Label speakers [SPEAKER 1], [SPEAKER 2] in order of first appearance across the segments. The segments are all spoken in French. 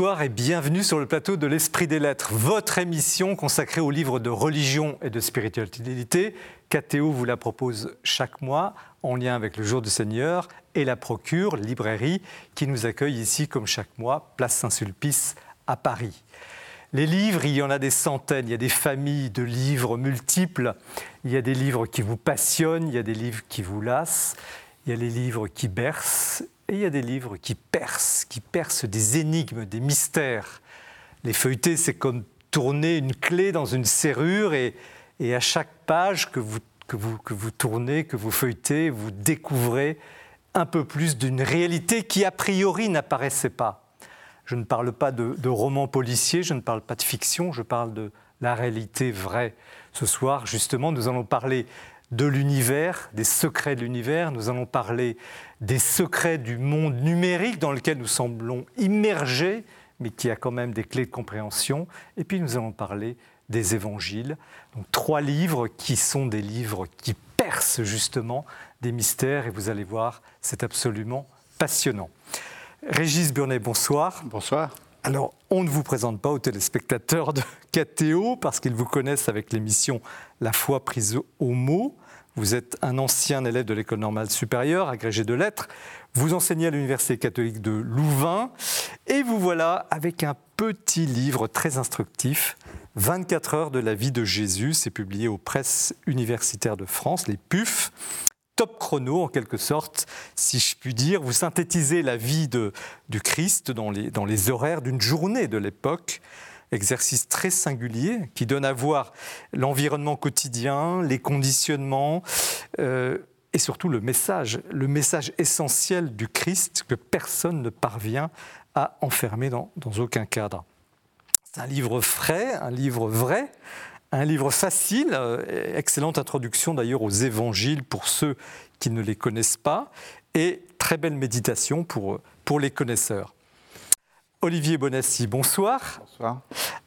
[SPEAKER 1] bonsoir et bienvenue sur le plateau de l'Esprit des Lettres, votre émission consacrée aux livres de religion et de spiritualité. KTO vous la propose chaque mois en lien avec le Jour du Seigneur et la Procure, librairie, qui nous accueille ici comme chaque mois, place Saint-Sulpice à Paris. Les livres, il y en a des centaines, il y a des familles de livres multiples, il y a des livres qui vous passionnent, il y a des livres qui vous lassent, il y a les livres qui bercent et il y a des livres qui percent, qui percent des énigmes, des mystères. Les feuilletés, c'est comme tourner une clé dans une serrure et, et à chaque page que vous, que, vous, que vous tournez, que vous feuilletez, vous découvrez un peu plus d'une réalité qui a priori n'apparaissait pas. Je ne parle pas de, de romans policiers, je ne parle pas de fiction, je parle de la réalité vraie. Ce soir, justement, nous allons parler de l'univers, des secrets de l'univers. Nous allons parler des secrets du monde numérique dans lequel nous semblons immergés, mais qui a quand même des clés de compréhension. Et puis nous allons parler des évangiles. Donc trois livres qui sont des livres qui percent justement des mystères. Et vous allez voir, c'est absolument passionnant. Régis Burnet, bonsoir.
[SPEAKER 2] Bonsoir.
[SPEAKER 1] Alors, on ne vous présente pas aux téléspectateurs de KTO parce qu'ils vous connaissent avec l'émission La foi prise au mot. Vous êtes un ancien élève de l'école normale supérieure, agrégé de lettres. Vous enseignez à l'Université catholique de Louvain. Et vous voilà avec un petit livre très instructif, 24 heures de la vie de Jésus. C'est publié aux presses universitaires de France, les PUF top chrono en quelque sorte, si je puis dire. Vous synthétisez la vie de, du Christ dans les, dans les horaires d'une journée de l'époque. Exercice très singulier qui donne à voir l'environnement quotidien, les conditionnements euh, et surtout le message, le message essentiel du Christ que personne ne parvient à enfermer dans, dans aucun cadre. C'est un livre frais, un livre vrai, un livre facile, euh, excellente introduction d'ailleurs aux évangiles pour ceux qui ne les connaissent pas, et très belle méditation pour, pour les connaisseurs. Olivier Bonassi, bonsoir.
[SPEAKER 2] Bonsoir.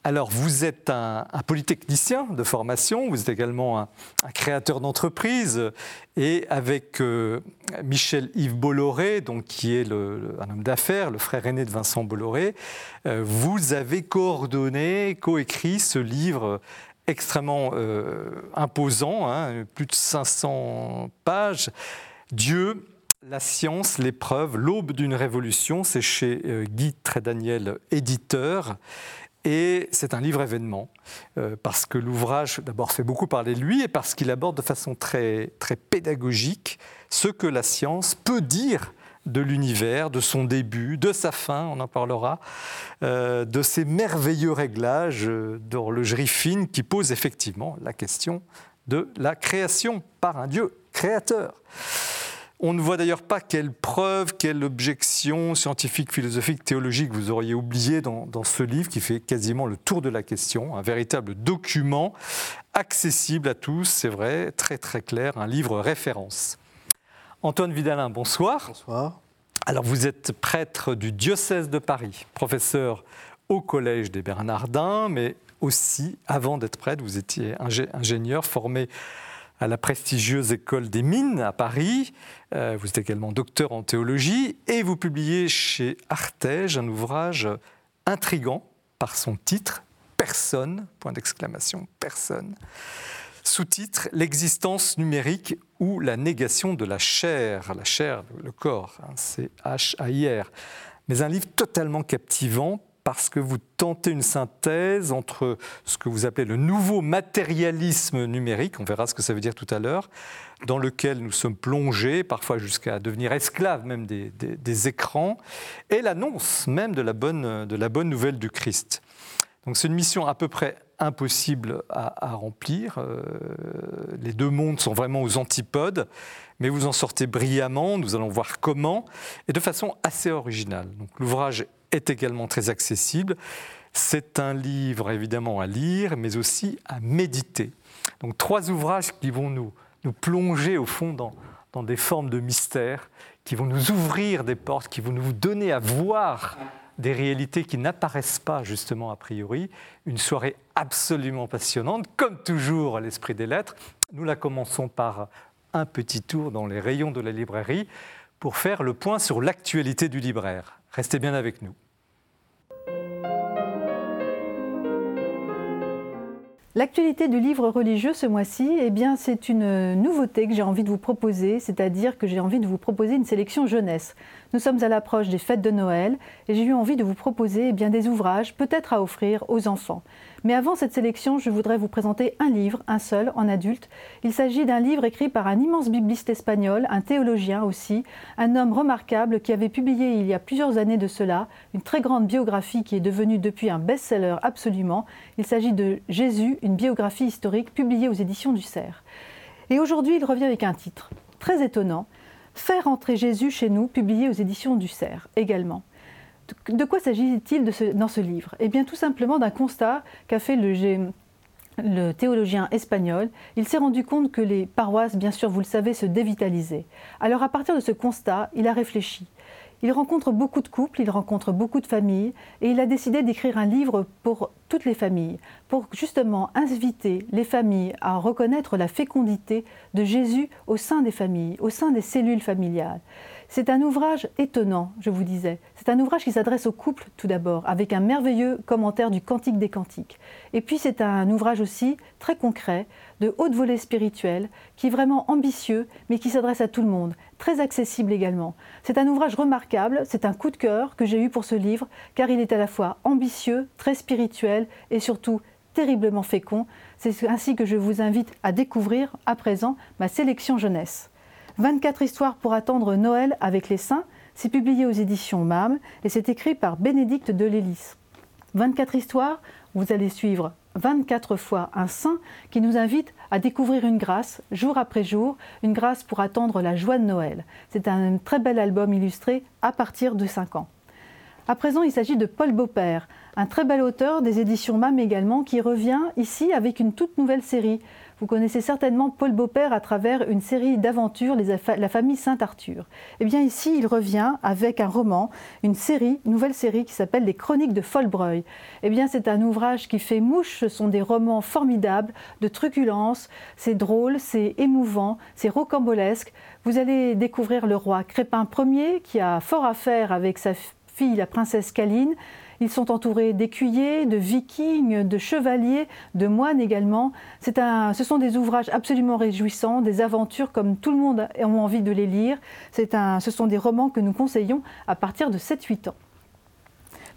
[SPEAKER 1] Alors, vous êtes un, un polytechnicien de formation, vous êtes également un, un créateur d'entreprise, et avec euh, Michel-Yves Bolloré, donc, qui est le, le, un homme d'affaires, le frère aîné de Vincent Bolloré, euh, vous avez coordonné, coécrit ce livre extrêmement euh, imposant, hein, plus de 500 pages. Dieu, la science, l'épreuve, l'aube d'une révolution, c'est chez euh, Guy Trédaniel, éditeur. Et c'est un livre événement, euh, parce que l'ouvrage, d'abord, fait beaucoup parler de lui, et parce qu'il aborde de façon très, très pédagogique ce que la science peut dire de l'univers, de son début, de sa fin, on en parlera, euh, de ces merveilleux réglages d'horlogerie fine qui posent effectivement la question de la création par un Dieu créateur. On ne voit d'ailleurs pas quelle preuve, quelle objection scientifique, philosophique, théologique vous auriez oublié dans, dans, ce livre qui fait quasiment le tour de la question, un véritable document accessible à tous, c'est vrai, très très clair, un livre référence. Antoine Vidalin, bonsoir.
[SPEAKER 2] Bonsoir.
[SPEAKER 1] Alors vous êtes prêtre du diocèse de Paris, professeur au Collège des Bernardins, mais aussi, avant d'être prêtre, vous étiez ingénieur formé à la prestigieuse école des mines à Paris. Euh, vous êtes également docteur en théologie et vous publiez chez Artege un ouvrage intrigant par son titre Personne, point d'exclamation, personne. Sous-titre L'existence numérique ou la négation de la chair, la chair, le corps, hein, c'est H-A-I-R. Mais un livre totalement captivant parce que vous tentez une synthèse entre ce que vous appelez le nouveau matérialisme numérique, on verra ce que ça veut dire tout à l'heure, dans lequel nous sommes plongés, parfois jusqu'à devenir esclaves même des, des, écrans, et l'annonce même de la, bonne, de la bonne nouvelle du Christ. Donc c'est une mission à peu près impossible à, remplir. Euh, les deux mondes sont vraiment aux antipodes, mais vous en sortez brillamment. Nous allons voir comment, et de façon assez originale. Donc l'ouvrage est également très accessible. C'est un livre évidemment à lire, mais aussi à méditer. Donc trois ouvrages qui vont nous, nous plonger au fond dans, dans des formes de mystère, qui vont nous ouvrir des portes, qui vont nous donner à voir des réalités qui n'apparaissent pas justement a priori. Une soirée absolument passionnante, comme toujours à l'esprit des lettres. Nous la commençons par un petit tour dans les rayons de la librairie pour faire le point sur l'actualité du libraire. Restez bien avec nous.
[SPEAKER 2] L'actualité du livre religieux ce mois-ci, eh bien, c'est une nouveauté que j'ai envie de vous proposer, c'est-à-dire que j'ai envie de vous proposer une sélection jeunesse. Nous sommes à l'approche des fêtes de Noël et j'ai eu envie de vous proposer eh bien, des ouvrages peut-être à offrir aux enfants. Mais avant cette sélection, je voudrais vous présenter un livre, un seul, en adulte. Il s'agit d'un livre écrit par un immense bibliste espagnol, un théologien aussi, un homme remarquable qui avait publié il y a plusieurs années de cela une très grande biographie qui est devenue depuis un best-seller absolument. Il s'agit de Jésus, une biographie historique publiée aux éditions du Cerf. Et aujourd'hui, il revient avec un titre très étonnant, Faire entrer Jésus chez nous, publié aux éditions du Cerf également. De quoi s'agit-il dans ce livre? Eh bien tout simplement d'un constat qu'a fait le, le théologien espagnol, il s'est rendu compte que les paroisses, bien sûr, vous le savez, se dévitalisaient. Alors à partir de ce constat, il a réfléchi. Il rencontre beaucoup de couples, il rencontre beaucoup de familles, et il a décidé d'écrire un livre pour toutes les familles, pour justement inviter les familles à reconnaître la fécondité de Jésus au sein des familles, au sein des cellules familiales. C'est un ouvrage étonnant, je vous disais. C'est un ouvrage qui s'adresse aux couples tout d'abord, avec un merveilleux commentaire du Cantique des Cantiques. Et puis c'est un ouvrage aussi très concret, de haute volée spirituelle, qui est vraiment ambitieux, mais qui s'adresse à tout le monde, très accessible également. C'est un ouvrage remarquable, c'est un coup de cœur que j'ai eu pour ce livre, car il est à la fois ambitieux, très spirituel et surtout terriblement fécond. C'est ainsi que je vous invite à découvrir à présent ma sélection jeunesse. 24 histoires pour attendre Noël avec les saints, c'est publié aux éditions MAM et c'est écrit par Bénédicte de Lélis. 24 histoires, vous allez suivre 24 fois un saint qui nous invite à découvrir une grâce jour après jour, une grâce pour attendre la joie de Noël. C'est un très bel album illustré à partir de 5 ans. À présent, il s'agit de Paul Beaupère, un très bel auteur des éditions MAM également, qui revient ici avec une toute nouvelle série. Vous connaissez certainement Paul Beaupère à travers une série d'aventures, La famille Saint-Arthur. Eh bien ici, il revient avec un roman, une série, nouvelle série qui s'appelle Les Chroniques de Folbreuil. Eh bien c'est un ouvrage qui fait mouche, ce sont des romans formidables, de truculence, c'est drôle, c'est émouvant, c'est rocambolesque. Vous allez découvrir le roi Crépin Ier qui a fort à faire avec sa fille, la princesse Caline. Ils sont entourés d'écuyers, de vikings, de chevaliers, de moines également. Ce sont des ouvrages absolument réjouissants, des aventures comme tout le monde a envie de les lire. Ce sont des romans que nous conseillons à partir de 7-8 ans.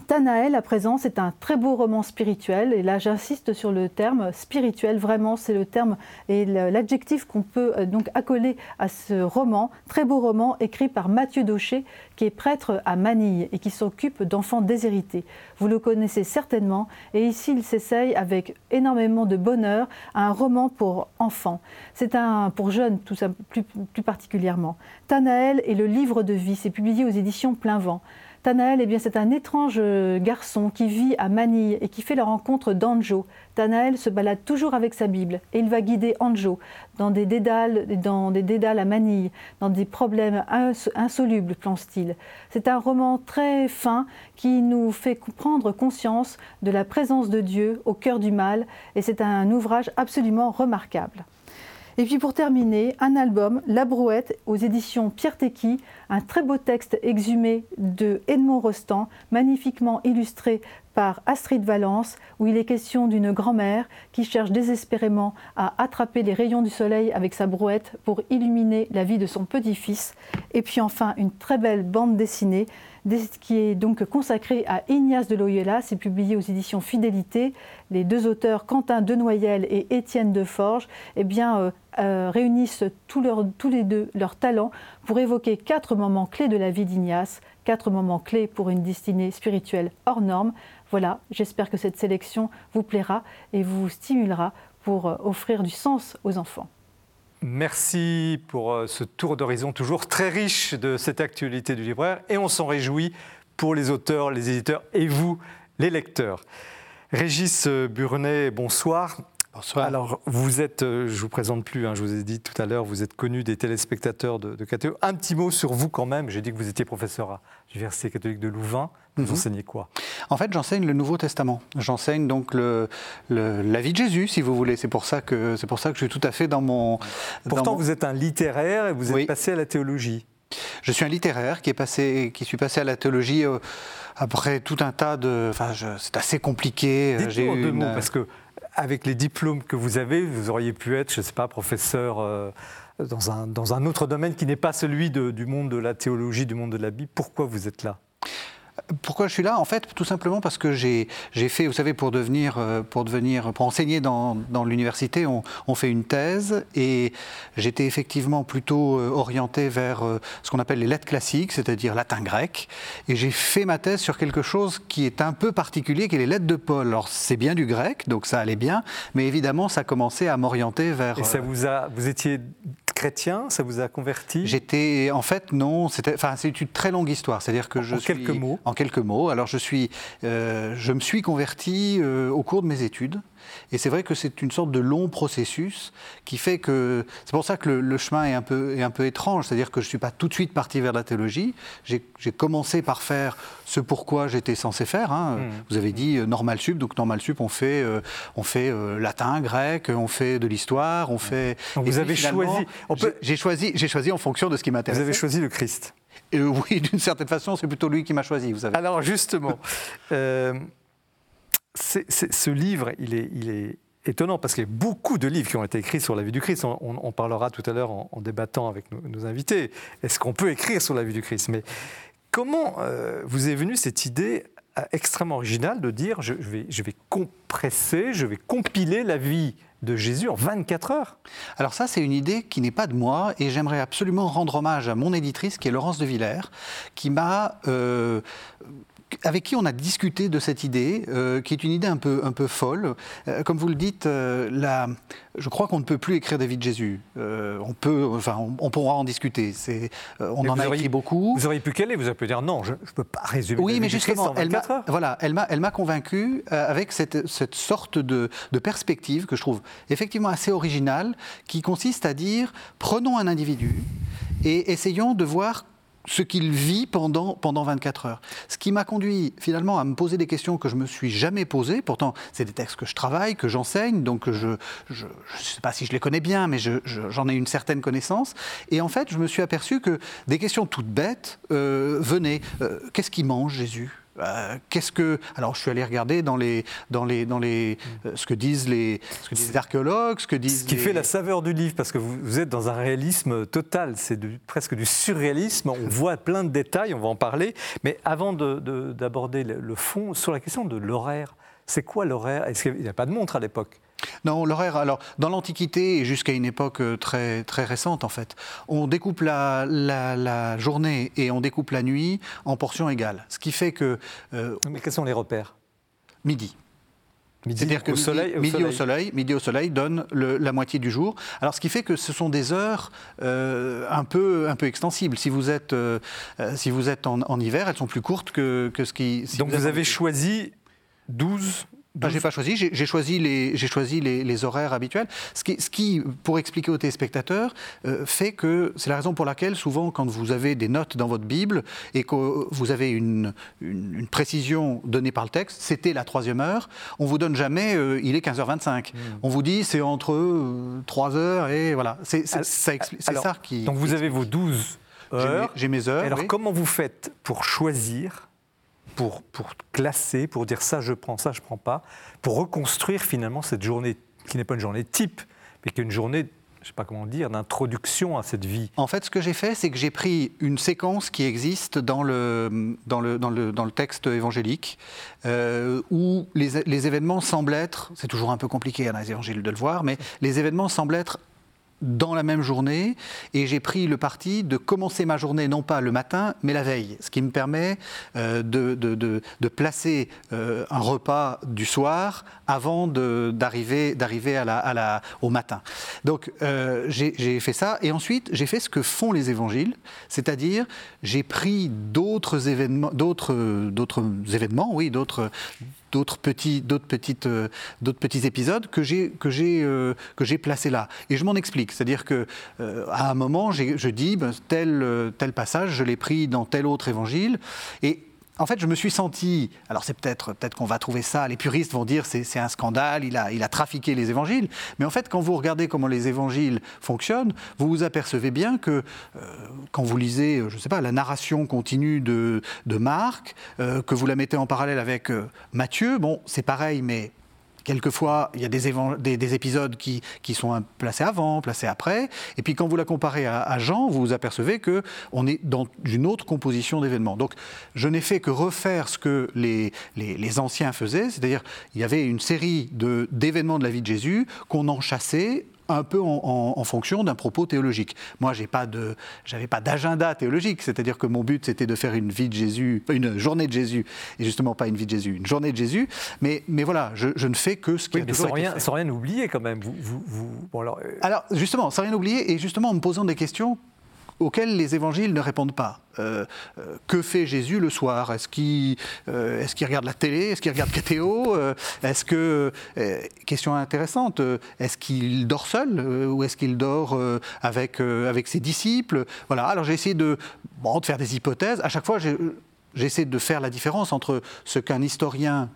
[SPEAKER 2] Tanaël, à présent, c'est un très beau roman spirituel. Et là, j'insiste sur le terme spirituel. Vraiment, c'est le terme et l'adjectif qu'on peut euh, donc accoler à ce roman. Très beau roman écrit par Mathieu Daucher, qui est prêtre à Manille et qui s'occupe d'enfants déshérités. Vous le connaissez certainement. Et ici, il s'essaye avec énormément de bonheur à un roman pour enfants. C'est un pour jeunes, tout ça, plus, plus particulièrement. Tanaël est le livre de vie. C'est publié aux éditions Plein Vent. Tanaël, eh bien, c'est un étrange euh, garçon qui vit à Manille et qui fait la rencontre d'Anjo. Tanaël se balade toujours avec sa Bible et il va guider Anjo dans des dédales, dans des dédales à Manille, dans des problèmes insolubles, pense-t-il. C'est un roman très fin qui nous fait prendre conscience de la présence de Dieu au cœur du mal et c'est un ouvrage absolument remarquable. Et puis pour terminer, un album, La Brouette, aux éditions Pierre Tecky, un très beau texte exhumé de Edmond Rostand, magnifiquement illustré par Astrid Valence, où il est question d'une grand-mère qui cherche désespérément à attraper les rayons du soleil avec sa brouette pour illuminer la vie de son petit-fils. Et puis enfin, une très belle bande dessinée qui est donc consacrée à Ignace de Loyola. C'est publié aux éditions Fidélité. Les deux auteurs, Quentin Denoyel et Étienne Deforge, eh bien, euh, euh, réunissent tous, tous les deux leurs talents pour évoquer quatre moments clés de la vie d'Ignace, quatre moments clés pour une destinée spirituelle hors norme. Voilà, j'espère que cette sélection vous plaira et vous stimulera pour euh, offrir du sens aux enfants.
[SPEAKER 1] Merci pour euh, ce tour d'horizon toujours très riche de cette actualité du libraire et on s'en réjouit pour les auteurs, les éditeurs et vous, les lecteurs. Régis Burnet, bonsoir.
[SPEAKER 3] Bonsoir.
[SPEAKER 1] Alors, vous êtes, euh, je ne vous présente plus, hein, je vous ai dit tout à l'heure, vous êtes connu des téléspectateurs de, de. Un petit mot sur vous quand même. J'ai dit que vous étiez professeur à l'Université catholique de Louvain. Vous mhm. enseignez quoi?
[SPEAKER 3] En fait, j'enseigne le Nouveau Testament. J'enseigne donc le, la vie de Jésus, si vous voulez. C'est pour ça que c'est pour ça que je suis tout à fait dans mon.
[SPEAKER 1] Pourtant, vous êtes un littéraire et vous êtes passé à la théologie.
[SPEAKER 3] je suis un littéraire qui est passé, qui suis passé à la théologie après tout un tas de. Enfin, c'est assez compliqué.
[SPEAKER 1] J'ai eu deux mots parce que avec les diplômes que vous avez, vous auriez pu être, je ne sais pas, professeur dans, un, dans un autre domaine qui n'est pas celui du monde de la théologie, du monde de la Bible. Pourquoi vous êtes là?
[SPEAKER 3] Pourquoi je suis là? En fait, tout simplement parce que j'ai fait, vous savez, pour devenir, euh, pour devenir, pour enseigner dans, dans l'université, on, on, fait une thèse et j'étais effectivement plutôt euh, orienté vers euh, ce qu'on appelle les lettres classiques, c'est-à-dire latin-grec. Et j'ai fait ma thèse sur quelque chose qui est un peu particulier, qui est les lettres de Paul. Alors c'est bien du grec, donc ça allait bien, mais évidemment ça commençait à m'orienter vers.
[SPEAKER 1] Et ça vous a, vous étiez chrétien, ça vous a converti?
[SPEAKER 3] J'étais, en fait, non. C'était, enfin, c'est une très longue histoire. C'est-à-dire que
[SPEAKER 1] je
[SPEAKER 3] en
[SPEAKER 1] quelques mots.
[SPEAKER 3] En quelques mots. Alors, je suis, euh, je me suis converti euh, au cours de mes études. Et c'est vrai que c'est une sorte de long processus qui fait que. C'est pour ça que le, chemin est un peu, est un peu étrange. C'est-à-dire que je ne suis pas tout de suite parti vers la théologie. J'ai commencé par faire ce pourquoi j'étais censé faire. Hein. Mmh. Vous avez dit euh, normal sup. Donc, normal sup, on fait, euh, on fait euh, latin, grec, on fait de l'histoire, on fait.
[SPEAKER 1] vous avez choisi.
[SPEAKER 3] J'ai choisi, choisi en fonction de ce qui m'intéresse.
[SPEAKER 1] Vous avez choisi le Christ.
[SPEAKER 3] oui, d'une certaine façon, c'est plutôt lui qui m'a choisi, vous savez.
[SPEAKER 1] Alors justement, ce livre, il est, étonnant parce qu'il y a beaucoup de livres qui ont été écrits sur la vie du Christ. On, parlera tout à l'heure en, débattant avec nos, invités. Est-ce qu'on peut écrire sur la vie du Christ? Mais comment euh, vous est venue cette idée euh, extrêmement originale de dire je, vais, compresser, je vais compiler la vie de Jésus en 24 heures?
[SPEAKER 3] Alors ça, c'est une idée qui n'est pas de moi et j'aimerais absolument rendre hommage à mon éditrice qui est Laurence de Villers, qui m'a... Euh, avec qui on a discuté de cette idée, euh, qui est une idée un peu, un peu folle. Euh, comme vous le dites, euh, la, je crois qu'on ne peut plus écrire des vies de Jésus. on peut, enfin, on, pourra en discuter. On en a écrit beaucoup.
[SPEAKER 1] Vous auriez pu caler, vous auriez pu dire non, je ne peux pas résumer.
[SPEAKER 3] Oui, mais justement,
[SPEAKER 1] elle m'a,
[SPEAKER 3] voilà, elle m'a, elle m'a convaincu avec cette, cette sorte de, de, perspective que je trouve effectivement assez originale, qui consiste à dire prenons un individu et essayons de voir ce qu'il vit pendant, pendant 24 heures. Ce qui m'a conduit finalement à me poser des questions que je me suis jamais posées. Pourtant, c'est des textes que je travaille, que j'enseigne, donc je ne sais pas si je les connais bien, mais j'en ai une certaine connaissance. Et en fait, je me suis aperçu que des questions toutes bêtes euh, venaient. Euh, qu'est-ce qu'il mange Jésus? Euh, qu'est-ce que alors je suis allé regarder dans les dans les dans les euh, ce que disent les ce que disent les archéologues ce que disent
[SPEAKER 1] ce qui fait la saveur du livre parce que vous, êtes dans un réalisme total c'est presque du surréalisme on voit plein de détails on va en parler mais avant d'aborder le, le fond sur la question de l'horaire c'est quoi l'horaire? Est-ce qu'il n'y a pas de montre à l'époque?
[SPEAKER 3] Non, l'horaire, alors, dans l'Antiquité et jusqu'à une époque euh, très, très récente, en fait, on découpe la, la, journée et on découpe la nuit en portions égales. Ce qui fait que.
[SPEAKER 1] Euh, Mais quels sont les repères?
[SPEAKER 3] Midi.
[SPEAKER 1] C'est-à-dire que
[SPEAKER 3] au
[SPEAKER 1] soleil,
[SPEAKER 3] midi, au soleil. midi au soleil donne la moitié du jour. Alors, ce qui fait que ce sont des heures euh, un, peu, un peu extensibles. Si vous êtes, si vous êtes en, hiver, elles sont plus courtes que, que ce qui.
[SPEAKER 1] Donc, vous, avez choisi 12
[SPEAKER 3] je j'ai pas choisi, j'ai choisi, les, choisi les, horaires habituels. Ce qui, ce qui, pour expliquer aux téléspectateurs, euh, fait que c'est la raison pour laquelle souvent quand vous avez des notes dans votre Bible et que vous avez une, une, précision donnée par le texte, c'était la troisième heure, on vous donne jamais euh, il est 15h25. Hmm. On vous dit c'est entre 3 euh, heures et voilà. C'est ça, ça, qui...
[SPEAKER 1] Donc vous avez vos 12 heures.
[SPEAKER 3] J'ai mes, heures.
[SPEAKER 1] Alors comment vous faites pour choisir pour, classer, pour dire ça je prends, ça je prends pas, pour reconstruire finalement cette journée qui n'est pas une journée type, mais qui est une journée je ne sais pas comment dire, d'introduction à cette vie.
[SPEAKER 3] En fait, ce que j'ai fait, c'est que j'ai pris une séquence qui existe dans le, dans le, dans le, dans le texte évangélique, euh, où les, événements semblent être, c'est toujours un peu compliqué dans les évangiles de le voir, mais les événements semblent être dans la même journée et j'ai pris le parti de commencer ma journée non pas le matin mais la veille, ce qui me permet euh, de, de, de, placer euh, un repas du soir avant d'arriver à la, à la, au matin. Donc euh, j'ai fait ça et ensuite j'ai fait ce que font les évangiles, c'est-à-dire j'ai pris d'autres événements, d'autres événements, oui, d'autres d'autres petits, d'autres petites, euh, d'autres petits épisodes que j'ai que j'ai euh, que j'ai placés là. Et je m'en explique, c'est-à-dire que euh, à un moment, je dis ben, tel tel passage, je l'ai pris dans tel autre évangile, et en fait, je me suis senti, alors c'est peut-être peut qu'on va trouver ça, les puristes vont dire c'est c'est un scandale, il a, il a trafiqué les évangiles, mais en fait, quand vous regardez comment les évangiles fonctionnent, vous vous apercevez bien que euh, quand vous lisez, je ne sais pas, la narration continue de, de Marc, euh, que vous la mettez en parallèle avec euh, Matthieu, bon, c'est pareil, mais Quelquefois, il y a des, épisodes qui, sont placés avant, placés après. Et puis quand vous la comparez à, Jean, vous vous apercevez que on est dans une autre composition d'événements. Donc je n'ai fait que refaire ce que les, anciens faisaient, c'est-à-dire il y avait une série de- d'événements de la vie de Jésus qu'on enchassait un peu en, en- en fonction d'un propos théologique. Moi, j'ai pas de, j'avais pas d'agenda théologique, c'est-à-dire que mon but c'était de faire une vie de Jésus, une journée de Jésus, et justement pas une vie de Jésus, une journée de Jésus. Mais, mais voilà, je, je ne fais que ce qui
[SPEAKER 1] Oui,
[SPEAKER 3] a
[SPEAKER 1] mais sans
[SPEAKER 3] été
[SPEAKER 1] rien,
[SPEAKER 3] fait.
[SPEAKER 1] sans rien oublier quand même. Vous, vous, vous- bon, alors, euh,
[SPEAKER 3] Alors justement, sans rien oublier, et justement en me posant des questions auxquelles les évangiles ne répondent pas. Euh, euh, que fait Jésus le soir? Est-ce qu'il euh, est-ce qu'il regarde la télé? Est-ce qu'il regarde KTO Est-ce que question intéressante Est-ce qu'il dort seul ou est-ce qu'il dort avec ses disciples? Voilà. Alors j'ai essayé de de faire des hypothèses. À chaque fois, j'essaie de faire la différence entre ce qu'un historien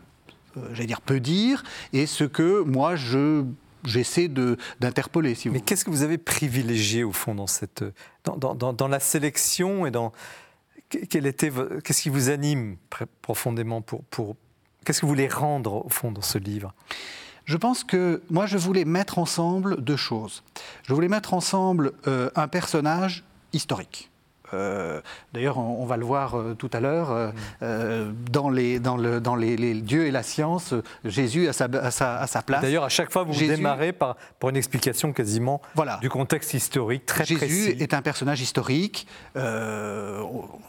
[SPEAKER 3] j'allais dire, peut dire, et ce que moi, je, j'essaie de, d'interpeller, si vous
[SPEAKER 1] mais qu'est-ce que vous avez privilégié au fond dans, cette, dans, dans- dans- dans la sélection et dans. qu'est-ce qui vous anime pr- profondément pour, pour Qu'est-ce que vous voulez rendre au fond dans ce livre?
[SPEAKER 3] Je pense que moi, je voulais mettre ensemble deux choses. Je voulais mettre ensemble euh, un personnage historique. Euh, D'ailleurs, on, on va le voir euh, tout à l'heure, euh, euh, dans, les, dans, le, dans les, les dieux et la science, Jésus à sa, à sa, à sa place.
[SPEAKER 1] D'ailleurs, à chaque fois, vous
[SPEAKER 3] Jésus-
[SPEAKER 1] démarrez par, par une explication quasiment
[SPEAKER 3] Voilà.
[SPEAKER 1] du contexte historique très
[SPEAKER 3] Jésus
[SPEAKER 1] précis.
[SPEAKER 3] est un personnage historique.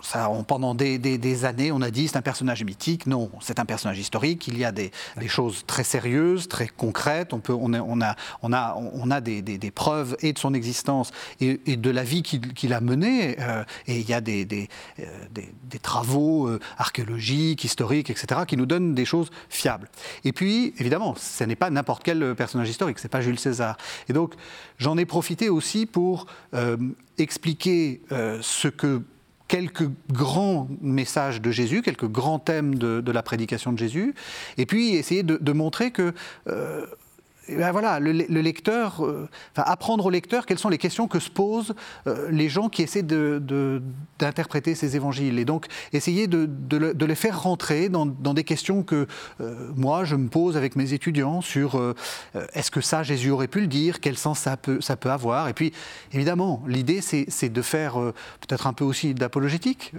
[SPEAKER 3] Ça, on- pendant des, des- des années, on a dit c'est un personnage mythique. Non, c'est un personnage historique. Il y a des, des choses très sérieuses, très concrètes. On, peut, on, a, on, a, on, a, on a des, preuves et de son existence et, et de la vie qu'il qu'il a menée. Euh, et il y a des, des, euh, travaux euh, archéologiques, historiques, etc., qui nous donnent des choses fiables. Et puis, évidemment, ce n'est pas n'importe quel personnage historique, c'est pas Jules César. Et donc, j'en ai profité aussi pour euh, expliquer euh, ce que quelques grands messages de Jésus, quelques grands thèmes de, la prédication de Jésus, et puis essayer de, montrer que euh, ben voilà, le, le lecteur, euh, apprendre au lecteur quelles sont les questions que se posent euh, les gens qui essaient d'interpréter ces évangiles. Et donc, essayer de, de le- de les faire rentrer dans, des questions que euh, moi, je me pose avec mes étudiants sur est-ce que ça, Jésus aurait pu le dire? Quel sens ça peut, avoir? Et puis, évidemment, l'idée, c'est de faire peut-être un peu aussi d'apologétique.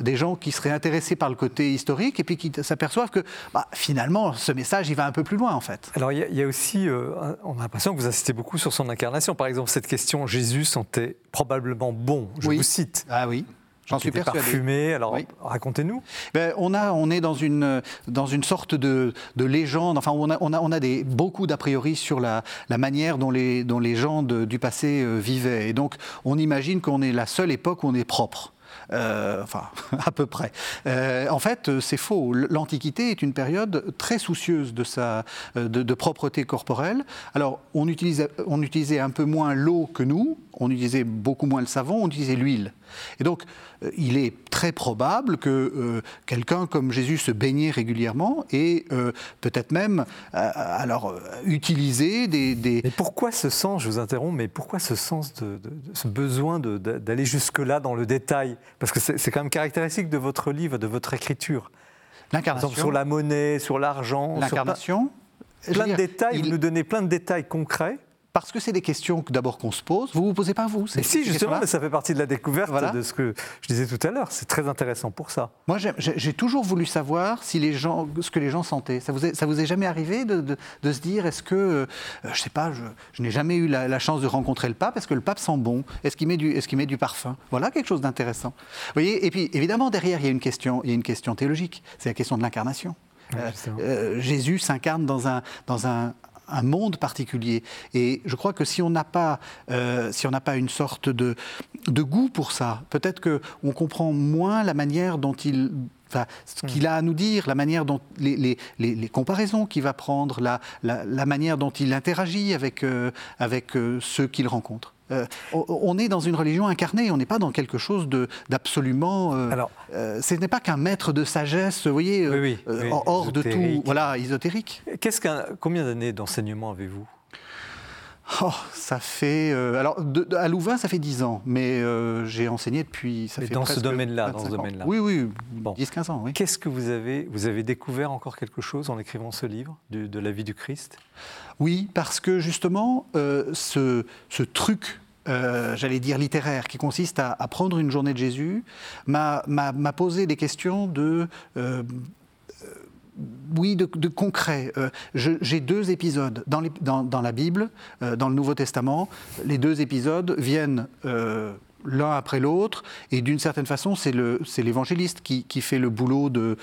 [SPEAKER 3] des gens qui seraient intéressés par le côté historique et puis qui s'aperçoivent que bah, finalement, ce message, il va un peu plus loin, en fait.
[SPEAKER 1] Alors il y a aussi, euh, on a l'impression que vous insistez beaucoup sur son incarnation. Par exemple, cette question Jésus sentait probablement bon. Je
[SPEAKER 3] Oui.
[SPEAKER 1] vous cite.
[SPEAKER 3] Ah oui, j'en suis persuadé.
[SPEAKER 1] parfumé. Alors
[SPEAKER 3] Oui.
[SPEAKER 1] racontez-nous.
[SPEAKER 3] Ben, on, a, on est dans une, dans une sorte de, de légende, enfin on a, on a, on a des, beaucoup d'a priori sur la, la manière dont les, dont les gens de- du passé euh, vivaient. Et donc on imagine qu'on est la seule époque où on est propre. Euh, enfin, à peu près. Euh, en fait, euh, c'est faux. L'Antiquité est une période très soucieuse de sa de propreté corporelle. Alors, on utilisait, on utilisait un peu moins l'eau que nous, on utilisait beaucoup moins le savon, on utilisait l'huile. Et donc, euh, il est très probable que euh, quelqu'un comme Jésus se baignait régulièrement et euh, peut-être même, euh, alors, utiliser des, des-
[SPEAKER 1] Mais pourquoi ce sens, je vous interromps, mais pourquoi ce sens, de, de- de- ce besoin d'aller jusque-là dans le détail? Parce que c'est quand même caractéristique de votre livre, de votre écriture.
[SPEAKER 3] L'incarnation.
[SPEAKER 1] sur la monnaie, sur l'argent, plein,
[SPEAKER 3] L'incarnation.
[SPEAKER 1] Plein de
[SPEAKER 3] dire,
[SPEAKER 1] détails.
[SPEAKER 3] il-
[SPEAKER 1] Vous nous donnez plein de détails concrets.
[SPEAKER 3] Parce que c'est des questions que d'abord qu'on se pose. Vous vous posez pas vous
[SPEAKER 1] Mais si, justement, mais ça fait partie de la découverte
[SPEAKER 3] Voilà.
[SPEAKER 1] de ce que je disais tout à l'heure. C'est très intéressant pour ça.
[SPEAKER 3] Moi, j'ai- toujours voulu savoir si les gens, ce que les gens sentaient. Ça vous est, ça vous est jamais arrivé de, de- de se dire, est-ce que, euh, je sais pas, je, je n'ai jamais eu la, la chance de rencontrer le pape? Est-ce que le pape sent bon? Est-ce qu'il met du, est-ce qu'il met du parfum? Voilà quelque chose d'intéressant. Vous voyez Et puis, évidemment, derrière, il y a une question, il y a une question théologique. C'est la question de l'incarnation. Euh, euh, Jésus s'incarne dans un, dans un, un monde particulier. Et je crois que si on n'a pas, euh, si on n'a pas une sorte de, de goût pour ça, peut-être que on comprend moins la manière dont il Enfin, ce qu'il a à nous dire, la manière dont les, les- les- les comparaisons qu'il va prendre, la, la- la manière dont il interagit avec, euh, avec euh, ceux qu'il rencontre. Euh, on est dans une religion incarnée, on n'est pas dans quelque chose d'absolument. Euh, Alors, euh, ce n'est pas qu'un maître de sagesse, vous voyez, hors de tout, voilà, ésotérique.
[SPEAKER 1] Qu'est-ce qu'un, combien d'années d'enseignement avez-vous?
[SPEAKER 3] Oh, ça fait. alors, à Louvain, ça fait 10 ans, mais j'ai enseigné depuis. Ça
[SPEAKER 1] mais
[SPEAKER 3] fait
[SPEAKER 1] dans ce domaine-là, dans ce domaine-là.
[SPEAKER 3] Oui, oui, bon. 10-15 ans, oui.
[SPEAKER 1] Qu'est-ce que vous avez. Vous avez découvert encore quelque chose en écrivant ce livre, de la vie du Christ?
[SPEAKER 3] Oui, parce que justement, ce, ce truc euh, j'allais dire littéraire, qui consiste à, prendre une journée de Jésus, m'a posé des questions de... Euh, oui, de, concret. Euh, j'ai deux épisodes dans, la Bible, dans le Nouveau Testament. Les deux épisodes viennent l'un après l'autre, et d'une certaine façon, c'est l'évangéliste qui, fait le boulot de,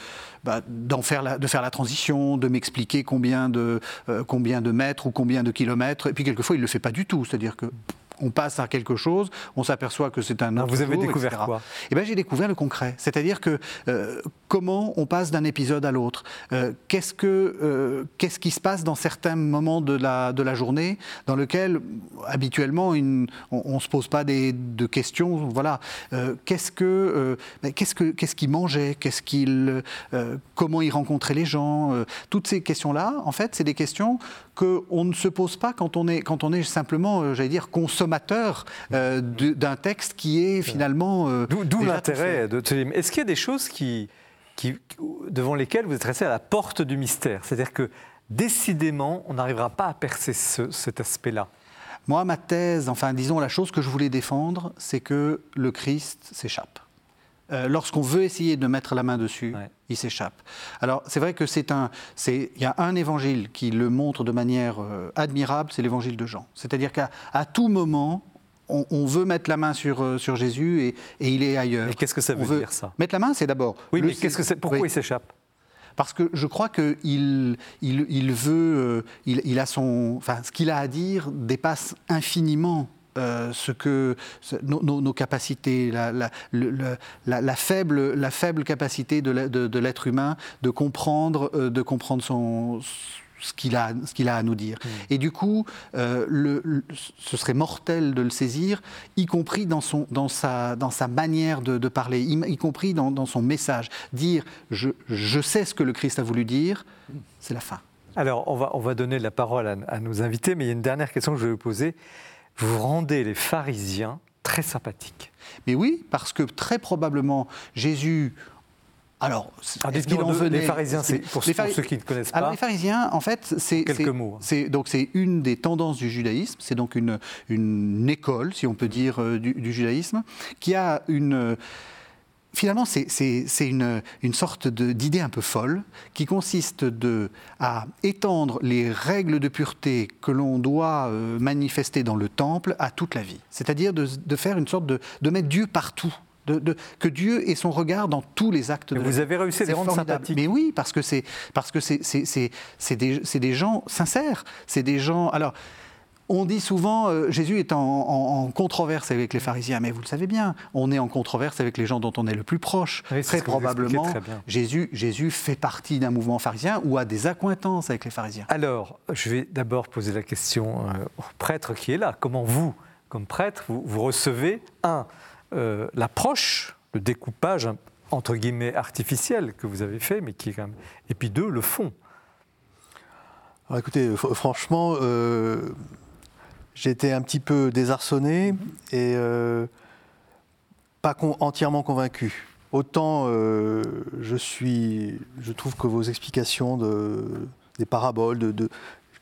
[SPEAKER 3] bah, faire la, de faire la transition, de m'expliquer combien, de combien de mètres ou combien de kilomètres, et puis quelquefois il ne le fait pas du tout, c'est-à-dire que on passe à quelque chose, on s'aperçoit que c'est un autre
[SPEAKER 1] Vous avez découvert quoi
[SPEAKER 3] Eh ben, j'ai découvert le concret, c'est-à-dire que euh, comment on passe d'un épisode à l'autre, euh, qu'est-ce que euh, qu'est-ce qui se passe dans certains moments de la de la journée dans lequel habituellement on, ne se pose pas des, de questions, voilà, qu'est-ce que ben, qu'est-ce que qu'est-ce qu'il mangeait, qu'est-ce qu'il comment il rencontrait les gens, toutes ces questions-là, en fait, c'est des questions qu'on ne se pose pas quand on est quand on est simplement, j'allais dire, consommateur euh, d'un texte qui est finalement.
[SPEAKER 1] Euh, d'où l'intérêt de Est-ce qu'il y a des choses qui, qui, devant lesquelles vous êtes resté à la porte du mystère? C'est-à-dire que décidément, on n'arrivera pas à percer cet aspect-là.
[SPEAKER 3] Moi, ma thèse, enfin, disons, la chose que je voulais défendre, c'est que le Christ s'échappe. Euh, lorsqu'on veut essayer de mettre la main dessus, il s'échappe. Alors c'est vrai que c'est un, il y a un évangile qui le montre de manière euh, admirable, c'est l'évangile de Jean. C'est-à-dire qu'à tout moment, on, veut mettre la main sur, euh, sur Jésus et, il est ailleurs.
[SPEAKER 1] Mais qu'est-ce que ça veut, dire ça?
[SPEAKER 3] Mettre la main, c'est d'abord.
[SPEAKER 1] Oui, mais qu'est-ce que Pourquoi il s'échappe?
[SPEAKER 3] Parce que je crois qu'il il, il, veut, il, a son, enfin, ce qu'il a à dire dépasse infiniment euh, ce que nos, capacités, la, faible, la faible capacité de l'être humain de comprendre, euh, de comprendre son, ce qu'il a, ce a à nous dire. Hmm. Et du coup, euh, le, ce serait mortel de le saisir, y compris dans, son, dans, sa, dans sa manière de, parler, y, compris dans, son message. Dire je, je sais ce que le Christ a voulu dire, c'est la fin.
[SPEAKER 1] Alors, on va, on va donner la parole à, à nos invités, mais il y a une dernière question que je vais vous poser vous rendez les pharisiens très sympathiques.
[SPEAKER 3] Mais oui, parce que très probablement Jésus alors,
[SPEAKER 1] est-ce qu'il en venait Les pharisiens, c'est pour, ceux qui ne connaissent pas.
[SPEAKER 3] Alors, les pharisiens, en fait, c'est
[SPEAKER 1] quelques mots.
[SPEAKER 3] C'est donc c'est une des tendances du judaïsme. C'est donc une, une école, si on peut dire, euh, du, du judaïsme, qui a une finalement, c'est une, une, sorte d'idée un peu folle qui consiste de, à étendre les règles de pureté que l'on doit euh, manifester dans le temple à toute la vie. C'est-à-dire de, de, faire une sorte de, de mettre Dieu partout. De, que Dieu ait son regard dans tous les actes de
[SPEAKER 1] Vous avez réussi à les rendre sympathiques.
[SPEAKER 3] Mais oui, parce que c'est parce que c'est des, des gens sincères. C'est des gens. Alors, on dit souvent, euh, Jésus est en, controverse avec les pharisiens, mais vous le savez bien, on est en controverse avec les gens dont on est le plus proche. très probablement, Jésus, Jésus fait partie d'un mouvement pharisien ou a des accointances avec les pharisiens.
[SPEAKER 1] Alors, je vais d'abord poser la question euh, au prêtre qui est là. Comment vous, comme prêtre, vous, recevez, un, euh, l'approche, le découpage, entre guillemets, artificiel que vous avez fait, mais qui est quand même... Et puis deux, le fond?
[SPEAKER 4] Alors écoutez, franchement, J'étais un petit peu désarçonné et euh, pas entièrement convaincu. Autant euh, je suis, je trouve que vos explications de, des paraboles, de,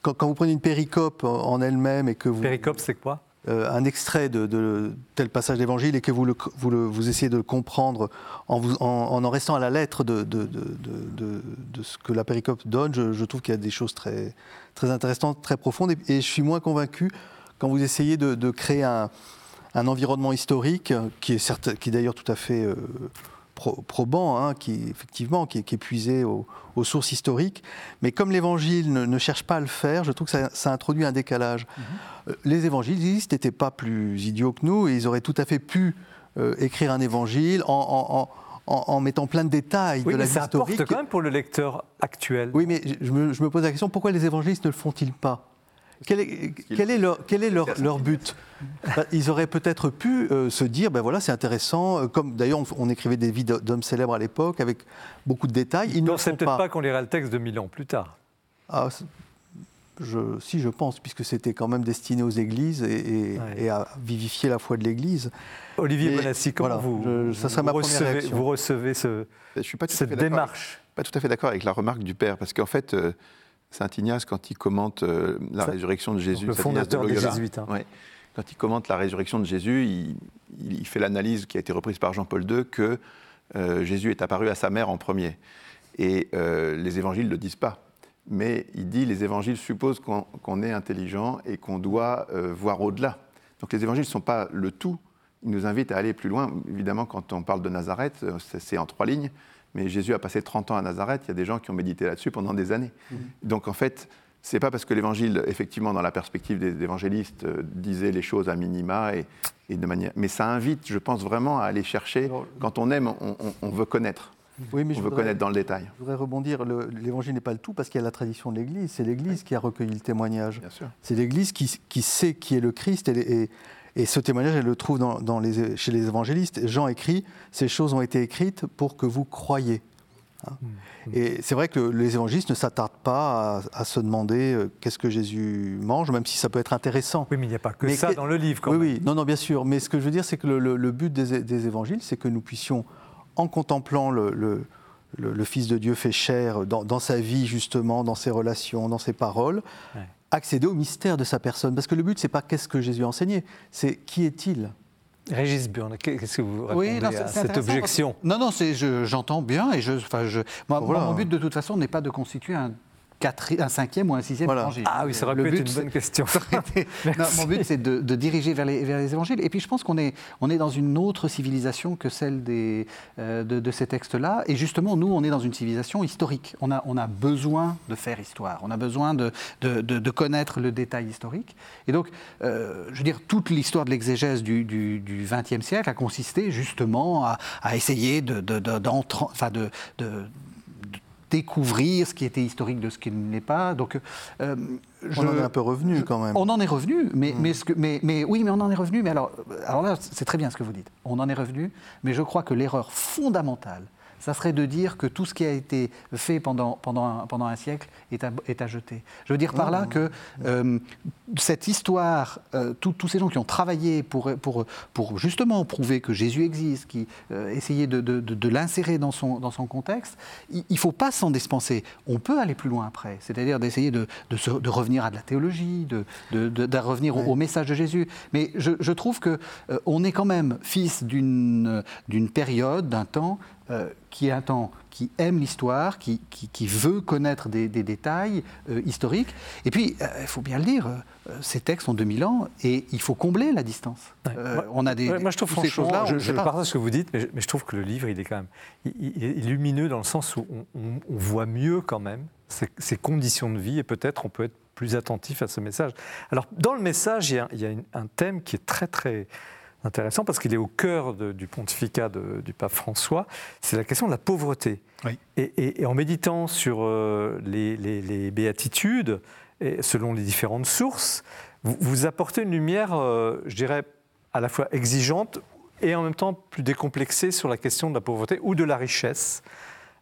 [SPEAKER 4] quand, vous prenez une péricope en elle-même et que vous
[SPEAKER 1] péricope, c'est quoi?
[SPEAKER 4] Euh, un extrait de, tel passage d'évangile et que vous, le, vous, le, vous, essayez de le comprendre en, vous, en, en, restant à la lettre de, de, ce que la péricope donne, je, je trouve qu'il y a des choses très, très intéressantes, très profondes, et, et je suis moins convaincu quand vous essayez de, créer un, environnement historique qui est, certes, qui est d'ailleurs tout à fait euh, probant, hein, qui effectivement qui est, puisé aux, sources historiques, mais comme l'Évangile ne, cherche pas à le faire, je trouve que ça, introduit un décalage. Mm-hmm. Euh, les évangélistes n'étaient pas plus idiots que nous et ils auraient tout à fait pu euh, écrire un Évangile en, mettant plein de détails
[SPEAKER 1] de
[SPEAKER 4] la
[SPEAKER 1] vie historique. Ça quand même pour le lecteur actuel.
[SPEAKER 4] Oui, mais je me, je me pose la question pourquoi les évangélistes ne le font-ils pas? Quel est, quel est leur, quel est leur, leur but Bah, Ils auraient peut-être pu euh, se dire, ben voilà, c'est intéressant. euh, Comme d'ailleurs, on, on écrivait des vies d'hommes célèbres à l'époque avec beaucoup de détails. Ils ne
[SPEAKER 1] Non,
[SPEAKER 4] le
[SPEAKER 1] c'est
[SPEAKER 4] font
[SPEAKER 1] peut-être
[SPEAKER 4] pas.
[SPEAKER 1] pas, qu'on lira le texte de mille ans plus tard.
[SPEAKER 4] Ah, je, si, je pense, puisque c'était quand même destiné aux églises et, et-
[SPEAKER 1] Ouais.
[SPEAKER 4] et à vivifier la foi de l'Église.
[SPEAKER 1] Olivier Bonassi, comment
[SPEAKER 4] voilà,
[SPEAKER 1] vous,
[SPEAKER 4] je- ça
[SPEAKER 1] vous
[SPEAKER 4] ma première
[SPEAKER 1] recevez,
[SPEAKER 4] réaction.
[SPEAKER 1] vous recevez ce-
[SPEAKER 5] Je suis pas tout à
[SPEAKER 1] cette
[SPEAKER 5] fait d'accord avec-
[SPEAKER 1] démarche
[SPEAKER 5] pas tout à fait d'accord avec la remarque du père, parce qu'en fait, euh, Saint Ignace, quand il commente euh, la
[SPEAKER 1] Ça-
[SPEAKER 5] résurrection de Jésus,
[SPEAKER 1] le
[SPEAKER 5] de
[SPEAKER 1] fondateur des Jésuites, hein.
[SPEAKER 5] ouais, quand il commente la résurrection de Jésus, il, fait l'analyse qui a été reprise par Jean-Paul II que euh, Jésus est apparu à sa mère en premier. Et euh, les évangiles ne le disent pas. Mais il dit les évangiles supposent qu'on est intelligent et qu'on doit euh, voir au-delà. Donc les évangiles ne sont pas le tout. Ils nous invitent à aller plus loin. Évidemment, quand on parle de Nazareth, euh, c'est en trois lignes. Mais Jésus a passé 30 ans à Nazareth. Il y a des gens qui ont médité là-dessus pendant des années. Donc en fait, c'est pas parce que l'évangile, effectivement, dans la perspective des évangélistes, euh, disait les choses à minima et, et de manière. Mais ça invite, je pense vraiment, à aller chercher.
[SPEAKER 4] Alors,
[SPEAKER 5] Quand on aime, on, on- on veut connaître.
[SPEAKER 4] Oui, mais
[SPEAKER 5] On
[SPEAKER 4] je
[SPEAKER 5] veut
[SPEAKER 4] voudrais-
[SPEAKER 5] connaître dans le détail.
[SPEAKER 4] Je voudrais rebondir, le- l'évangile n'est pas le tout parce qu'il y a la tradition de l'Église. C'est l'Église qui a recueilli le témoignage. C'est l'Église qui, qui sait qui est le Christ et, et- et ce témoignage, elle le trouve dans, dans les, chez les évangélistes. Jean écrit Ces choses ont été écrites pour que vous croyiez. Hein. Et c'est vrai que les évangélistes ne s'attardent pas à, à se demander euh, qu'est-ce que Jésus mange, même si ça peut être intéressant.
[SPEAKER 1] Oui, mais il n'y a pas que
[SPEAKER 4] Mais
[SPEAKER 1] ça
[SPEAKER 4] que-
[SPEAKER 1] dans le livre. Quand
[SPEAKER 4] oui,
[SPEAKER 1] même.
[SPEAKER 4] oui, non, non, bien sûr. Mais ce que je veux dire, c'est que le, le- le but des, des évangiles, c'est que nous puissions, en contemplant le, le- le- le Fils de Dieu fait chair dans, dans sa vie, justement, dans ses relations, dans ses paroles,
[SPEAKER 1] Ouais.
[SPEAKER 4] Accéder au mystère de sa personne. Parce que le but, c'est pas qu'est-ce que Jésus a enseigné, c'est qui est-il
[SPEAKER 1] Régis Burn, qu'est-ce que vous répondez
[SPEAKER 3] non, c'est-
[SPEAKER 1] à cette objection?
[SPEAKER 3] Non, non, j'entends bien et je, enfin, je, moi, moi,
[SPEAKER 4] Voilà.
[SPEAKER 3] mon but de toute façon n'est pas de constituer un, quatri- un cinquième ou un sixième
[SPEAKER 4] Voilà.
[SPEAKER 3] évangile.
[SPEAKER 1] Ah oui, ça aurait
[SPEAKER 3] Le
[SPEAKER 1] pu être
[SPEAKER 3] but,
[SPEAKER 1] une bonne question.
[SPEAKER 3] Non, mon but, c'est de, de diriger vers les, vers les évangiles. Et puis, je pense qu'on est, on est dans une autre civilisation que celle des, euh, de, de ces textes-là. Et justement, nous, on est dans une civilisation historique. On a, on a besoin de faire histoire. On a besoin de, de, de- de connaître le détail historique. Et donc, euh, je veux dire, toute l'histoire de l'exégèse du XXe siècle a consisté justement à, à essayer de, de, de- d'entran- enfin, de- de- de découvrir ce qui était historique de ce qui ne l'est pas. Donc, euh,
[SPEAKER 4] On en est un peu revenu quand même.
[SPEAKER 3] on en est revenu, mais, mais, ce que- mais, mais oui, mais on en est revenu. Mais alors, alors là, c'est très bien ce que vous dites. On en est revenu, mais je crois que l'erreur fondamentale, ça serait de dire que tout ce qui a été fait pendant, pendant, un, pendant un siècle est à, est à jeter. Je veux dire par là que euh, cette histoire, euh, tous- ces gens qui ont travaillé pour, pour, pour justement prouver que Jésus existe, qui euh, essayaient de, de- de- de l'insérer dans son, dans son contexte, il ne faut pas s'en dispenser. On peut aller plus loin après, c'est-à-dire d'essayer de, de se- de revenir à de la théologie, de, revenir au, au message de Jésus. Mais je, je trouve euh, on est quand même fils d'une d'une période, d'un temps euh, qui est un temps qui aime l'histoire, qui, qui, qui veut connaître des, des détails euh, historiques. Et puis, euh, il faut bien le dire, ces textes ont 2000 ans et il faut combler la distance.
[SPEAKER 1] Ouais. Moi-
[SPEAKER 3] on a des,
[SPEAKER 1] Ouais, moi, je trouve
[SPEAKER 3] ces
[SPEAKER 1] franchement,
[SPEAKER 3] choses-là, on
[SPEAKER 1] je, je partage ce que vous dites, mais je, mais je trouve que le livre, il est quand même il, il est lumineux dans le sens où on, on- on voit mieux quand même ses conditions de vie et peut-être on peut être plus attentif à ce message. Alors, dans le message, il y a, il y a une- un thème qui est très, très intéressant parce qu'il est au cœur de- du pontificat de- du pape François, c'est la question de la pauvreté.
[SPEAKER 3] Oui.
[SPEAKER 1] Et, et- et en méditant sur euh, les, les- les béatitudes, et selon les différentes sources, vous, vous apportez une lumière, euh, je dirais, à la fois exigeante et en même temps plus décomplexée sur la question de la pauvreté ou de la richesse.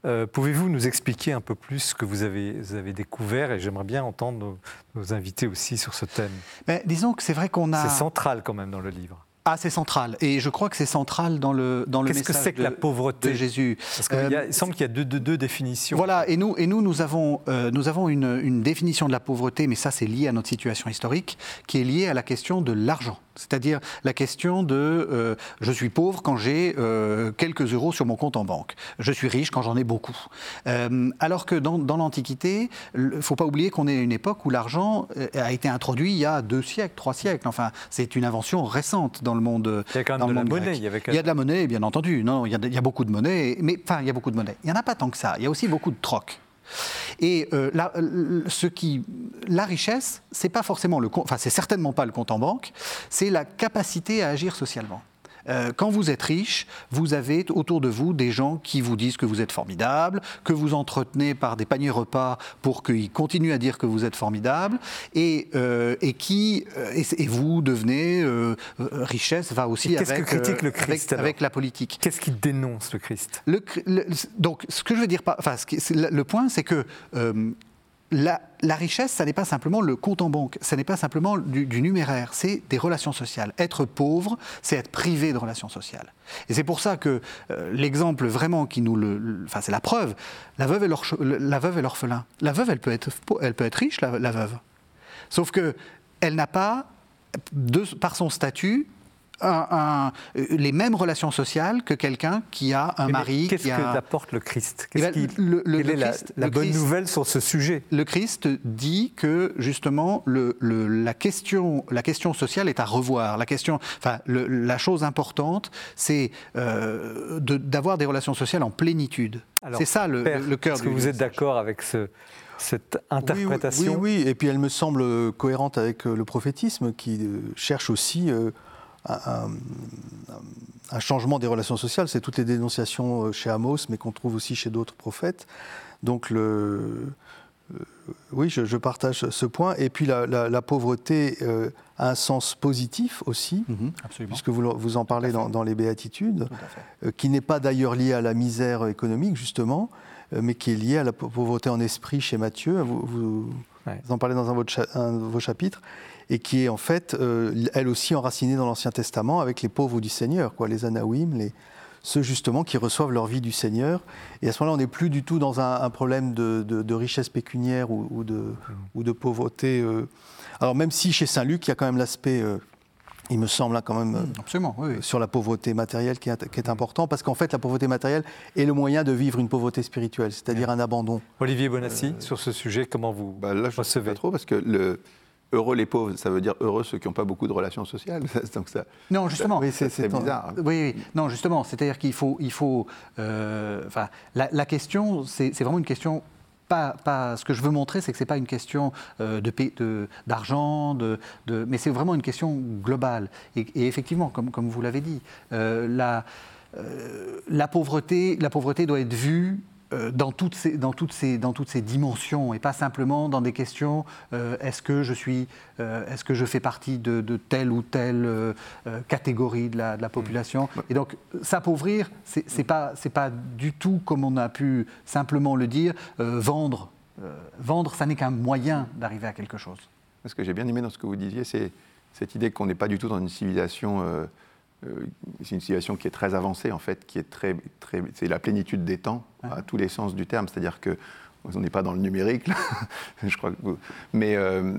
[SPEAKER 1] Euh, Pouvez-vous nous expliquer un peu plus ce que vous avez, vous avez découvert Et j'aimerais bien entendre nos, nos invités aussi sur ce thème?
[SPEAKER 3] Mais disons que c'est vrai qu'on a.
[SPEAKER 1] C'est central quand même dans le livre.
[SPEAKER 3] Ah, c'est central. Et je crois que c'est central dans le, dans le
[SPEAKER 1] Qu'est-ce que c'est que
[SPEAKER 3] de,
[SPEAKER 1] la pauvreté
[SPEAKER 3] de Jésus.
[SPEAKER 1] Parce qu'il
[SPEAKER 3] Euh,
[SPEAKER 1] il semble qu'il y a deux, deux- deux définitions.
[SPEAKER 3] Voilà, et nous, et nous, nous avons, euh, nous avons une, une définition de la pauvreté, mais ça, c'est lié à notre situation historique, qui est liée à la question de l'argent. C'est-à-dire la question de euh, je suis pauvre quand j'ai euh, quelques euros sur mon compte en banque. Je suis riche quand j'en ai beaucoup. Euh, alors que dans, dans l'Antiquité, il ne faut pas oublier qu'on est à une époque où l'argent a été introduit il y a deux siècles, trois siècles. Enfin, c'est une invention récente dans le monde.
[SPEAKER 1] Il y a quand même
[SPEAKER 3] dans
[SPEAKER 1] de la monnaie,
[SPEAKER 3] grec.
[SPEAKER 1] il y avait quand
[SPEAKER 3] Il y a de la monnaie, bien entendu. Non, il y a, de- il y a beaucoup de monnaie, mais enfin, il y a beaucoup de monnaie. Il n'y en a pas tant que ça. Il y a aussi beaucoup de troc. Et euh, la, euh, ce qui, la richesse, c'est pas forcément le, compte- enfin, c'est certainement pas le compte en banque. C'est la capacité à agir socialement. Euh, quand vous êtes riche, vous avez autour de vous des gens qui vous disent que vous êtes formidable, que vous entretenez par des paniers repas pour qu'ils continuent à dire que vous êtes formidable, et, euh, et qui euh, et, et vous devenez euh, richesse va aussi avec,
[SPEAKER 1] que critique le Christ,
[SPEAKER 3] avec, la politique.
[SPEAKER 1] Qu'est-ce qui dénonce le Christ?
[SPEAKER 3] Le cr- le- donc, ce que je veux dire, enfin, le point, c'est que la, richesse, ça n'est pas simplement le compte en banque, ça n'est pas simplement du, numéraire, c'est des relations sociales. Être pauvre, c'est être privé de relations sociales. Et c'est pour ça que euh, l'exemple vraiment qui nous le, enfin, c'est la preuve. La veuve et l'orphelin. La veuve, elle peut être, elle peut être riche, la, veuve. Sauf que elle n'a pas, par son statut, un- un- les mêmes relations sociales que quelqu'un qui a un
[SPEAKER 1] Mais
[SPEAKER 3] mari,
[SPEAKER 1] Qu'est-ce
[SPEAKER 3] qui
[SPEAKER 1] que
[SPEAKER 3] a...
[SPEAKER 1] apporte le Christ?
[SPEAKER 3] Eh
[SPEAKER 1] Qu'est-ce
[SPEAKER 3] ben,
[SPEAKER 1] qui-
[SPEAKER 3] le- le-
[SPEAKER 1] Quelle
[SPEAKER 3] le
[SPEAKER 1] est la,
[SPEAKER 3] Christ-
[SPEAKER 1] la
[SPEAKER 3] le
[SPEAKER 1] bonne
[SPEAKER 3] Christ-
[SPEAKER 1] nouvelle sur ce sujet?
[SPEAKER 3] Le Christ dit que justement le- la, question, la question sociale est à revoir. La, question, enfin, la chose importante, c'est euh, de- d'avoir des relations sociales en plénitude. C'est ça le,
[SPEAKER 1] Père,
[SPEAKER 3] le cœur
[SPEAKER 1] Est-ce que vous êtes d'accord avec ce- cette
[SPEAKER 4] Oui, oui,
[SPEAKER 1] interprétation?
[SPEAKER 4] Oui, oui, et puis elle me semble euh, cohérente avec euh, le prophétisme qui euh, cherche aussi euh, un, changement des relations sociales. C'est toutes les dénonciations euh, chez Amos, mais qu'on trouve aussi chez d'autres prophètes. Donc, le, euh, oui, je, je partage ce point. Et puis, la, la- la pauvreté euh, a un sens positif aussi,
[SPEAKER 3] Mhm, absolument.
[SPEAKER 4] puisque vous, vous en parlez dans, dans les Béatitudes euh, qui n'est pas d'ailleurs lié à la misère économique, justement, mais qui est lié à la pau- pauvreté en esprit chez Matthieu. Vous, vous-
[SPEAKER 1] Ouais.
[SPEAKER 4] vous en parlez dans un de vos chapitres, et qui est en fait, euh, elle aussi, enracinée dans l'Ancien Testament avec les pauvres du Seigneur, quoi, les les, ceux justement qui reçoivent leur vie du Seigneur. Et à ce moment-là, on n'est plus du tout dans un, un problème de, de- de richesse pécuniaire ou, ou de, ou de pauvreté. euh. Alors même si chez Saint-Luc, il y a quand même l'aspect, euh, il me semble, hein, quand même,
[SPEAKER 3] Absolument, oui. oui.
[SPEAKER 4] sur la pauvreté matérielle qui est, qui est important, parce qu'en fait, la pauvreté matérielle est le moyen de vivre une pauvreté spirituelle, c'est-à-dire un abandon.
[SPEAKER 1] Olivier Bonassi,
[SPEAKER 3] Euh,
[SPEAKER 1] sur ce sujet, comment vous
[SPEAKER 5] Bah, là, je ne sais pas trop parce que le heureux les pauvres, ça veut dire heureux ceux qui n'ont pas beaucoup de relations sociales. Donc ça,
[SPEAKER 3] Non, justement.
[SPEAKER 4] Oui, c'est-
[SPEAKER 5] bizarre.
[SPEAKER 3] Oui, oui. Non, justement, c'est-à-dire qu'il faut, il faut, euh, enfin, la, la question, c'est vraiment une question. Pas, pas, ce que je veux montrer, c'est que c'est pas une question euh, de paie- de- d'argent, de, de, mais c'est vraiment une question globale. Et, et effectivement, comme, comme vous l'avez dit, euh, la, euh, la pauvreté, la pauvreté doit être vue dans toutes, ces, dans, toutes ces, dans toutes ces dimensions et pas simplement dans des questions euh, est-ce que je suis euh, est-ce que je fais partie de, de telle ou telle euh, euh, catégorie de la, de la population et donc s'appauvrir c'est pas c'est pas du tout comme on a pu simplement le dire euh, vendre Euh, vendre ça n'est qu'un moyen d'arriver à quelque chose
[SPEAKER 5] Ce que j'ai bien aimé dans ce que vous disiez, c'est cette idée qu'on n'est pas du tout dans une civilisation. Euh, c'est une civilisation qui est très avancée, en fait, qui est très. très c'est la plénitude des temps, à tous les sens du terme. C'est-à-dire que. On n'est pas dans le numérique, là. je crois que vous- Mais euh,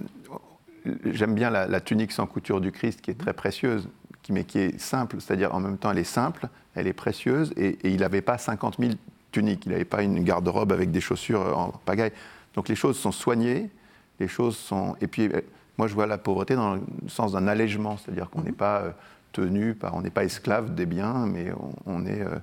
[SPEAKER 5] j'aime bien la, la tunique sans couture du Christ, qui est très précieuse, qui, mais qui est simple. C'est-à-dire, en même temps, elle est simple, elle est précieuse, et, et il n'avait pas 50 000 tuniques. Il n'avait pas une garde-robe avec des chaussures en pagaille. Donc les choses sont soignées, les choses sont. Et puis, euh, moi, je vois la pauvreté dans le sens d'un allègement, c'est-à-dire qu'on n'est pas tenu par, on n'est pas esclave des biens, mais on, on est, euh,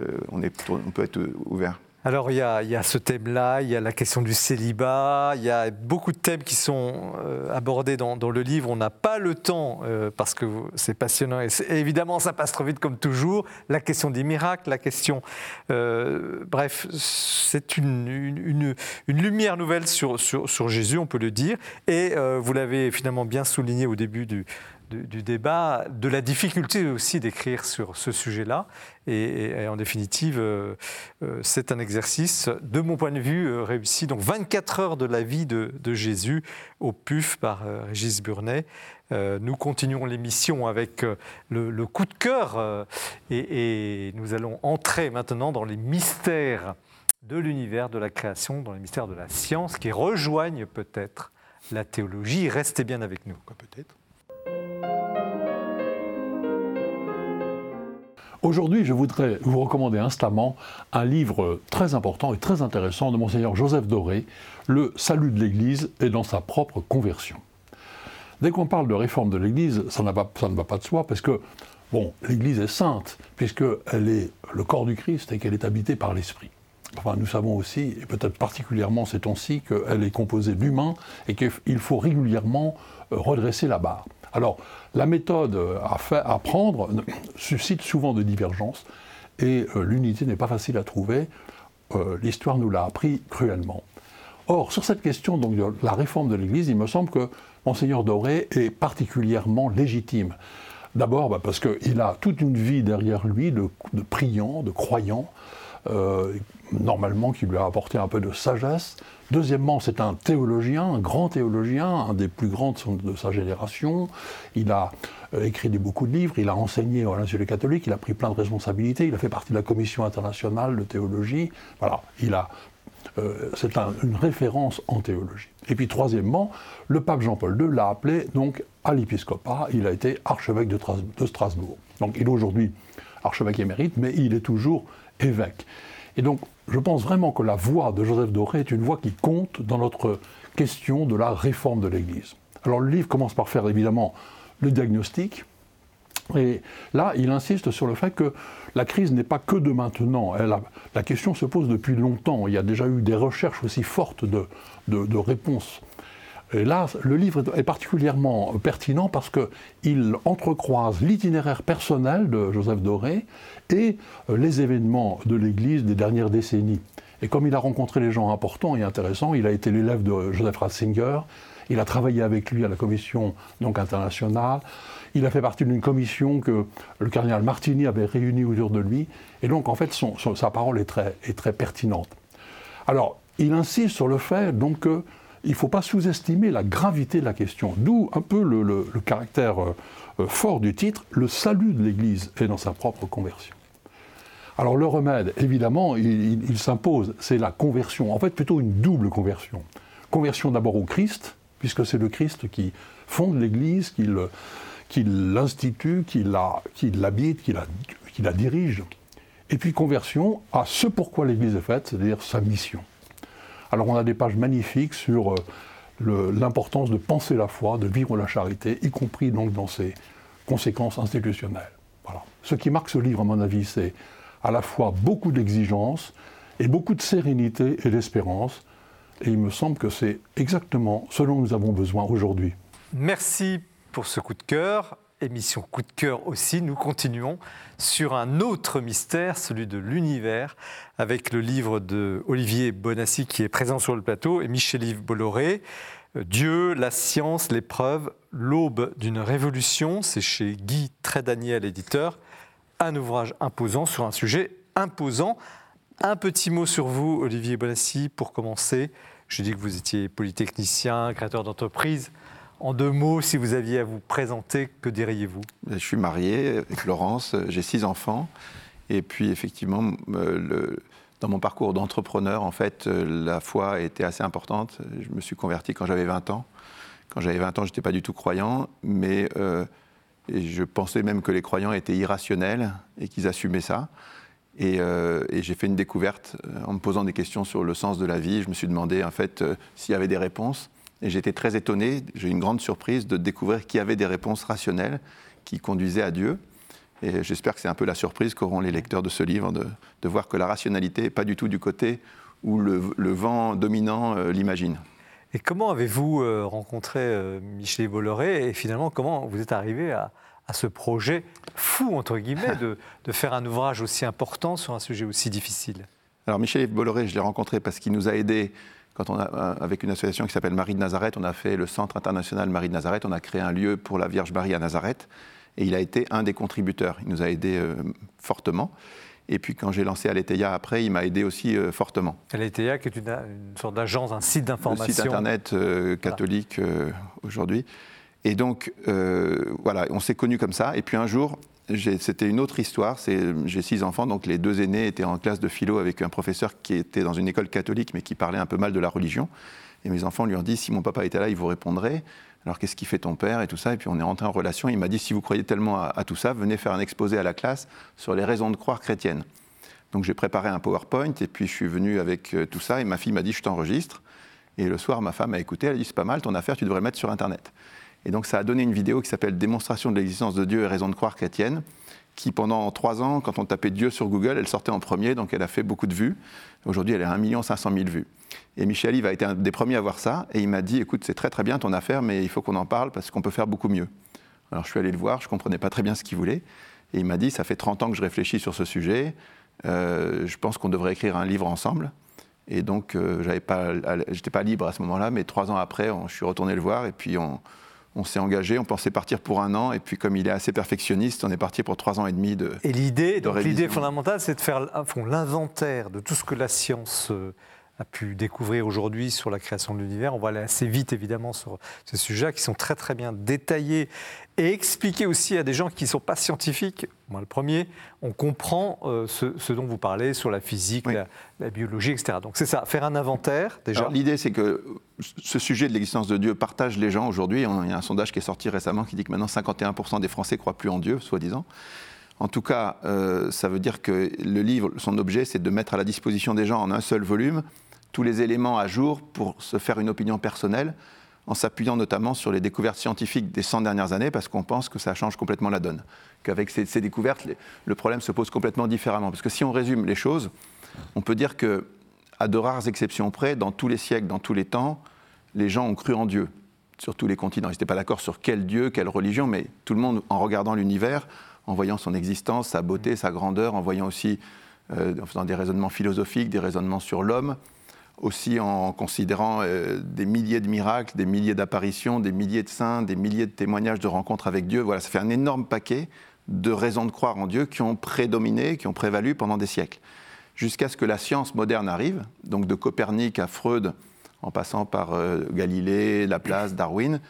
[SPEAKER 5] euh, on est, on peut être ouvert.
[SPEAKER 1] Alors il y, a, il y a ce thème-là, il y a la question du célibat, il y a beaucoup de thèmes qui sont euh, abordés dans, dans le livre. On n'a pas le temps euh, parce que c'est passionnant et, évidemment ça passe trop vite comme toujours. La question des miracles, la question... euh, bref, c'est une, une, une- une lumière nouvelle sur, sur, sur Jésus, on peut le dire. Et euh, vous l'avez finalement bien souligné au début du, du, débat, de la difficulté aussi d'écrire sur ce sujet-là. Et, en définitive, euh, euh, c'est un exercice, de mon point de vue, euh, réussi. Donc 24 heures de la vie de, Jésus au PUF par Régis Burnet. Nous continuons l'émission avec le, coup de cœur et, et nous allons entrer maintenant dans les mystères de l'univers de la création, dans les mystères de la science qui rejoignent peut-être la théologie. Restez bien avec nous.
[SPEAKER 5] Peut-être.
[SPEAKER 6] Aujourd'hui, je voudrais vous recommander instamment un livre très important et très intéressant de Monseigneur Joseph Doré, Le salut de l'Église et dans sa propre conversion. Dès qu'on parle de réforme de l'Église, ça, ne va pas de soi parce que, bon, l'Église est sainte puisqu'elle est le corps du Christ et qu'elle est habitée par l'Esprit. enfin, nous savons aussi, et peut-être particulièrement ces temps-ci, qu'elle est composée d'humains et qu'il faut régulièrement euh, redresser la barre. Alors, la méthode à, prendre suscite souvent de divergences et euh, l'unité n'est pas facile à trouver. Euh, l'histoire nous l'a appris cruellement. Or, sur cette question de la réforme de l'Église, il me semble que Monseigneur Doré est particulièrement légitime. D'abord bah, parce qu'il a toute une vie derrière lui de, de priant, de croyant, euh, normalement qui lui a apporté un peu de sagesse. Deuxièmement, c'est un théologien, un grand théologien, un des plus grands de sa génération. Il a euh, écrit beaucoup de livres, il a enseigné à l'Institut catholique, il a pris plein de responsabilités, il a fait partie de la Commission internationale de théologie. Voilà, il a euh, c'est une référence en théologie. Et puis troisièmement, le pape Jean-Paul II l'a appelé donc à l'épiscopat, il a été archevêque de, de Strasbourg. Donc il est aujourd'hui archevêque émérite, mais il est toujours évêque. Et donc je pense vraiment que la voix de Joseph Doré est une voix qui compte dans notre question de la réforme de l'Église. Alors le livre commence par faire évidemment le diagnostic, et là, il insiste sur le fait que la crise n'est pas que de maintenant. la question se pose depuis longtemps. Il y a déjà eu des recherches aussi fortes de, réponses. Et là, le livre est particulièrement pertinent parce qu'il entrecroise l'itinéraire personnel de Joseph Doré et euh, les événements de l'Église des dernières décennies. Et comme il a rencontré les gens importants et intéressants, il a été l'élève de Joseph Ratzinger, il a travaillé avec lui à la commission donc, internationale, il a fait partie d'une commission que le cardinal Martini avait réunie autour de lui. Et donc, en fait, sa parole est très, est très, pertinente. Alors, il insiste sur le fait donc qu'il ne faut pas sous-estimer la gravité de la question. D'où un peu le, caractère euh, euh, fort du titre, le salut de l'Église est dans sa propre conversion. Alors le remède, évidemment, il, il s'impose, c'est la conversion, en fait plutôt une double conversion. Conversion d'abord au Christ, puisque c'est le Christ qui fonde l'Église, qui l'institue, qui l'habite, qui la, dirige. Et puis conversion à ce pourquoi l'Église est faite, c'est-à-dire sa mission. Alors on a des pages magnifiques sur euh, l'importance de penser la foi, de vivre la charité, y compris donc dans ses conséquences institutionnelles. Voilà. Ce qui marque ce livre, à mon avis, c'est à la fois beaucoup d'exigence et beaucoup de sérénité et d'espérance. Et il me semble que c'est exactement ce dont nous avons besoin aujourd'hui.
[SPEAKER 1] Merci pour ce coup de cœur. Émission coup de cœur aussi, nous continuons sur un autre mystère, celui de l'univers, avec le livre de Olivier Bonassi qui est présent sur le plateau et Michel-Yves Bolloré. Euh, Dieu, la science, l'épreuve, l'aube d'une révolution, c'est chez Guy Trédaniel, éditeur. Un ouvrage imposant sur un sujet imposant. Un petit mot sur vous, Olivier Bonassi, pour commencer. Je dis que vous étiez polytechnicien, créateur d'entreprise. En deux mots, si vous aviez à vous présenter, que diriez-vous?
[SPEAKER 5] Je suis marié avec Laurence, j'ai six enfants. Et puis effectivement, euh, dans mon parcours d'entrepreneur, en fait, euh, la foi était assez importante. Je me suis converti quand j'avais 20 ans. Quand j'avais 20 ans, je n'étais pas du tout croyant, mais euh, je pensais même que les croyants étaient irrationnels et qu'ils assumaient ça. Et, et j'ai fait une découverte en me posant des questions sur le sens de la vie. Je me suis demandé en fait s'il y avait des réponses. Et j'étais très étonné, j'ai eu une grande surprise de découvrir qu'il y avait des réponses rationnelles qui conduisaient à Dieu. Et j'espère que c'est un peu la surprise qu'auront les lecteurs de ce livre, de, voir que la rationalité n'est pas du tout du côté où le, vent dominant euh, l'imagine.
[SPEAKER 1] Et comment avez-vous euh, rencontré euh, Michel Bolloré et finalement comment vous êtes arrivé à, ce projet fou, entre guillemets, de, de, faire un ouvrage aussi important sur un sujet aussi difficile?
[SPEAKER 5] Alors Michel Bolloré, je l'ai rencontré parce qu'il nous a aidés quand on a, euh, avec une association qui s'appelle Marie de Nazareth, on a fait le Centre international Marie de Nazareth, on a créé un lieu pour la Vierge Marie à Nazareth, et il a été un des contributeurs. Il nous a aidés euh, fortement. Et puis quand j'ai lancé Aletheia après, il m'a aidé aussi euh, fortement.
[SPEAKER 1] Aletheia, qui est une, sorte d'agence, un site d'information.
[SPEAKER 5] Un site internet catholique aujourd'hui. Et donc, voilà, on s'est connus comme ça. Et puis un jour, c'était une autre histoire. J'ai six enfants, donc les deux aînés étaient en classe de philo avec un professeur qui était dans une école catholique, mais qui parlait un peu mal de la religion. Et mes enfants lui ont dit si mon papa était là, il vous répondrait. Alors qu'est-ce qui fait ton père et tout ça? Et puis on est rentré en relation. Il m'a dit si vous croyez tellement à, tout ça, venez faire un exposé à la classe sur les raisons de croire chrétiennes. Donc j'ai préparé un PowerPoint et puis je suis venu avec euh, tout ça. Et ma fille m'a dit je t'enregistre. Et le soir, ma femme a écouté. Elle a dit c'est pas mal ton affaire, tu devrais mettre sur Internet. Et donc ça a donné une vidéo qui s'appelle Démonstration de l'existence de Dieu et raison de croire chrétienne. qui pendant trois ans, quand on tapait Dieu sur Google, elle sortait en premier, donc elle a fait beaucoup de vues. Aujourd'hui, elle a 1 500 000 vues. Et Michel Yves a été un des premiers à voir ça, et il m'a dit, écoute, c'est très très bien ton affaire, mais il faut qu'on en parle parce qu'on peut faire beaucoup mieux. Alors je suis allé le voir, je ne comprenais pas très bien ce qu'il voulait, et il m'a dit, ça fait 30 ans que je réfléchis sur ce sujet, euh, je pense qu'on devrait écrire un livre ensemble. Et donc, euh, je n'étais pas libre à ce moment-là, mais trois ans après, je suis retourné le voir, et puis on, on s'est engagé, on pensait partir pour un an, et puis comme il est assez perfectionniste, on est parti pour trois ans et demi de.
[SPEAKER 1] Et l'idée, l'idée fondamentale, c'est de faire l'inventaire de tout ce que la science euh, a pu découvrir aujourd'hui sur la création de l'univers. On va aller assez vite évidemment sur ces sujets qui sont très très bien détaillés et expliquer aussi à des gens qui ne sont pas scientifiques, moi le premier, on comprend euh, ce, dont vous parlez sur la physique, la, biologie, etc. Donc c'est ça, faire un inventaire déjà.
[SPEAKER 5] L'idée c'est que ce sujet de l'existence de Dieu partage les gens aujourd'hui. Il y a un sondage qui est sorti récemment qui dit que maintenant 51% des Français croient plus en Dieu, soi-disant. En tout cas, euh, ça veut dire que le livre, son objet, c'est de mettre à la disposition des gens en un seul volume tous les éléments à jour pour se faire une opinion personnelle, en s'appuyant notamment sur les découvertes scientifiques des 100 dernières années, parce qu'on pense que ça change complètement la donne. Qu'avec ces, découvertes, le problème se pose complètement différemment. Parce que si on résume les choses, on peut dire que, à de rares exceptions près, dans tous les siècles, dans tous les temps, les gens ont cru en Dieu, sur tous les continents. Ils n'étaient pas d'accord sur quel Dieu, quelle religion, mais tout le monde, en regardant l'univers, en voyant son existence, sa beauté, sa grandeur, en voyant aussi, euh, en faisant des raisonnements philosophiques, des raisonnements sur l'homme, aussi en considérant euh, des milliers de miracles, des milliers d'apparitions, des milliers de saints, des milliers de témoignages de rencontres avec Dieu. Voilà, ça fait un énorme paquet de raisons de croire en Dieu qui ont prédominé, qui ont prévalu pendant des siècles. Jusqu'à ce que la science moderne arrive, donc de Copernic à Freud, en passant par euh, Galilée, Laplace, Darwin,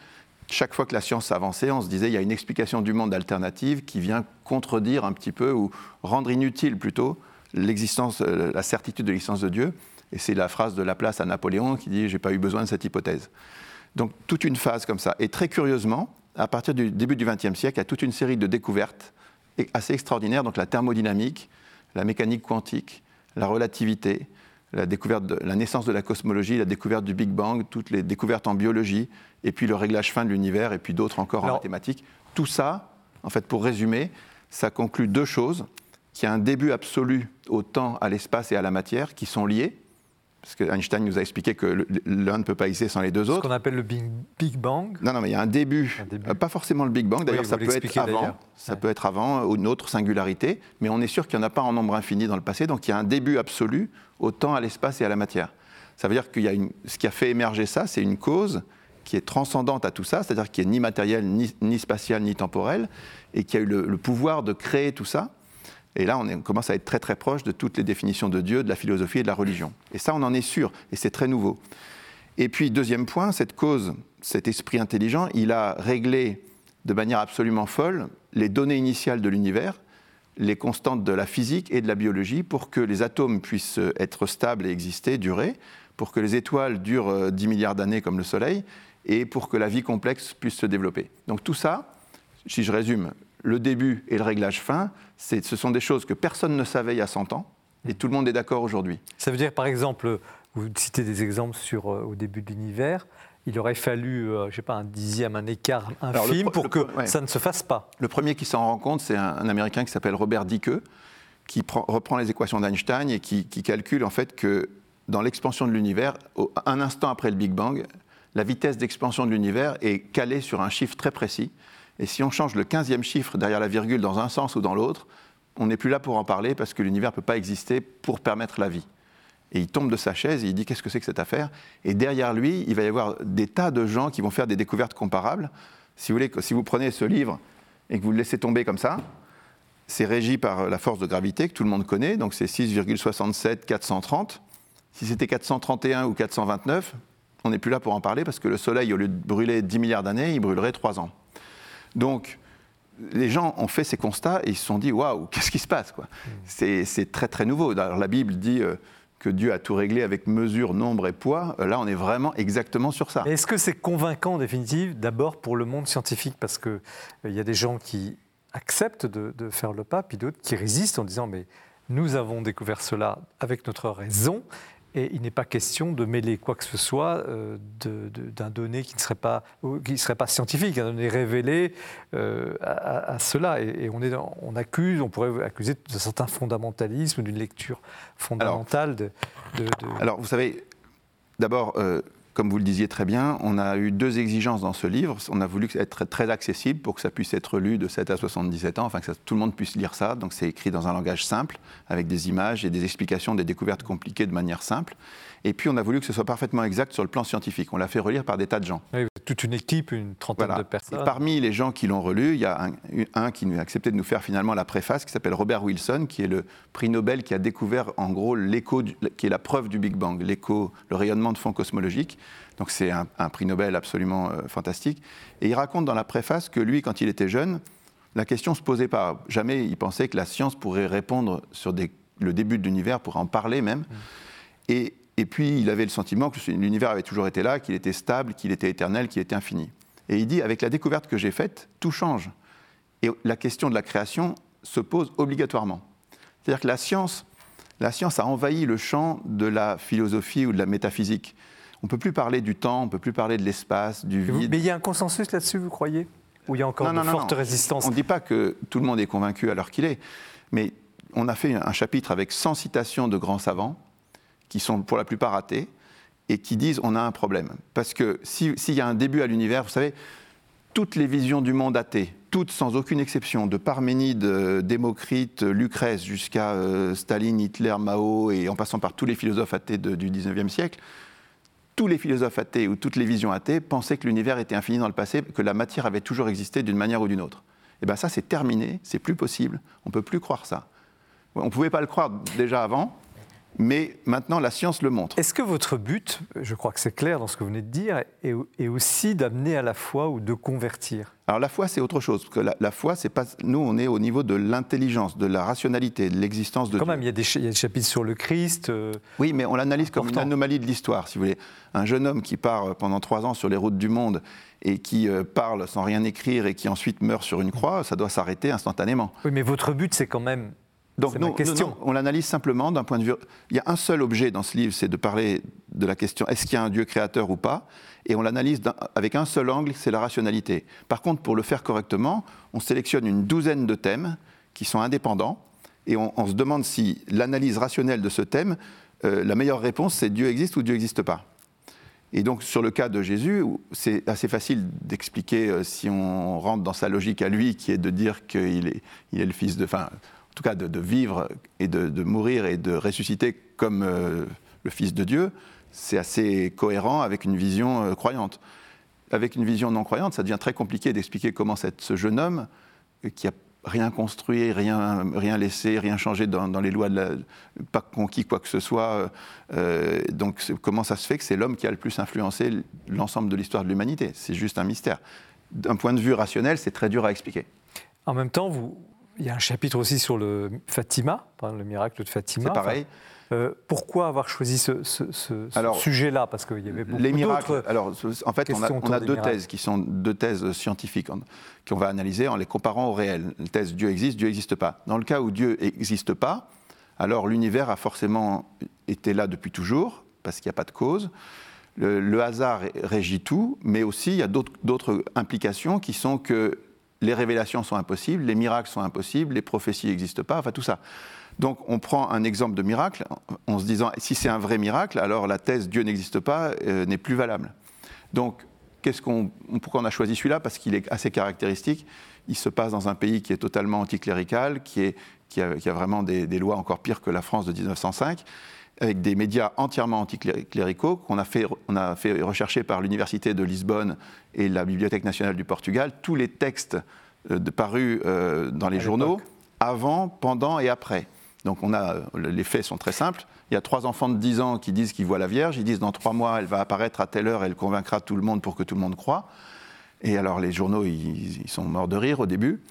[SPEAKER 5] chaque fois que la science avançait, on se disait il y a une explication du monde alternative qui vient contredire un petit peu ou rendre inutile plutôt l'existence, euh, la certitude de l'existence de Dieu. Et c'est la phrase de Laplace à Napoléon qui dit J'ai pas eu besoin de cette hypothèse. Donc, toute une phase comme ça. Et très curieusement, à partir du début du XXe siècle, il y a toute une série de découvertes assez extraordinaires. Donc, la thermodynamique, la mécanique quantique, la relativité, la découverte de la naissance de la cosmologie, la découverte du Big Bang, toutes les découvertes en biologie, et puis le réglage fin de l'univers, et puis d'autres encore en mathématiques. Tout ça, en fait, pour résumer, ça conclut deux choses qu'il y a un début absolu au temps, à l'espace et à la matière qui sont liés, parce que Einstein nous a expliqué que l'un ne peut pas exister sans les deux autres.
[SPEAKER 1] Ce qu'on appelle le Big, Bang.
[SPEAKER 5] Non, non, mais il y a un début. Euh, pas forcément le Big Bang. D'ailleurs, ça, peut être avant. Ça peut être avant ou une autre singularité. Mais on est sûr qu'il n'y en a pas en nombre infini dans le passé. Donc il y a un début absolu au temps, à l'espace et à la matière. Ça veut dire qu'il y a une, ce qui a fait émerger ça, c'est une cause qui est transcendante à tout ça, c'est-à-dire qui est ni matérielle, ni, ni spatiale, ni temporelle, et qui a eu le pouvoir de créer tout ça et là, on, commence à être très très proche de toutes les définitions de Dieu, de la philosophie et de la religion. Et ça, on en est sûr, et c'est très nouveau. Et puis, deuxième point, cette cause, cet esprit intelligent, il a réglé de manière absolument folle les données initiales de l'univers, les constantes de la physique et de la biologie pour que les atomes puissent être stables et exister, durer, pour que les étoiles durent 10 euh, milliards d'années comme le Soleil, et pour que la vie complexe puisse se développer. Donc tout ça, si je résume, le début et le réglage fin, ce sont des choses que personne ne savait il y a 100 ans, et tout le monde est d'accord aujourd'hui.
[SPEAKER 1] Ça veut dire, par exemple, vous citez des exemples sur, euh, au début de l'univers, il aurait fallu, euh, je sais pas, un dixième, un écart infime pour que ça ne se fasse pas.
[SPEAKER 5] Le premier qui s'en rend compte, c'est un, Américain qui s'appelle Robert Dicke, qui reprend les équations d'Einstein et qui, qui, calcule en fait que dans l'expansion de l'univers, un instant après le Big Bang, la vitesse d'expansion de l'univers est calée sur un chiffre très précis. Et si on change le 15e chiffre derrière la virgule dans un sens ou dans l'autre, on n'est plus là pour en parler parce que l'univers ne peut pas exister pour permettre la vie. Et il tombe de sa chaise et il dit qu'est-ce que c'est que cette affaire? Et derrière lui, il va y avoir des tas de gens qui vont faire des découvertes comparables. Si vous voulez, si vous prenez ce livre et que vous le laissez tomber comme ça, c'est régi par la force de gravité que tout le monde connaît, donc c'est 6,67 430. Si c'était 431 ou 429, on n'est plus là pour en parler parce que le Soleil, au lieu de brûler 10 milliards d'années, il brûlerait 3 ans. Donc, les gens ont fait ces constats et ils se sont dit waouh, qu'est-ce qui se passe C'est très très nouveau. Alors, la Bible dit euh, que Dieu a tout réglé avec mesure, nombre et poids. Euh, là, on est vraiment exactement sur ça.
[SPEAKER 1] Est-ce que c'est convaincant en définitive, d'abord pour le monde scientifique? Parce qu'il euh, y a des gens qui acceptent de, de faire le pas, puis d'autres qui résistent en disant mais nous avons découvert cela avec notre raison Et il n'est pas question de mêler quoi que ce soit euh, d'un donné qui ne serait pas, ou qui serait pas scientifique, un donné révélé euh, à, à cela. Et, et on, est dans- on accuse, on pourrait accuser d'un certain fondamentalisme, d'une lecture fondamentale de, de- de-
[SPEAKER 5] Alors, vous savez, d'abord, euh, comme vous le disiez très bien, on a eu deux exigences dans ce livre. On a voulu être très accessible pour que ça puisse être lu de 7 à 77 ans, enfin que tout le monde puisse lire ça. Donc, c'est écrit dans un langage simple, avec des images et des explications des découvertes compliquées de manière simple. Et puis, on a voulu que ce soit parfaitement exact sur le plan scientifique. On l'a fait relire par des tas de gens.
[SPEAKER 1] Oui, toute une équipe, une trentaine
[SPEAKER 5] Voilà.
[SPEAKER 1] de personnes.
[SPEAKER 5] Et parmi les gens qui l'ont relu, il y a un, un qui a accepté de nous faire finalement la préface, qui s'appelle Robert Wilson, qui est le prix Nobel qui a découvert en gros l'écho, qui est la preuve du Big Bang, l'écho, le rayonnement de fond cosmologique. Donc c'est un, un prix Nobel absolument euh, fantastique. Et il raconte dans la préface que lui, quand il était jeune, la question se posait pas. Jamais il pensait que la science pourrait répondre sur des- le début de l'univers, pourrait en parler même. Et, et puis, il avait le sentiment que l'univers avait toujours été là, qu'il était stable, qu'il était éternel, qu'il était infini. Et il dit, avec la découverte que j'ai faite, tout change. Et la question de la création se pose obligatoirement. C'est-à-dire que la science, la science a envahi le champ de la philosophie ou de la métaphysique. On ne peut plus parler du temps, on ne peut plus parler de l'espace, du vide.
[SPEAKER 1] mais il y a un consensus là-dessus, vous croyez? Ou il y a encore
[SPEAKER 5] Non,
[SPEAKER 1] de
[SPEAKER 5] non, non,
[SPEAKER 1] fortes
[SPEAKER 5] non.
[SPEAKER 1] résistances?
[SPEAKER 5] On ne dit pas que tout le monde est convaincu à l'heure qu'il est, mais on a fait un chapitre avec 100 citations de grands savants, qui sont pour la plupart athées, et qui disent on a un problème. Parce que si- s'il y a un début à l'univers, vous savez, toutes les visions du monde athée, toutes sans aucune exception, de Parménide, Démocrite, Lucrèce, jusqu'à euh, Staline, Hitler, Mao, et en passant par tous les philosophes athées du 19e siècle, tous les philosophes athées ou toutes les visions athées pensaient que l'univers était infini dans le passé, que la matière avait toujours existé d'une manière ou d'une autre. Et bien ça, c'est terminé, c'est plus possible, on ne peut plus croire ça. On ne pouvait pas le croire déjà avant, mais maintenant la science le montre.
[SPEAKER 1] Est-ce que votre but, je crois que c'est clair dans ce que vous venez de dire, est, est aussi d'amener à la foi ou de convertir?
[SPEAKER 5] Alors la foi, c'est autre chose, parce que la, la foi, c'est pas. Nous, on est au niveau de l'intelligence, de la rationalité, de l'existence de
[SPEAKER 1] Quand
[SPEAKER 5] Dieu.
[SPEAKER 1] même, il y, a des, ch- il y a des chapitres sur le Christ. euh,
[SPEAKER 5] Oui, mais on l'analyse comme une anomalie de l'histoire, si vous voulez. Un jeune homme qui part euh, pendant trois ans sur les routes du monde et qui euh, parle sans rien écrire et qui ensuite meurt sur une croix, ça doit s'arrêter instantanément.
[SPEAKER 1] Oui, mais votre but, c'est quand même.
[SPEAKER 5] Donc
[SPEAKER 1] ma question.
[SPEAKER 5] non, on l'analyse simplement d'un point de vue. Il y a un seul objet dans ce livre, c'est de parler de la question est-ce qu'il y a un Dieu créateur ou pas? Et on l'analyse avec un seul angle, c'est la rationalité. Par contre, pour le faire correctement, on sélectionne une douzaine de thèmes qui sont indépendants et on, on se demande si l'analyse rationnelle de ce thème, euh, la meilleure réponse, c'est Dieu existe ou Dieu n'existe pas. Et donc, sur le cas de Jésus, c'est assez facile d'expliquer euh, si on rentre dans sa logique à lui, qui est de dire qu'il est, il est le fils de. Enfin, en tout cas, de, vivre et de, mourir et de ressusciter comme euh, le fils de Dieu, c'est assez cohérent avec une vision euh, croyante. Avec une vision non croyante, ça devient très compliqué d'expliquer comment cette- ce jeune homme, euh, qui a rien construit, rien, rien laissé, rien changé dans, les lois, de la, pas conquis quoi que ce soit. donc comment ça se fait que c'est l'homme qui a le plus influencé l'ensemble de l'histoire de l'humanité? C'est juste un mystère. D'un point de vue rationnel, c'est très dur à expliquer.
[SPEAKER 1] En même temps, vous, il y a un chapitre aussi sur le Fatima, hein, le miracle de Fatima.
[SPEAKER 5] C'est pareil.
[SPEAKER 1] Enfin, euh, pourquoi avoir choisi ce, ce- ce- ce
[SPEAKER 5] Alors,
[SPEAKER 1] sujet-là? Parce qu'il y avait beaucoup
[SPEAKER 5] Les miracles. Alors, en fait, on a, on deux
[SPEAKER 1] miracles.
[SPEAKER 5] thèses qui sont deux thèses scientifiques en- qu'on va analyser en les comparant au réel. La thèse Dieu existe, Dieu n'existe pas. Dans le cas où Dieu n'existe pas, alors l'univers a forcément été là depuis toujours, parce qu'il n'y a pas de cause. Le, le hasard régit tout, mais aussi il y a d'autres implications qui sont que les révélations sont impossibles, les miracles sont impossibles, les prophéties n'existent pas, enfin tout ça. Donc on prend un exemple de miracle en se disant si c'est un vrai miracle, alors la thèse Dieu n'existe pas euh, n'est plus valable. Donc pourquoi on a choisi celui-là? Parce qu'il est assez caractéristique. Il se passe dans un pays qui est totalement anticlérical, qui a vraiment des, des lois encore pires que la France de 1905, avec des médias entièrement anticléricaux qu'on a fait, on a fait rechercher par l'Université de Lisbonne et la Bibliothèque nationale du Portugal tous les textes euh, de, parus euh, dans les
[SPEAKER 1] À
[SPEAKER 5] journaux avant, pendant et après. Donc on a, les faits sont très simples. Il y a trois enfants de 10 ans qui disent qu'ils voient la Vierge. Ils disent dans trois mois, elle va apparaître à telle heure, elle convaincra tout le monde pour que tout le monde croie. Et alors les journaux, ils, ils sont morts de rire au début.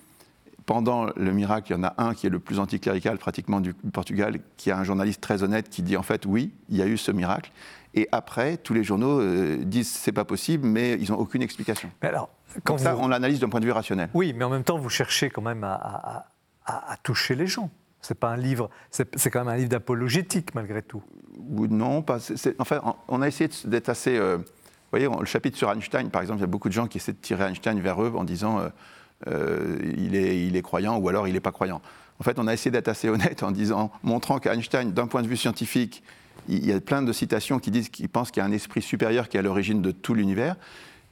[SPEAKER 5] Pendant le miracle, il y en a un qui est le plus anticlérical pratiquement du Portugal, qui a un journaliste très honnête qui dit en fait oui, il y a eu ce miracle. Et après, tous les journaux euh, disent c'est pas possible, mais ils n'ont aucune explication.
[SPEAKER 1] Mais alors, quand
[SPEAKER 5] ça, on l'analyse d'un point de vue rationnel.
[SPEAKER 1] Oui, mais en même temps, vous cherchez quand même à, à- à- à toucher les gens. C'est pas un livre, c'est quand même un livre d'apologétique malgré tout.
[SPEAKER 5] Ou non, pas. c'est- enfin, on a essayé d'être assez. euh, vous voyez, le chapitre sur Einstein, par exemple, il y a beaucoup de gens qui essaient de tirer Einstein vers eux en disant euh, euh, il, est, croyant ou alors il n'est pas croyant. En fait, on a essayé d'être assez honnête en disant, montrant qu'Einstein, d'un point de vue scientifique, il y a plein de citations qui disent qu'il pense qu'il y a un esprit supérieur qui est à l'origine de tout l'univers.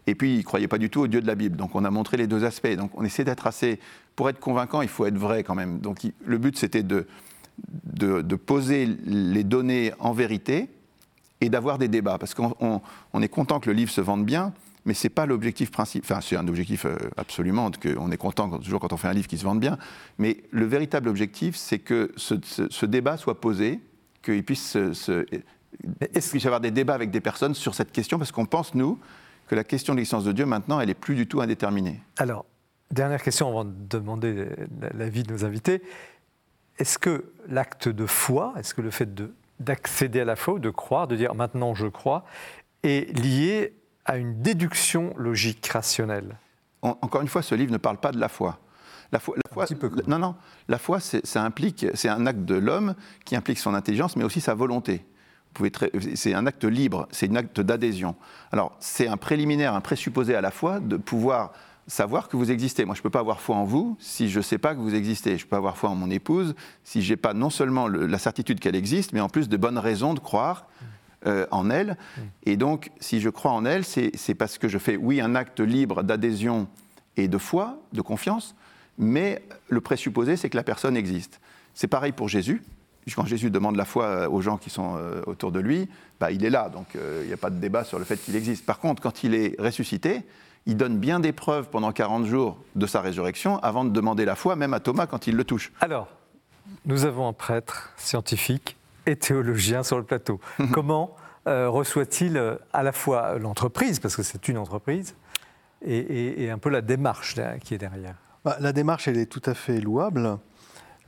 [SPEAKER 5] Et puis, il ne croyait pas du tout au Dieu de la Bible. Donc, on a montré les deux aspects. Donc, on essaie d'être assez. Pour être convaincant, il faut être vrai quand même. Donc, le but, c'était de, poser les données en vérité et d'avoir des débats. Parce qu'on on- on est content que le livre se vende bien, mais ce n'est pas l'objectif principal. Enfin, c'est un objectif euh, absolument, que on est content quand- toujours quand on fait un livre qui se vende bien. Mais le véritable objectif, c'est que ce, ce- ce débat soit posé, qu'il puisse, y avoir des débats avec des personnes sur cette question, parce qu'on pense, nous, que la question de l'existence de Dieu, maintenant, elle n'est plus du tout indéterminée.
[SPEAKER 1] Alors, dernière question avant de demander la- l'avis de nos invités. Est-ce que l'acte de foi, est-ce que le fait de- d'accéder à la foi, de croire, de dire maintenant je crois, est lié à une déduction logique rationnelle
[SPEAKER 5] En- encore une fois, ce livre ne parle pas de la foi. La foi, la foi-
[SPEAKER 1] petit peu,
[SPEAKER 5] non, non. La foi, c'est- ça implique, c'est un acte de l'homme qui implique son intelligence, mais aussi sa volonté. C'est un acte libre, c'est un acte d'adhésion. Alors, c'est un préliminaire, un présupposé à la foi de pouvoir savoir que vous existez. Moi, je ne peux pas avoir foi en vous si je ne sais pas que vous existez. Je ne peux pas avoir foi en mon épouse si je n'ai pas non seulement le- la certitude qu'elle existe, mais en plus de bonnes raisons de croire euh, en elle. Et donc, si je crois en elle, c'est parce que je fais, oui, un acte libre d'adhésion et de foi, de confiance, mais le présupposé, c'est que la personne existe. C'est pareil pour Jésus. Quand Jésus demande la foi euh, aux gens qui sont euh, autour de lui, bah, il est là, donc il n'y a pas de débat sur le fait qu'il existe. Par contre, quand il est ressuscité, il donne bien des preuves pendant 40 jours de sa résurrection avant de demander la foi, même à Thomas quand il le touche.
[SPEAKER 1] Alors, nous avons un prêtre scientifique et théologien sur le plateau. Comment euh, reçoit-il euh, à la fois l'entreprise, parce que c'est une entreprise, et, et- et un peu la démarche là, qui est derrière?
[SPEAKER 4] Bah, La démarche, elle est tout à fait louable.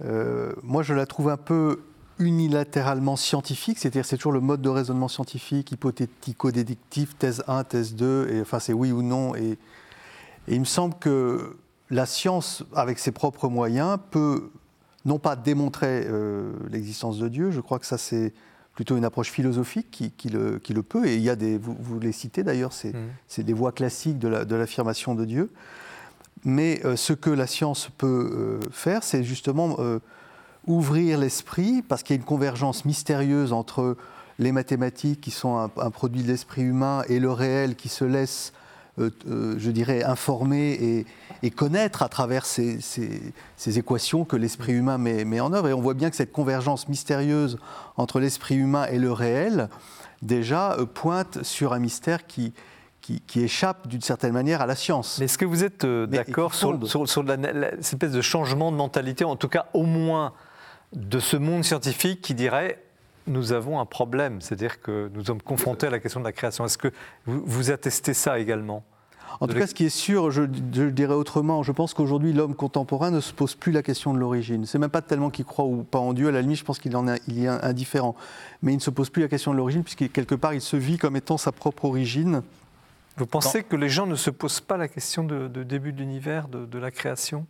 [SPEAKER 4] Euh, moi, je la trouve un peu unilatéralement scientifique, c'est-à-dire c'est toujours le mode de raisonnement scientifique, hypothético-déductif, thèse 1, thèse 2, et enfin c'est oui ou non. Et, et il me semble que la science, avec ses propres moyens, peut non pas démontrer euh, l'existence de Dieu, je crois que ça c'est plutôt une approche philosophique qui, qui le, qui le peut, et il y a des, vous, vous les citez d'ailleurs, c'est
[SPEAKER 1] Mhm.
[SPEAKER 4] c'est des voies classiques de la- de l'affirmation de Dieu. Mais euh, ce que la science peut euh, faire, c'est justement ouvrir l'esprit, parce qu'il y a une convergence mystérieuse entre les mathématiques, qui sont un, un produit de l'esprit humain, et le réel qui se laisse, euh, euh, je dirais, informer et, et connaître à travers ces, ces- ces équations que l'esprit humain met, met en œuvre. Et on voit bien que cette convergence mystérieuse entre l'esprit humain et le réel, déjà, euh, pointe sur un mystère qui, qui, qui échappe d'une certaine manière à la science.
[SPEAKER 1] Mais est-ce que vous êtes euh, d'accord sur,
[SPEAKER 4] fonde.
[SPEAKER 1] sur- sur la- la- cette espèce de changement de mentalité, en tout cas au moins de ce monde scientifique qui dirait nous avons un problème, c'est-à-dire que nous sommes confrontés à la question de la création. Est-ce que vous, vous attestez ça également?
[SPEAKER 4] En tout cas, ce qui est sûr, je, dirais autrement, je pense qu'aujourd'hui, l'homme contemporain ne se pose plus la question de l'origine. C'est même pas tellement qu'il croit ou pas en Dieu, à la limite, je pense qu'il en est, il est indifférent. Mais il ne se pose plus la question de l'origine, puisque quelque part, il se vit comme étant sa propre origine.
[SPEAKER 1] Vous pensez que les gens ne se posent pas la question de, de début de l'univers, de, de la création?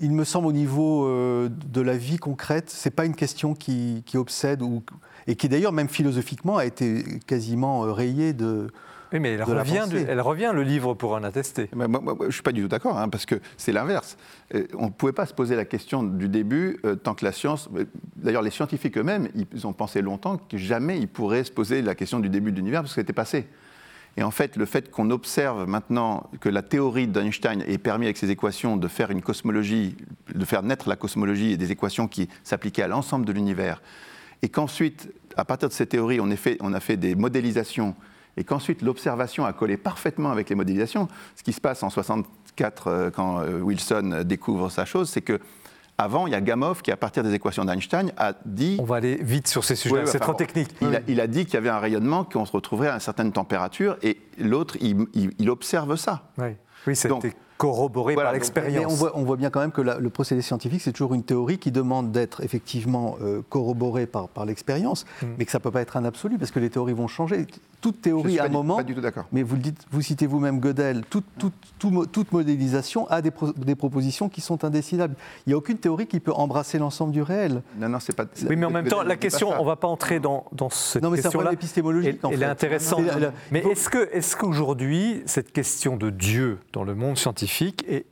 [SPEAKER 4] Il me semble, au niveau euh, de la vie concrète, c'est pas une question qui, qui obsède, ou, et qui d'ailleurs, même philosophiquement, a été quasiment euh, rayée de.
[SPEAKER 1] Oui, mais elle
[SPEAKER 4] De la
[SPEAKER 1] revient, elle revient, le livre, pour en attester.
[SPEAKER 5] Mais moi, moi, je ne suis pas du tout d'accord, hein, parce que c'est l'inverse. Euh, On ne pouvait pas se poser la question du début euh, tant que la science. D'ailleurs, les scientifiques eux-mêmes, ils ont pensé longtemps que jamais ils pourraient se poser la question du début de l'univers, parce que c'était passé. Et en fait, le fait qu'on observe maintenant que la théorie d'Einstein ait permis avec ses équations de faire une cosmologie, de faire naître la cosmologie et des équations qui s'appliquaient à l'ensemble de l'univers, et qu'ensuite, à partir de ces théories, on, on a fait des modélisations, et qu'ensuite l'observation a collé parfaitement avec les modélisations, ce qui se passe en 64 euh, quand euh, Wilson découvre sa chose, c'est que avant, il y a Gamow qui, à partir des équations d'Einstein, a dit
[SPEAKER 1] On va aller vite sur ces sujets,
[SPEAKER 5] oui,
[SPEAKER 1] c'est trop technique.
[SPEAKER 5] Il a, il a dit qu'il y avait un rayonnement, qu'on se retrouverait à une certaine température, et l'autre, il, il- il observe ça.
[SPEAKER 1] Oui, oui été corroboré
[SPEAKER 5] Voilà,
[SPEAKER 1] par
[SPEAKER 5] donc,
[SPEAKER 4] Mais on
[SPEAKER 1] l'expérience.
[SPEAKER 4] voit, on voit bien quand même que la- le procédé scientifique, c'est toujours une théorie qui demande d'être effectivement euh, corroborée par, par l'expérience,
[SPEAKER 1] Mm.
[SPEAKER 4] mais que ça ne peut pas être un absolu, parce que les théories vont changer. Toute théorie, à un
[SPEAKER 5] du-
[SPEAKER 4] moment,
[SPEAKER 5] Pas du tout d'accord.
[SPEAKER 4] mais vous, le dites, vous citez vous-même Gödel, toute, toute- tout mo- toute modélisation a des, pro- des propositions qui sont indécidables. Il n'y a aucune théorie qui peut embrasser l'ensemble du réel.
[SPEAKER 5] Non, non, c'est pas.
[SPEAKER 1] Oui, mais en même temps, la question, on ne va pas entrer dans, dans cette
[SPEAKER 4] Non, mais c'est un
[SPEAKER 1] question-là.
[SPEAKER 4] problème épistémologique,
[SPEAKER 1] Elle,
[SPEAKER 4] en
[SPEAKER 1] elle
[SPEAKER 4] fait.
[SPEAKER 1] est intéressante. Mais est-ce que, est-ce qu'aujourd'hui, cette question de Dieu dans le monde scientifique est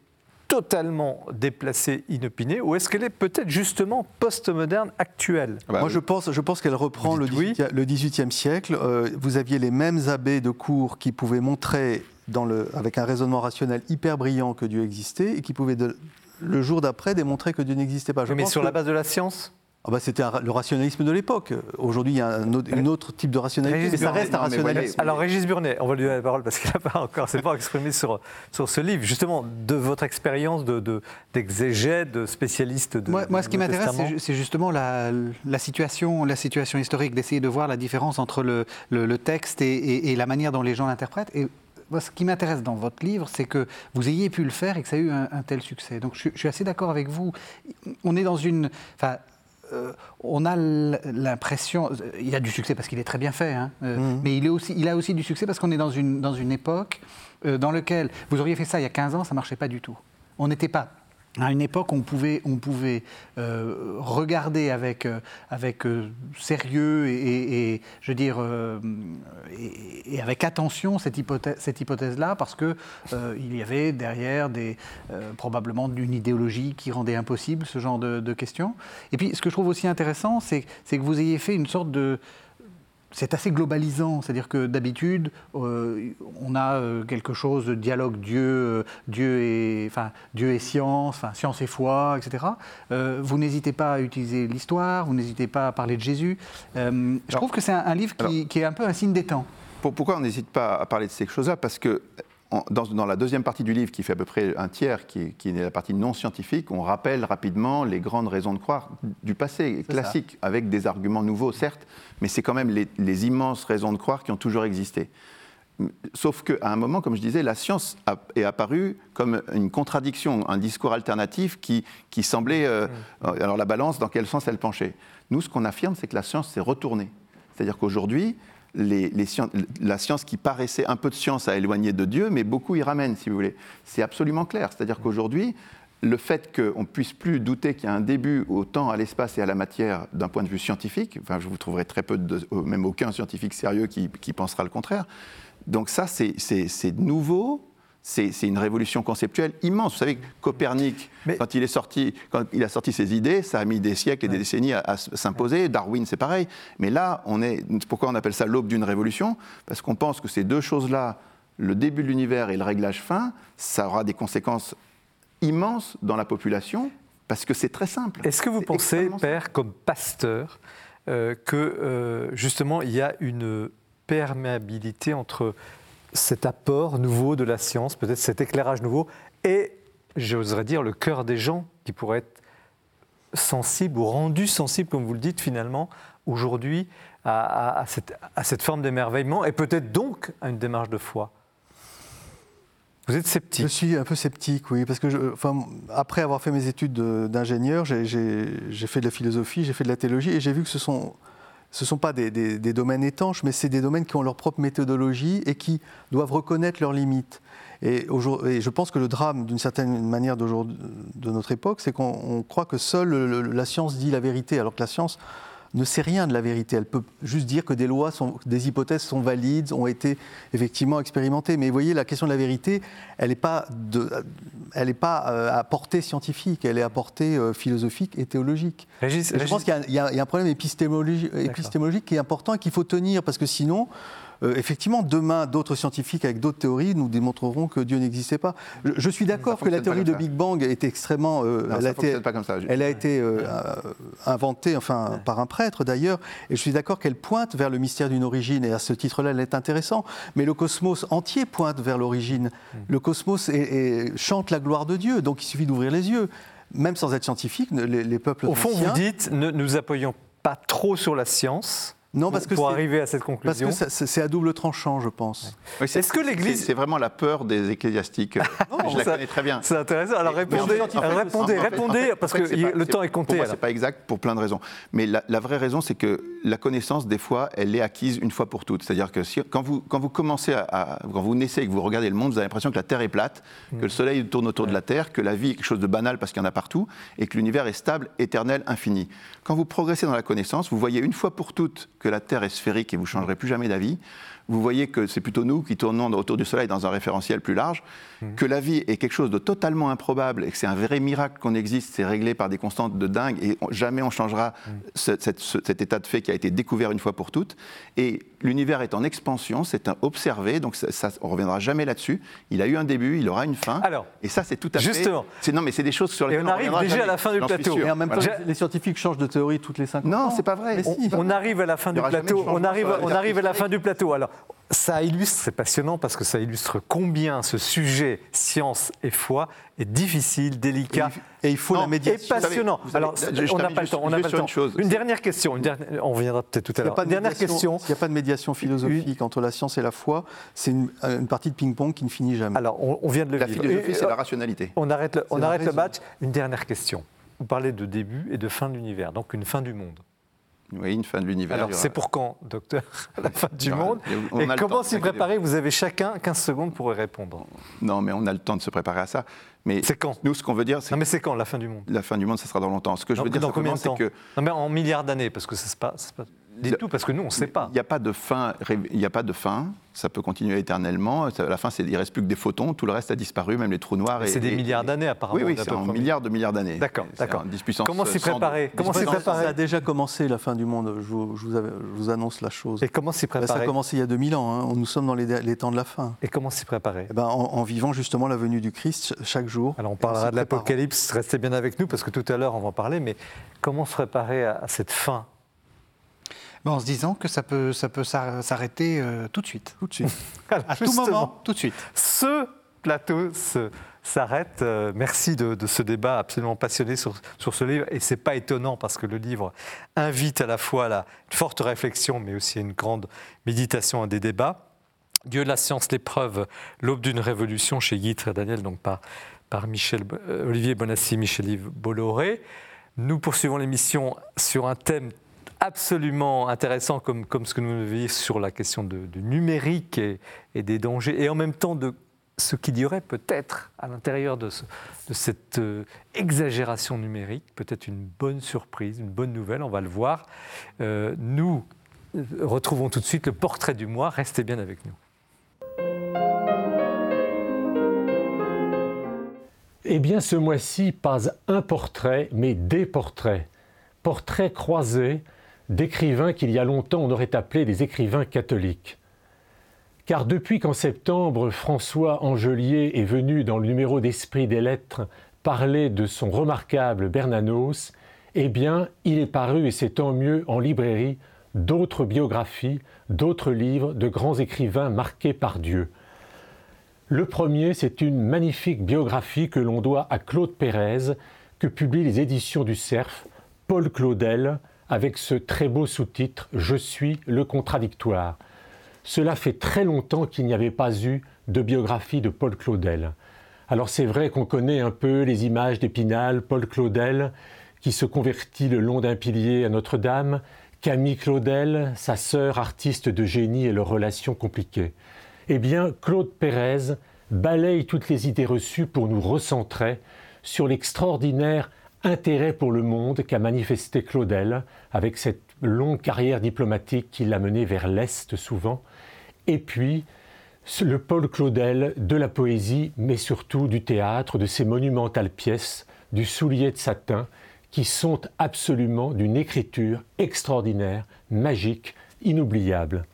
[SPEAKER 1] totalement déplacée, inopinée, ou est-ce qu'elle est peut-être justement postmoderne, actuelle?
[SPEAKER 5] Ah bah,
[SPEAKER 4] Moi, je pense, je pense qu'elle reprend le
[SPEAKER 1] dites oui?
[SPEAKER 4] 18e, le 18e siècle. Euh, vous aviez les mêmes abbés de cours qui pouvaient montrer, dans le, avec un raisonnement rationnel hyper brillant, que Dieu existait et qui pouvaient, de- le jour d'après, démontrer que Dieu n'existait pas. Je
[SPEAKER 1] Mais
[SPEAKER 4] pense
[SPEAKER 1] sur
[SPEAKER 4] que-
[SPEAKER 1] la base de la science?
[SPEAKER 4] Ah bah, C'était le rationalisme de l'époque. Aujourd'hui, il y a un autre, une autre type de rationalité,
[SPEAKER 1] Régis
[SPEAKER 4] mais ça reste un rationalisme.
[SPEAKER 5] voyez,
[SPEAKER 1] Alors Régis Burnet, on va lui donner la parole parce qu'il n'a pas encore, s'est pas exprimé sur, sur ce livre, justement, de votre expérience de, de- d'exégète, de spécialiste de
[SPEAKER 3] Moi, ce qui m'intéresse, c'est ju- c'est justement la, la situation, la situation historique, d'essayer de voir la différence entre le, le- le texte et, et- et la manière dont les gens l'interprètent. Et moi, ce qui m'intéresse dans votre livre, c'est que vous ayez pu le faire et que ça a eu un, un tel succès. Donc, je, suis- je suis assez d'accord avec vous. On est dans une, enfin. Euh, on a l'impression, il a du succès parce qu'il est très bien fait, hein, euh,
[SPEAKER 4] Mhm.
[SPEAKER 3] mais il, est aussi, il a aussi du succès parce qu'on est dans une, dans une époque euh, dans laquelle vous auriez fait ça il y a 15 ans, ça marchait pas du tout. On n'était pas à une époque, on pouvait, on pouvait euh, regarder avec, euh, avec euh, sérieux et, je veux dire, et, avec attention cette hypothèse, cette hypothèse-là, parce que il y avait derrière des, probablement une idéologie qui rendait impossible ce genre de, de questions. Et puis, ce que je trouve aussi intéressant, c'est c'est que vous ayez fait une sorte de c'est assez globalisant, c'est-à-dire que d'habitude, euh, on a euh, quelque chose de dialogue Dieu, euh, Dieu et, enfin, Dieu et science, enfin, science et foi, etc. Vous n'hésitez pas à utiliser l'histoire, vous n'hésitez pas à parler de Jésus. Je
[SPEAKER 5] Alors-
[SPEAKER 3] trouve que c'est un, un livre qui,
[SPEAKER 5] alors-
[SPEAKER 3] qui est un peu un signe des temps.
[SPEAKER 5] Pour- pourquoi on n'hésite pas à parler de ces choses-là? Parce que en- dans, dans la deuxième partie du livre, qui fait à peu près un tiers, qui, est- qui est la partie non scientifique, on rappelle rapidement les grandes raisons de croire du passé classique, avec des arguments nouveaux, certes, mais c'est quand même les, les immenses raisons de croire qui ont toujours existé. Sauf qu'à un moment, comme je disais, la science a- est apparue comme une contradiction, un discours alternatif qui, qui semblait. euh, alors la balance, dans quel sens elle penchait Nous, ce qu'on affirme, c'est que la science s'est retournée. C'est-à-dire qu'aujourd'hui, les- les scien- la science qui paraissait un peu de science à éloigner de Dieu, mais beaucoup y ramène, si vous voulez. C'est absolument clair. C'est-à-dire qu'aujourd'hui, le fait qu'on ne puisse plus douter qu'il y a un début au temps, à l'espace et à la matière d'un point de vue scientifique, enfin, je vous trouverai très peu, de, même aucun scientifique sérieux qui, qui pensera le contraire. Donc ça, c'est- nouveau, c'est une révolution conceptuelle immense. Vous savez, Copernic,
[SPEAKER 1] Mais-
[SPEAKER 5] quand, il est sorti, quand il a sorti ses idées, ça a mis des siècles et des décennies à, à s'imposer. Darwin, c'est pareil. Mais là, on est, pourquoi on appelle ça l'aube d'une révolution? Parce qu'on pense que ces deux choses-là, le début de l'univers et le réglage fin, ça aura des conséquences immenses dans la population, parce que c'est très simple.
[SPEAKER 1] Est-ce que vous pensez, Père, comme pasteur, euh, que euh, justement il y a une perméabilité entre cet apport nouveau de la science, peut-être cet éclairage nouveau, et, j'oserais dire, le cœur des gens qui pourraient être sensibles ou rendus sensibles, comme vous le dites finalement, aujourd'hui, à, à- à cette, à cette forme d'émerveillement, et peut-être donc à une démarche de foi? Vous êtes
[SPEAKER 4] Je
[SPEAKER 1] sceptique
[SPEAKER 4] suis un peu sceptique, oui, parce que je- enfin, après avoir fait mes études de- d'ingénieur, j'ai- fait de la philosophie, j'ai fait de la théologie, et j'ai vu que ce sont ce sont pas des, domaines étanches, mais c'est des domaines qui ont leur propre méthodologie et qui doivent reconnaître leurs limites. Et, et je pense que le drame, d'une certaine manière de notre époque, c'est qu'on on croit que seule le- la science dit la vérité, alors que la science ne sait rien de la vérité. Elle peut juste dire que des lois, sont, des hypothèses sont valides, ont été effectivement expérimentées. Mais vous voyez, la question de la vérité, elle n'est pas, de- elle est pas euh, à portée scientifique, elle est à portée euh, philosophique et théologique.
[SPEAKER 1] Régis,
[SPEAKER 4] Et je
[SPEAKER 1] Régis-
[SPEAKER 4] pense qu'il y a un problème épistémologique, épistémologique qui est important et qu'il faut tenir, parce que sinon, euh, effectivement, demain, d'autres scientifiques avec d'autres théories nous démontreront que Dieu n'existait pas. Je, je suis d'accord que la théorie de
[SPEAKER 5] ça.
[SPEAKER 4] Big Bang est extrêmement... euh,
[SPEAKER 5] Non,
[SPEAKER 4] elle
[SPEAKER 5] ça
[SPEAKER 4] a été-
[SPEAKER 5] pas comme ça.
[SPEAKER 4] elle a été euh, euh, inventée enfin, par un prêtre d'ailleurs, et je suis d'accord qu'elle pointe vers le mystère d'une origine, et à ce titre-là, elle est intéressante. Mais le cosmos entier pointe vers l'origine. Le cosmos est- est- chante la gloire de Dieu, donc il suffit d'ouvrir les yeux. Même sans être scientifique, les, les peuples
[SPEAKER 1] Au fond,
[SPEAKER 4] anciens-
[SPEAKER 1] vous dites, ne nous appuyons pas trop sur la science,
[SPEAKER 4] Non, parce que
[SPEAKER 1] pour
[SPEAKER 4] c'est-
[SPEAKER 1] arriver à cette
[SPEAKER 4] Parce
[SPEAKER 1] conclusion
[SPEAKER 4] que ça- c'est à double tranchant, je pense.
[SPEAKER 5] Oui,
[SPEAKER 1] Est-ce que l'Église-
[SPEAKER 5] c'est- vraiment la peur des ecclésiastiques. je la
[SPEAKER 1] ça-
[SPEAKER 5] connais très bien.
[SPEAKER 1] C'est intéressant. Alors
[SPEAKER 5] Mais-
[SPEAKER 1] répondez,
[SPEAKER 5] fait- en fait-
[SPEAKER 1] répondez,
[SPEAKER 5] en fait-
[SPEAKER 1] répondez,
[SPEAKER 5] en fait-
[SPEAKER 1] parce que
[SPEAKER 5] pas-
[SPEAKER 1] le temps est
[SPEAKER 5] Pour
[SPEAKER 1] compté.
[SPEAKER 5] moi, c'est pas exact pour plein de raisons. Mais la, la vraie raison, c'est que la connaissance, des fois, elle est acquise une fois pour toutes. C'est-à-dire que si- quand, vous, quand vous commencez à, à- quand vous naissez et que vous regardez le monde, vous avez l'impression que la Terre est plate, que le Soleil tourne autour de la Terre, que la vie est quelque chose de banal parce qu'il y en a partout, et que l'univers est stable, éternel, infini. Quand vous progressez dans la connaissance, vous voyez une fois pour toutes que la Terre est sphérique et vous changerez plus jamais d'avis. Vous voyez que c'est plutôt nous qui tournons autour du Soleil dans un référentiel plus large, que la vie est quelque chose de totalement improbable et que c'est un vrai miracle qu'on existe, c'est réglé par des constantes de dingue et on- jamais on changera ce- cette- ce- cet état de fait qui a été découvert une fois pour toutes. Et l'univers est en expansion, c'est observé, donc ça, ça- on reviendra jamais là-dessus. Il a eu un début, il aura une fin.
[SPEAKER 1] Alors,
[SPEAKER 5] et ça, c'est tout à
[SPEAKER 1] justement.
[SPEAKER 5] fait. c'est- Non, mais c'est des choses sur
[SPEAKER 1] Et
[SPEAKER 5] lesquelles
[SPEAKER 1] on arrive
[SPEAKER 5] reviendra
[SPEAKER 1] déjà à la fin du plateau.
[SPEAKER 5] sûr.
[SPEAKER 4] Et en même temps,
[SPEAKER 5] Voilà.
[SPEAKER 4] les- scientifiques changent de théorie toutes les 5 ans.
[SPEAKER 5] Non, c'est pas vrai.
[SPEAKER 4] Si.
[SPEAKER 1] On arrive à la fin du plateau. On arrive, on arrive à la fin du plateau. Alors, ça illustre, c'est passionnant parce que ça illustre combien ce sujet science et foi est difficile, délicat.
[SPEAKER 4] Et il faut
[SPEAKER 5] Non,
[SPEAKER 4] la
[SPEAKER 1] Et
[SPEAKER 4] médiation.
[SPEAKER 1] passionnant.
[SPEAKER 5] vous savez,
[SPEAKER 1] Alors,
[SPEAKER 5] je-
[SPEAKER 1] on n'a pas le temps. On n'a
[SPEAKER 5] juste
[SPEAKER 1] pas le temps.
[SPEAKER 5] une chose.
[SPEAKER 1] Une dernière question. Une dernière- On reviendra peut-être tout à
[SPEAKER 4] a
[SPEAKER 1] l'heure.
[SPEAKER 4] pas
[SPEAKER 1] Une
[SPEAKER 4] de
[SPEAKER 1] dernière
[SPEAKER 4] médiation-
[SPEAKER 1] question.
[SPEAKER 4] s'il n'y a pas de médiation philosophique entre la science et la foi, c'est une, une partie de ping-pong qui ne finit jamais.
[SPEAKER 1] Alors, on, on vient de le
[SPEAKER 5] La
[SPEAKER 1] vivre.
[SPEAKER 5] philosophie,
[SPEAKER 1] Et,
[SPEAKER 5] c'est
[SPEAKER 1] euh,
[SPEAKER 5] la rationalité.
[SPEAKER 1] On arrête le, on
[SPEAKER 4] la
[SPEAKER 1] arrête le match. Une dernière question. Vous parlez de début et de fin de l'univers, donc une fin du monde.
[SPEAKER 5] Oui, une fin de l'univers.
[SPEAKER 1] Alors,
[SPEAKER 5] aura-
[SPEAKER 1] c'est pour quand, docteur La fin du
[SPEAKER 5] aura-
[SPEAKER 1] monde
[SPEAKER 5] on
[SPEAKER 1] Et comment s'y préparer Vous avez chacun 15 secondes pour y répondre.
[SPEAKER 5] Non, mais on a le temps de se préparer à ça. Mais
[SPEAKER 1] C'est quand?
[SPEAKER 5] nous, ce qu'on veut dire, c'est
[SPEAKER 1] Non, mais c'est quand la fin du monde?
[SPEAKER 5] La fin du monde, ça sera dans longtemps. Ce que je veux dire
[SPEAKER 1] dans combien de
[SPEAKER 5] c'est
[SPEAKER 1] temps?
[SPEAKER 5] que
[SPEAKER 1] Non, mais en milliards d'années, parce que ça se passe. pas- Dites-tout, parce que nous, on ne sait pas.
[SPEAKER 5] Il n'y a pas de fin. Il n'y a pas de fin. Ça peut continuer éternellement. À la fin, c'est- il reste plus que des photons. Tout le reste a disparu, même les trous noirs. et-
[SPEAKER 1] C'est des
[SPEAKER 5] et-
[SPEAKER 1] milliards d'années, apparemment.
[SPEAKER 5] Oui, oui, c'est
[SPEAKER 1] peu
[SPEAKER 5] en milliards de milliards d'années.
[SPEAKER 1] D'accord, d'accord.
[SPEAKER 5] en 10 puissance
[SPEAKER 1] Comment s'y
[SPEAKER 5] 102.
[SPEAKER 1] préparer Comment s'y
[SPEAKER 4] Ça-
[SPEAKER 1] préparer
[SPEAKER 4] Ça a déjà commencé la fin du monde, je vous, je vous avais- je vous annonce la chose.
[SPEAKER 1] Et comment s'y
[SPEAKER 4] Bah, ça a
[SPEAKER 1] préparer
[SPEAKER 4] commencé il y a 2000 ans, hein. nous sommes dans les, les temps de la fin.
[SPEAKER 1] Et comment s'y préparer
[SPEAKER 4] Eh ben, en, en vivant justement la venue du Christ ch- chaque jour.
[SPEAKER 1] Alors on parlera de l'Apocalypse, restez bien avec nous parce que tout à l'heure on va en parler, mais comment se préparer à à cette fin
[SPEAKER 3] En se disant que ça peut, ça peut s'ar- s'arrêter euh, tout de suite.
[SPEAKER 4] Tout de suite.
[SPEAKER 3] À tout moment, tout de suite.
[SPEAKER 1] Ce plateau s'arrête. Euh, merci de, de ce débat absolument passionné sur, sur ce livre. Et c'est pas étonnant parce que le livre invite à la fois à la forte réflexion, mais aussi à une grande méditation, à des débats. Dieu, la science, l'épreuve, l'aube d'une révolution chez Guy Daniel, donc par, par Michel, euh, Olivier Bonassi, Michel-Yves Bolloré. Nous poursuivons l'émission sur un thème absolument intéressant comme, comme ce que nous vivons sur la question du numérique et, des dangers, et en même temps de ce qu'il y aurait peut-être à l'intérieur de cette euh, exagération numérique, peut-être une bonne surprise, une bonne nouvelle, on va le voir. Euh, nous euh, retrouvons tout de suite le portrait du mois, restez bien avec nous.
[SPEAKER 7] Eh bien, ce mois-ci, pas un portrait, mais des portraits. Portraits croisés d'écrivains qu'il y a longtemps on aurait appelés des écrivains catholiques. Car depuis qu'en septembre, François Angelier est venu dans le numéro d'Esprit des Lettres parler de son remarquable Bernanos, eh bien, il est paru, et c'est tant mieux, en librairie, d'autres biographies, d'autres livres de grands écrivains marqués par Dieu. Le premier, c'est une magnifique biographie que l'on doit à Claude Pérez, que publient les éditions du Cerf, Paul Claudel, avec ce très beau sous-titre Je suis le contradictoire. Cela fait très longtemps qu'il n'y avait pas eu de biographie de Paul Claudel. Alors c'est vrai qu'on connaît un peu les images d'Épinal, Paul Claudel, qui se convertit le long d'un pilier à Notre-Dame, Camille Claudel, sa sœur artiste de génie et leurs relations compliquées. Eh bien, Claude Pérez balaye toutes les idées reçues pour nous recentrer sur l'extraordinaire intérêt pour le monde qu'a manifesté Claudel avec cette longue carrière diplomatique qui l'a mené vers l'Est souvent, et puis le Paul Claudel de la poésie, mais surtout du théâtre, de ces monumentales pièces, du soulier de satin, qui sont absolument d'une écriture extraordinaire, magique, inoubliable.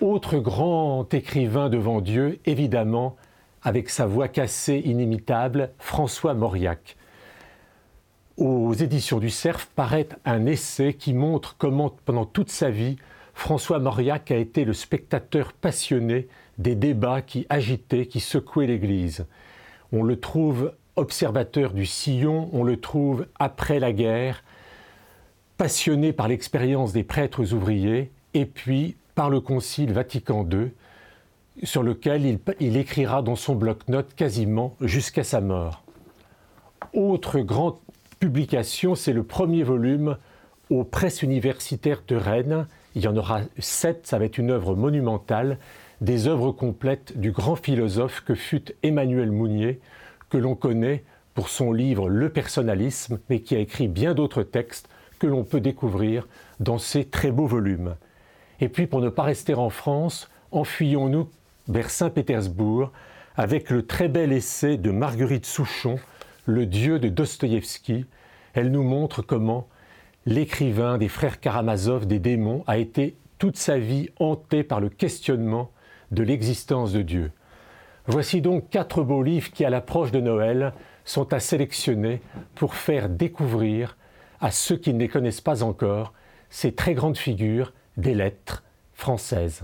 [SPEAKER 7] Autre grand écrivain devant Dieu, évidemment, avec sa voix cassée inimitable, François Mauriac. Aux éditions du Cerf paraît un essai qui montre comment, pendant toute sa vie, François Mauriac a été le spectateur passionné des débats qui agitaient, qui secouaient l'Église. On le trouve observateur du sillon, on le trouve après la guerre, passionné par l'expérience des prêtres ouvriers et puis par le Concile Vatican II, sur lequel il, écrira dans son bloc-notes quasiment jusqu'à sa mort. Autre grande publication, c'est le premier volume aux presses universitaires de Rennes. Il y en aura sept, ça va être une œuvre monumentale, des œuvres complètes du grand philosophe que fut Emmanuel Mounier, que l'on connaît pour son livre Le personnalisme, mais qui a écrit bien d'autres textes que l'on peut découvrir dans ces très beaux volumes. Et puis, pour ne pas rester en France, enfuyons-nous vers Saint-Pétersbourg avec le très bel essai de Marguerite Souchon, Le Dieu de Dostoïevski. Elle nous montre comment l'écrivain des frères Karamazov des démons a été toute sa vie hanté par le questionnement de l'existence de Dieu. Voici donc quatre beaux livres qui, à l'approche de Noël, sont à sélectionner pour faire découvrir à ceux qui ne les connaissent pas encore ces très grandes figures des lettres françaises.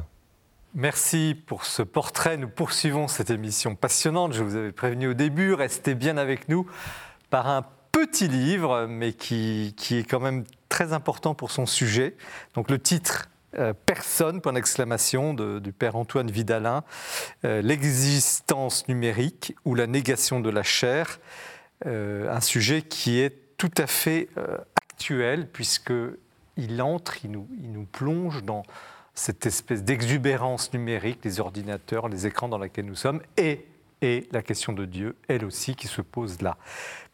[SPEAKER 1] Merci pour ce portrait. Nous poursuivons cette émission passionnante. Je vous avais prévenu au début, restez bien avec nous par un petit livre, mais qui, qui est quand même très important pour son sujet. Donc le titre euh, Personne, point d'exclamation, du père Antoine Vidalin, euh, L'existence numérique ou la négation de la chair, euh, un sujet qui est tout à fait actuel puisqu'il entre, il nous, il nous plonge dans cette espèce d'exubérance numérique, les ordinateurs, les écrans dans lesquels nous sommes, et, et la question de Dieu, elle aussi, qui se pose là.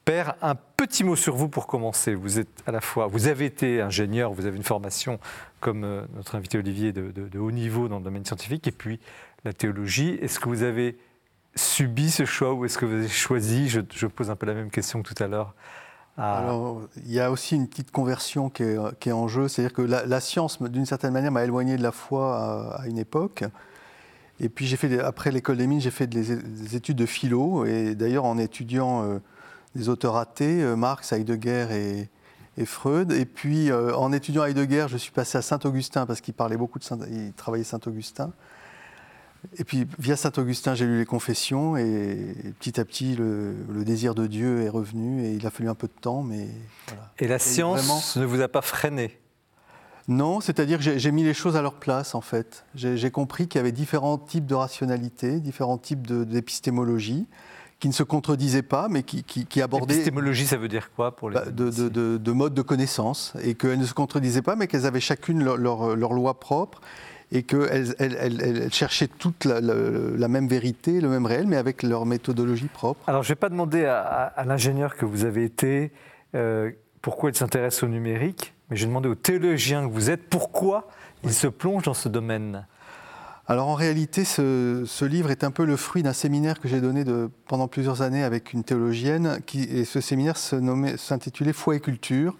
[SPEAKER 1] Père, un petit mot sur vous pour commencer. Vous êtes à la fois, vous avez été ingénieur, vous avez une formation comme euh, notre invité Olivier de, haut niveau dans le domaine scientifique, et puis la théologie. Est-ce que vous avez subi ce choix ou est-ce que vous avez choisi je, pose un peu la même question que tout à l'heure.
[SPEAKER 4] Alors, il y a aussi une petite conversion qui est, en jeu, c'est-à-dire que la, science, d'une certaine manière, m'a éloigné de la foi à, une époque. Et puis, fait, après l'école des mines, j'ai fait des, études de philo, et d'ailleurs, en étudiant euh, des auteurs athées, euh, Marx, Heidegger et, et Freud. Et puis, euh, en étudiant Heidegger, je suis passé à Saint-Augustin parce qu'il parlait beaucoup de Saint, il travaillait Saint-Augustin. Et puis, via Saint-Augustin, j'ai lu les Confessions et, petit à petit, le, désir de Dieu est revenu et il a fallu un peu de temps, mais voilà.
[SPEAKER 1] Et la science ne vous a pas freiné?
[SPEAKER 4] Non, c'est-à-dire que j'ai mis les choses à leur place, en fait. J'ai compris qu'il y avait différents types de rationalité, différents types d'épistémologie qui ne se contredisaient pas, mais qui, qui, abordaient.
[SPEAKER 1] Épistémologie, ça veut dire quoi pour les
[SPEAKER 4] bah, de, de, de, connaissance, et qu'elles ne se contredisaient pas, mais qu'elles avaient chacune leur, leur, loi propre, et qu'elles elles, elles, cherchaient toute la, la, même vérité, le même réel, mais avec leur méthodologie propre.
[SPEAKER 1] Alors, je ne vais pas demander à, l'ingénieur que vous avez été euh, pourquoi il s'intéresse au numérique, mais je vais demander au théologien que vous êtes pourquoi il se plonge dans ce domaine.
[SPEAKER 4] Alors en réalité, ce, livre est un peu le fruit d'un séminaire que j'ai donné pendant plusieurs années avec une théologienne, qui, et ce séminaire s'intitulait Foi et culture,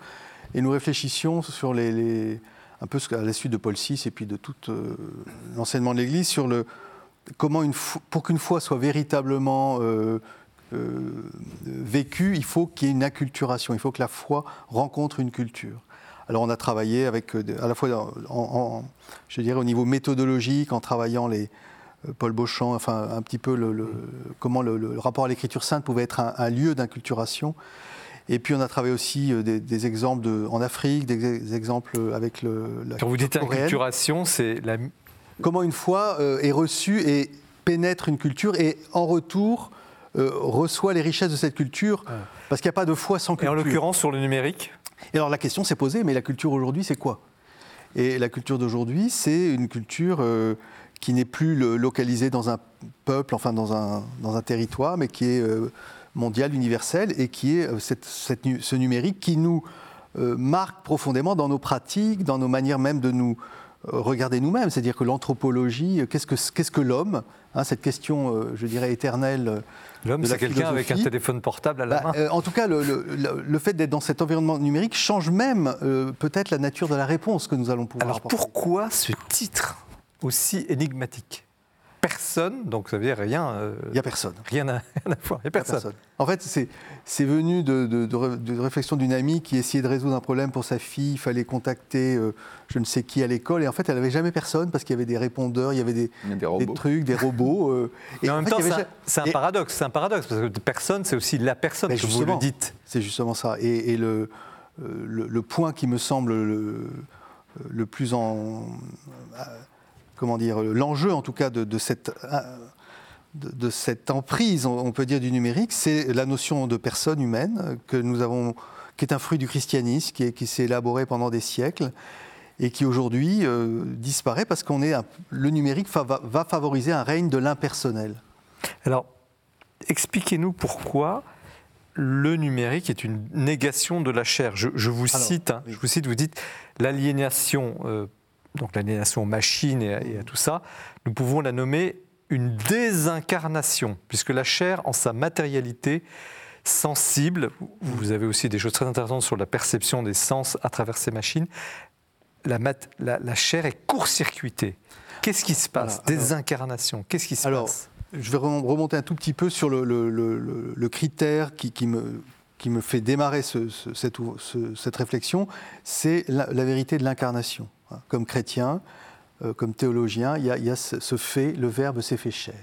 [SPEAKER 4] et nous réfléchissions sur les, un peu à la suite de Paul VI et puis de tout euh, l'enseignement de l'Église sur le comment pour qu'une foi soit véritablement euh, euh, vécue, il faut qu'il y ait une acculturation, il faut que la foi rencontre une culture. Alors on a travaillé avec, à la fois, au niveau méthodologique, en travaillant les, Paul Beauchamp, enfin un petit peu comment le, rapport à l'écriture sainte pouvait être un, lieu d'inculturation. Et puis on a travaillé aussi euh, des, exemples de, en Afrique, des, exemples avec le.
[SPEAKER 1] La Quand vous dites inculturation, c'est la.
[SPEAKER 4] Comment une foi est reçue et pénètre une culture et en retour reçoit les richesses de cette culture, ah. parce qu'il n'y a pas de foi sans culture.
[SPEAKER 1] Et en l'occurrence sur le numérique?
[SPEAKER 4] Et alors la question s'est posée, mais la culture aujourd'hui, c'est quoi? Et la culture d'aujourd'hui, c'est une culture euh, qui n'est plus localisée dans un peuple, enfin dans un, dans un territoire, mais qui est euh, mondiale, universelle, et qui est euh, cette, ce numérique qui nous marque profondément dans nos pratiques, dans nos manières même de nous regarder nous-mêmes. C'est-à-dire que l'anthropologie, qu'est-ce que, qu'est-ce que l'homme hein, Cette question, je dirais, éternelle
[SPEAKER 1] L'homme, c'est quelqu'un avec un téléphone portable à la bah, main.
[SPEAKER 4] Euh, en tout cas, le, fait d'être dans cet environnement numérique change même euh, peut-être la nature de la réponse que nous allons pouvoir
[SPEAKER 1] Alors pourquoi ce titre aussi énigmatique? Personne, donc ça veut dire rien.
[SPEAKER 4] Euh, il n'y a personne.
[SPEAKER 1] Rien à, voir, il n'y a personne.
[SPEAKER 4] En fait, c'est venu de, de, réflexion d'une amie qui essayait de résoudre un problème pour sa fille. Il fallait contacter euh, je ne sais qui à l'école. Et en fait, elle n'avait jamais personne parce qu'il y avait des répondeurs, il y avait des, des, trucs, des robots.
[SPEAKER 1] Euh, et, en, même temps, c'est un, paradoxe. C'est un paradoxe parce que personne, c'est aussi la personne que vous le dites.
[SPEAKER 4] C'est justement ça. Et, le le, le point qui me semble le, le plus en. Comment dire L'enjeu, en tout cas, de, de cette. De, de cette emprise, on peut dire, du numérique, c'est la notion de personne humaine que nous avons, qui est un fruit du christianisme, qui, est- qui s'est élaboré pendant des siècles et qui aujourd'hui euh, disparaît parce qu'on est un- le numérique fa- va, va favoriser un règne de l'impersonnel.
[SPEAKER 1] Alors, expliquez-nous pourquoi le numérique est une négation de la chair. Je, je vous
[SPEAKER 4] Alors,
[SPEAKER 1] cite, hein,
[SPEAKER 4] oui.
[SPEAKER 1] je vous cite, vous dites l'aliénation, euh, donc l'aliénation aux machines et, à- et à tout ça, nous pouvons la nommer une désincarnation, puisque la chair, en sa matérialité sensible, vous avez aussi des choses très intéressantes sur la perception des sens à travers ces machines, la, mat- la- la chair est court-circuitée. Qu'est-ce qui se passe?
[SPEAKER 4] Alors-
[SPEAKER 1] Désincarnation, qu'est-ce qui se
[SPEAKER 4] Alors,
[SPEAKER 1] passe?
[SPEAKER 4] Je vais rem- remonter un tout petit peu sur le, le- le- le- le critère qui, qui me, qui me fait démarrer ce- ce- cette, ou- ce- cette réflexion, c'est la, la vérité de l'incarnation. Hein. Comme chrétien, euh, comme théologien, il y a, ce, fait, le Verbe s'est fait chair.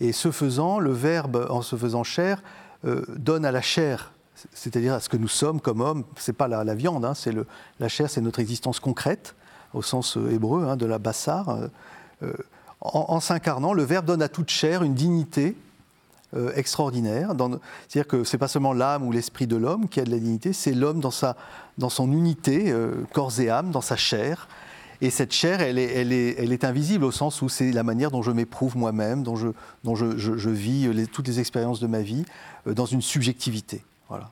[SPEAKER 4] Et ce faisant, le Verbe, en se faisant chair, euh, donne à la chair, c'est-à-dire à ce que nous sommes comme hommes, c'est pas la, viande, hein, c'est la chair, c'est notre existence concrète, au sens euh, hébreu hein, de la bassar. en, s'incarnant, le Verbe donne à toute chair une dignité extraordinaire. C'est-à-dire que c'est pas seulement l'âme ou l'esprit de l'homme qui a de la dignité, c'est l'homme dans, sa, dans son unité, euh, corps et âme, dans sa chair. Et cette chair, elle est, elle est, elle est invisible au sens où c'est la manière dont je m'éprouve moi-même, dont je, dont je, je- je vis les- toutes les expériences de ma vie euh, dans une subjectivité. Voilà.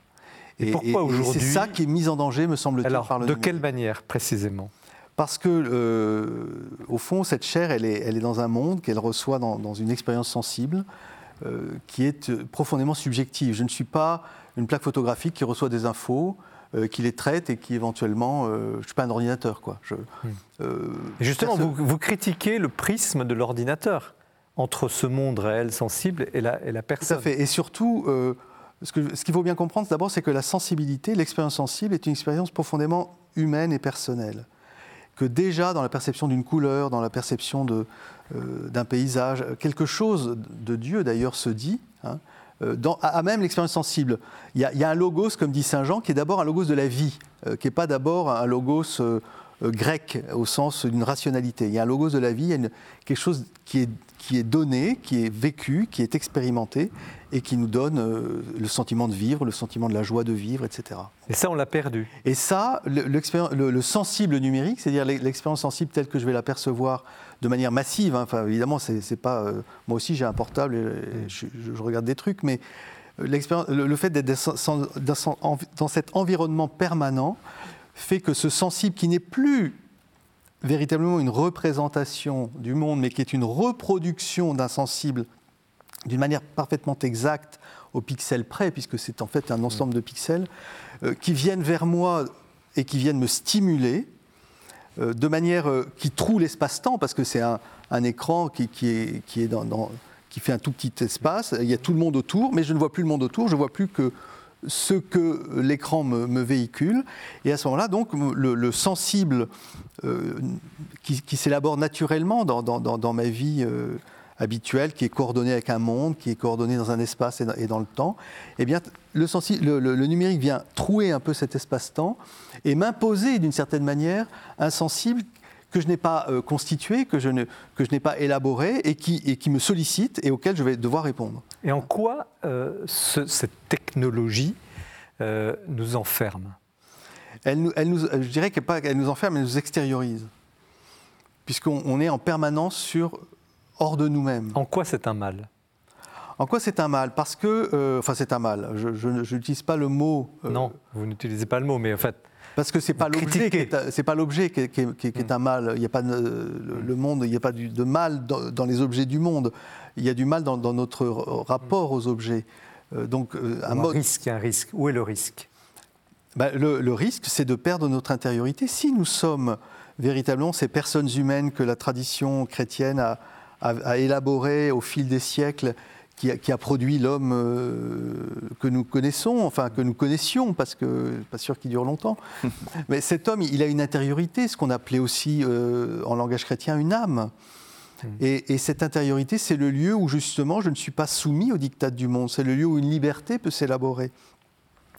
[SPEAKER 1] Et pourquoi aujourd'hui-
[SPEAKER 4] C'est ça qui est mis en danger, me semble-t-il, par le
[SPEAKER 1] de quelle manière précisément?
[SPEAKER 4] Parce que, euh, au fond, cette chair, elle est, elle est dans un monde qu'elle reçoit dans, dans une expérience sensible euh, qui est euh, profondément subjective. Je ne suis pas une plaque photographique qui reçoit des infos, euh, qui les traite et qui éventuellement. euh, je ne suis pas un ordinateur, quoi. Je, euh,
[SPEAKER 1] Justement, vous, vous critiquez le prisme de l'ordinateur entre ce monde réel sensible et la, et la
[SPEAKER 4] Tout
[SPEAKER 1] personne.
[SPEAKER 4] à fait. Et surtout, euh, ce qu'il faut bien comprendre d'abord, c'est que la sensibilité, l'expérience sensible est une expérience profondément humaine et personnelle. Que déjà dans la perception d'une couleur, dans la perception euh, d'un paysage, quelque chose de Dieu d'ailleurs se dit. hein, dans, à à même l'expérience sensible. Il y, a, il y a un logos, comme dit Saint Jean, qui est d'abord un logos de la vie, euh, qui n'est pas d'abord un logos euh, euh, grec au sens d'une rationalité. Il y a un logos de la vie, il y a une- quelque chose qui est, qui est donné, qui est vécu, qui est expérimenté et qui nous donne euh, le sentiment de vivre, le sentiment de la joie de vivre, etc.
[SPEAKER 1] Et ça, on l'a perdu.
[SPEAKER 4] Et ça, le, le- le sensible numérique, c'est-à-dire l'ex- l'expérience sensible telle que je vais la percevoir de manière massive, hein, enfin évidemment, c'est, pas. euh, moi aussi, j'ai un portable et, et je, regarde des trucs, mais euh, le, le fait d'être dans, cet environnement permanent fait que ce sensible qui n'est plus véritablement une représentation du monde, mais qui est une reproduction d'un sensible d'une manière parfaitement exacte au pixel près, puisque c'est en fait un ensemble de pixels, euh, qui viennent vers moi et qui viennent me stimuler de manière euh, qui troue l'espace-temps, parce que c'est un, écran qui, qui est, qui, fait un tout petit espace, il y a tout le monde autour, mais je ne vois plus le monde autour, je vois plus que ce que l'écran me, véhicule. Et à ce moment-là, donc, le, le sensible euh, qui, s'élabore naturellement dans, dans- dans- ma vie euh, habituelle, qui est coordonnée avec un monde, qui est coordonné dans un espace et dans, le temps, eh bien, le, sensi- le- le- le numérique vient trouer un peu cet espace-temps et m'imposer d'une certaine manière un sensible que je n'ai pas euh, constitué, que je ne- que je n'ai pas élaboré et qui, et qui me sollicite et auquel je vais devoir répondre.
[SPEAKER 1] Et en quoi euh, ce- cette technologie euh, nous enferme?
[SPEAKER 4] Elle nous, elle nous- je dirais qu'elle pas- elle nous enferme, elle nous extériorise. Puisqu'on on est en permanence sur, hors de nous-mêmes.
[SPEAKER 1] En quoi c'est un mal?
[SPEAKER 4] En quoi c'est un mal? Parce que, euh, enfin c'est un mal, je n'utilise pas le mot... euh,
[SPEAKER 1] Non, vous n'utilisez pas le mot, mais en fait,
[SPEAKER 4] Parce que c'est pas l'objet qui est, un- c'est pas l'objet qui est, qui est- qui est- qui est un mal. Il n'y a pas de- le, le monde, il n'y a pas de mal dans, dans les objets du monde. Il y a du mal dans, dans notre rapport aux objets. Euh, donc un
[SPEAKER 1] un
[SPEAKER 4] mode,
[SPEAKER 1] risque, un risque. Où est le risque?
[SPEAKER 4] Le, le risque, c'est de perdre notre intériorité. Si nous sommes véritablement ces personnes humaines que la tradition chrétienne a, a- a élaborées au fil des siècles, qui a, qui a produit l'homme euh, que nous connaissons, enfin que nous connaissions, parce que pas sûr qu'il dure longtemps. Mais cet homme, il a une intériorité, ce qu'on appelait aussi euh, en langage chrétien une âme. Et, et cette intériorité, c'est le lieu où justement je ne suis pas soumis au diktat du monde. C'est le lieu où une liberté peut s'élaborer.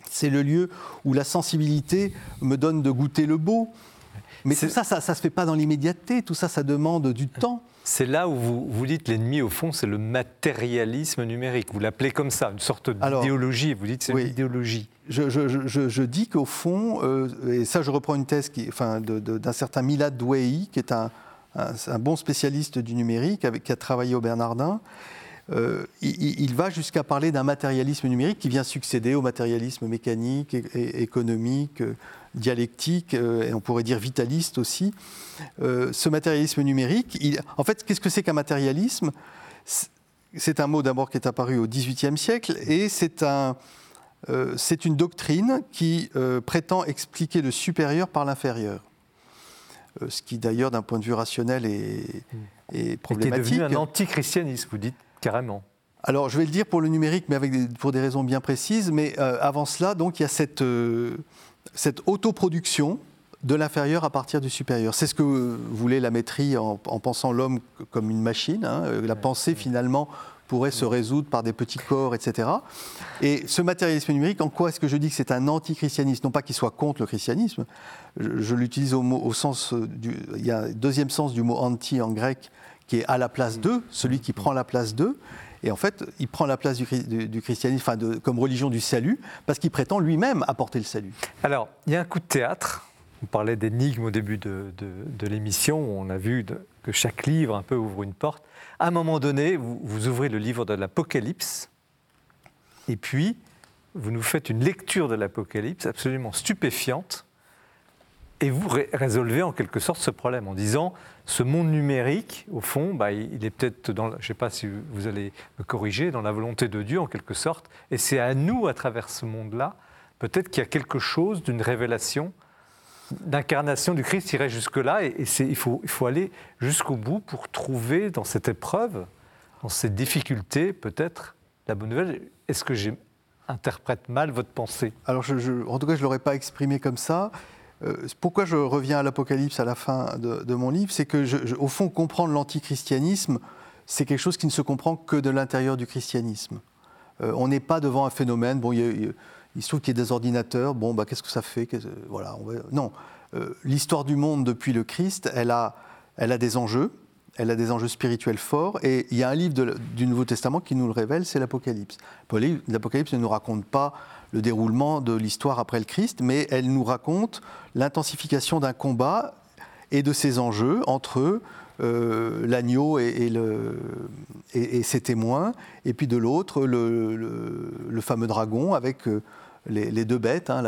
[SPEAKER 4] c'est le lieu où la sensibilité me donne de goûter le beau. Mais tout ça, ça ne se fait pas dans l'immédiateté, tout ça, ça demande du temps.
[SPEAKER 1] C'est là où vous, vous dites l'ennemi, au fond, c'est le matérialisme numérique. Vous l'appelez comme ça, une sorte d'idéologie. Vous dites c'est
[SPEAKER 4] oui.
[SPEAKER 1] une idéologie.
[SPEAKER 4] Je, je- je- je dis qu'au fond, euh, et ça je reprends une thèse qui, enfin, d'un certain Milad Douei, qui est un, un- un bon spécialiste du numérique, avec, qui a travaillé au Bernardin, euh, il, il va jusqu'à parler d'un matérialisme numérique qui vient succéder au matérialisme mécanique, é- économique, euh, dialectique, euh, et on pourrait dire vitaliste aussi. Euh, ce matérialisme numérique, il- en fait, qu'est-ce que c'est qu'un matérialisme? C'est- un mot d'abord qui est apparu au XVIIIe siècle, et c'est un, euh, c'est une doctrine qui prétend expliquer le supérieur par l'inférieur. Ce qui d'ailleurs, d'un point de vue rationnel, est, est
[SPEAKER 1] Et qui est
[SPEAKER 4] problématique.
[SPEAKER 1] devenu un antichristianisme, vous dites carrément.
[SPEAKER 4] Alors, je vais le dire pour le numérique, mais avec des- pour des raisons bien précises. Mais euh, avant cela, donc, il y a cette, euh, cette autoproduction de l'inférieur à partir du supérieur. C'est ce que voulait la maîtrise en, en pensant l'homme comme une machine. hein. Euh, La pensée, finalement, pourrait se résoudre par des petits corps, etc. Et ce matérialisme numérique, en quoi est-ce que je dis que c'est un antichristianisme? Non pas qu'il soit contre le christianisme, je, je l'utilise au, sens euh, du... Il y a un deuxième sens du mot anti en grec qui est à la place d'eux, celui qui prend la place d'eux. Et en fait, il prend la place du, chri- du- du christianisme enfin de- comme religion du salut, parce qu'il prétend lui-même apporter le salut.
[SPEAKER 1] Alors, il y a un coup de théâtre. On parlait d'énigmes au début de, l'émission. On a vu que chaque livre un peu ouvre une porte. À un moment donné, vous, ouvrez le livre de l'Apocalypse. Et puis, vous nous faites une lecture de l'Apocalypse absolument stupéfiante. Et vous ré- résolvez en quelque sorte ce problème en disant ce monde numérique, au fond, bah, il est peut-être dans, je ne sais pas si vous allez me corriger, dans la volonté de Dieu en quelque sorte. Et c'est à nous, à travers ce monde-là, peut-être qu'il y a quelque chose d'une révélation, d'incarnation du Christ irait jusque-là. Et, c'est- il, faut, il faut aller jusqu'au bout pour trouver dans cette épreuve, dans cette difficulté, peut-être la bonne nouvelle. Est-ce que j'interprète mal votre pensée?
[SPEAKER 4] Alors, en tout cas, je ne l'aurais pas exprimé comme ça. Euh, pourquoi je reviens à l'Apocalypse à la fin de, mon livre C'est que, au fond, comprendre l'antichristianisme, c'est quelque chose qui ne se comprend que de l'intérieur du christianisme. Euh, on n'est pas devant un phénomène. Bon, il, se trouve qu'il y a des ordinateurs. Bon, bah, qu'est-ce que ça fait Qu'est-ce- Voilà. non. Euh, L'histoire du monde depuis le Christ, elle a, elle a des enjeux. Elle a des enjeux spirituels forts. Et il y a un livre du Nouveau Testament qui nous le révèle, c'est l'Apocalypse. L'Apocalypse ne nous raconte pas le déroulement de l'histoire après le Christ, mais elle nous raconte l'intensification d'un combat et de ses enjeux entre euh, l'agneau et, ses témoins, et puis de l'autre, le, fameux dragon avec euh, les, deux bêtes, hein,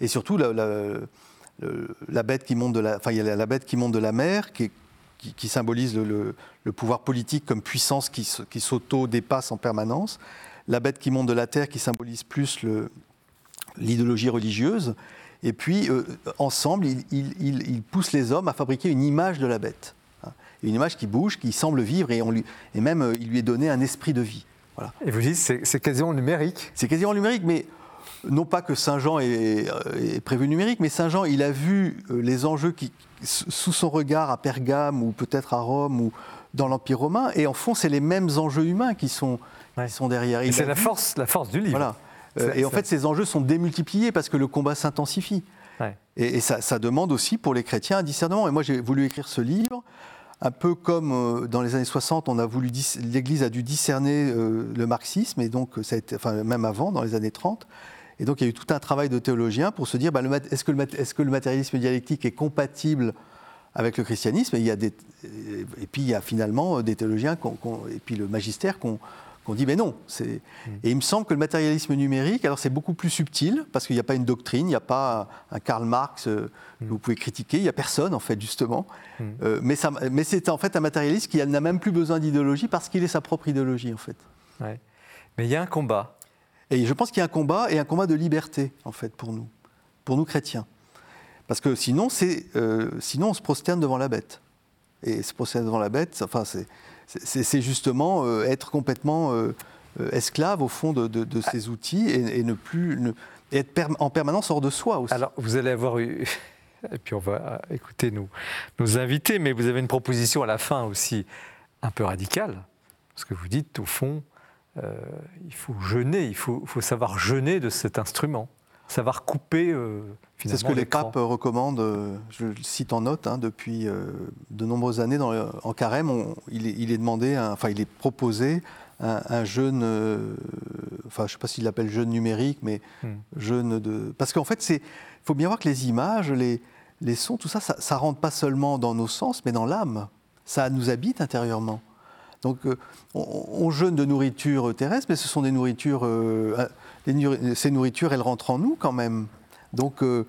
[SPEAKER 4] et surtout la, bête qui monte de la, enfin, la, bête qui monte de la mer, qui, symbolise le, pouvoir politique comme puissance qui s'auto-dépasse en permanence, la bête qui monte de la terre, qui symbolise plus l'idéologie religieuse, et puis euh, ensemble, ils il, il- il poussent les hommes à fabriquer une image de la bête, hein. une image qui bouge, qui semble vivre, et, on lui, et même euh, il lui est donné un esprit de vie. Voilà.
[SPEAKER 1] Et vous dites c'est quasiment numérique.
[SPEAKER 4] C'est quasiment numérique, mais non pas que Saint Jean est, est prévu numérique, mais Saint Jean, il a vu euh, les enjeux qui, sous son regard à Pergame ou peut-être à Rome ou dans l'Empire romain, et en fond, c'est les mêmes enjeux humains qui sont,
[SPEAKER 1] Ouais.
[SPEAKER 4] qui sont derrière.
[SPEAKER 1] Et c'est la force, la force du livre.
[SPEAKER 4] Voilà. Euh, et en fait, ces enjeux sont démultipliés parce que le combat s'intensifie.
[SPEAKER 1] Ouais.
[SPEAKER 4] Et, et ça, ça demande aussi pour les chrétiens un discernement. Et moi, j'ai voulu écrire ce livre, un peu comme euh, dans les années 60, on a voulu l'Église a dû discerner euh, le marxisme, et donc ça a été, enfin même avant, dans les années 30. Et donc il y a eu tout un travail de théologiens pour se dire, bah, est-ce que, le que matérialisme dialectique est compatible avec le christianisme? Et, il y a des, et puis il y a finalement des théologiens et puis le magistère qu'on qu'on dit mais non. c'est- Et il me semble que le matérialisme numérique, alors c'est beaucoup plus subtil parce qu'il n'y a pas une doctrine, il n'y a pas un Karl Marx euh, que vous pouvez critiquer, il n'y a personne en fait justement. Euh, mais mais c'est en fait un matérialiste qui n'a même plus besoin d'idéologie parce qu'il est sa propre idéologie en fait.
[SPEAKER 1] Ouais. Mais il y a un combat.
[SPEAKER 4] Et je pense qu'il y a un combat et un combat de liberté en fait pour nous, pour nous chrétiens. Parce que sinon, c'est, euh, sinon on se prosterne devant la bête. Et se prosterner devant la bête, enfin, c'est, c'est, justement euh, être complètement euh, euh, esclave au fond de, ces outils et, ne plus être en permanence hors de soi aussi.
[SPEAKER 1] Alors, vous allez avoir eu. Et puis, on va écouter nos, invités, mais vous avez une proposition à la fin aussi un peu radicale. Parce que vous dites, au fond, il faut jeûner, il faut, savoir jeûner de cet instrument, savoir couper
[SPEAKER 4] C'est ce que les papes recommandent, euh, je le cite en note, hein, depuis euh, de nombreuses années dans le- en carême, on- il, est, il est demandé, un- enfin il est proposé un, un jeûne, euh, enfin je ne sais pas s'il l'appelle jeûne numérique, mais
[SPEAKER 1] Hmm.
[SPEAKER 4] jeûne de... Parce qu'en fait, il faut bien voir que les images, les, les sons, tout ça, ça, ça rentre pas seulement dans nos sens, mais dans l'âme. Ça nous habite intérieurement. Donc on, on jeûne de nourriture terrestre, mais ce sont des nourritures... euh, les ces nourritures, elles rentrent en nous quand même. Donc euh,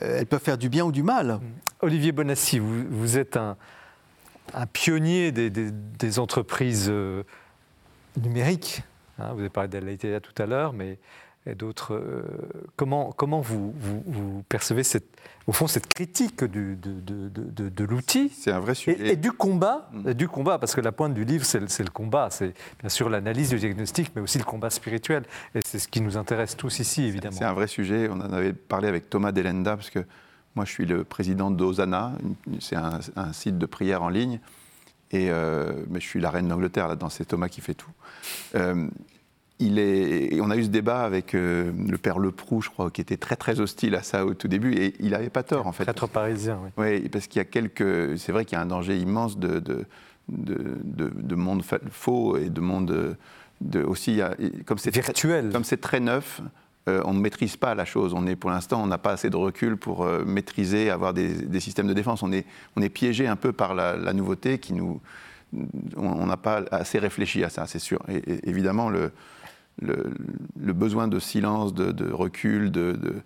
[SPEAKER 4] elles peuvent faire du bien ou du mal.
[SPEAKER 1] Olivier Bonassi, vous, êtes un, pionnier des, entreprises euh, numériques. hein. vous avez parlé d'Alaïtea tout à l'heure, mais et d'autres. euh, comment comment vous, vous- vous percevez cette, au fond cette critique du- de, de- de- de- l'outil
[SPEAKER 5] C'est un vrai
[SPEAKER 1] et,
[SPEAKER 5] sujet.
[SPEAKER 1] et du combat,
[SPEAKER 5] Mm.
[SPEAKER 1] et du combat, parce que la pointe du livre, c'est le, combat, c'est bien sûr l'analyse du diagnostic, mais aussi le combat spirituel, et c'est ce qui nous intéresse tous ici, évidemment.
[SPEAKER 5] C'est un vrai sujet. On en avait parlé avec Thomas Delenda, parce que moi, je suis le président d'Osana. C'est un, un site de prière en ligne. Et, euh, mais je suis la reine d'Angleterre, là-dedans. C'est Thomas qui fait tout. Euh, il est, et on a eu ce débat avec euh, le père Leproux, je crois, qui était très, très hostile à ça au tout début. Et il n'avait pas tort, en fait.
[SPEAKER 1] Prêtre parisien, oui.
[SPEAKER 5] Oui, parce qu'il y a quelques. C'est vrai qu'il y a un danger immense de, de, de, de- de monde fa- faux et de monde. De, aussi, comme c'est très-
[SPEAKER 1] Virtuel.
[SPEAKER 5] comme c'est très neuf, euh, on ne maîtrise pas la chose. On est, pour l'instant, on n'a pas assez de recul pour euh, maîtriser, avoir des, des systèmes de défense. On est, on est piégé un peu par la, la nouveauté qui nous. On on n'a pas assez réfléchi à ça, c'est sûr. Et, et évidemment, le, le, besoin de silence, de, recul, de,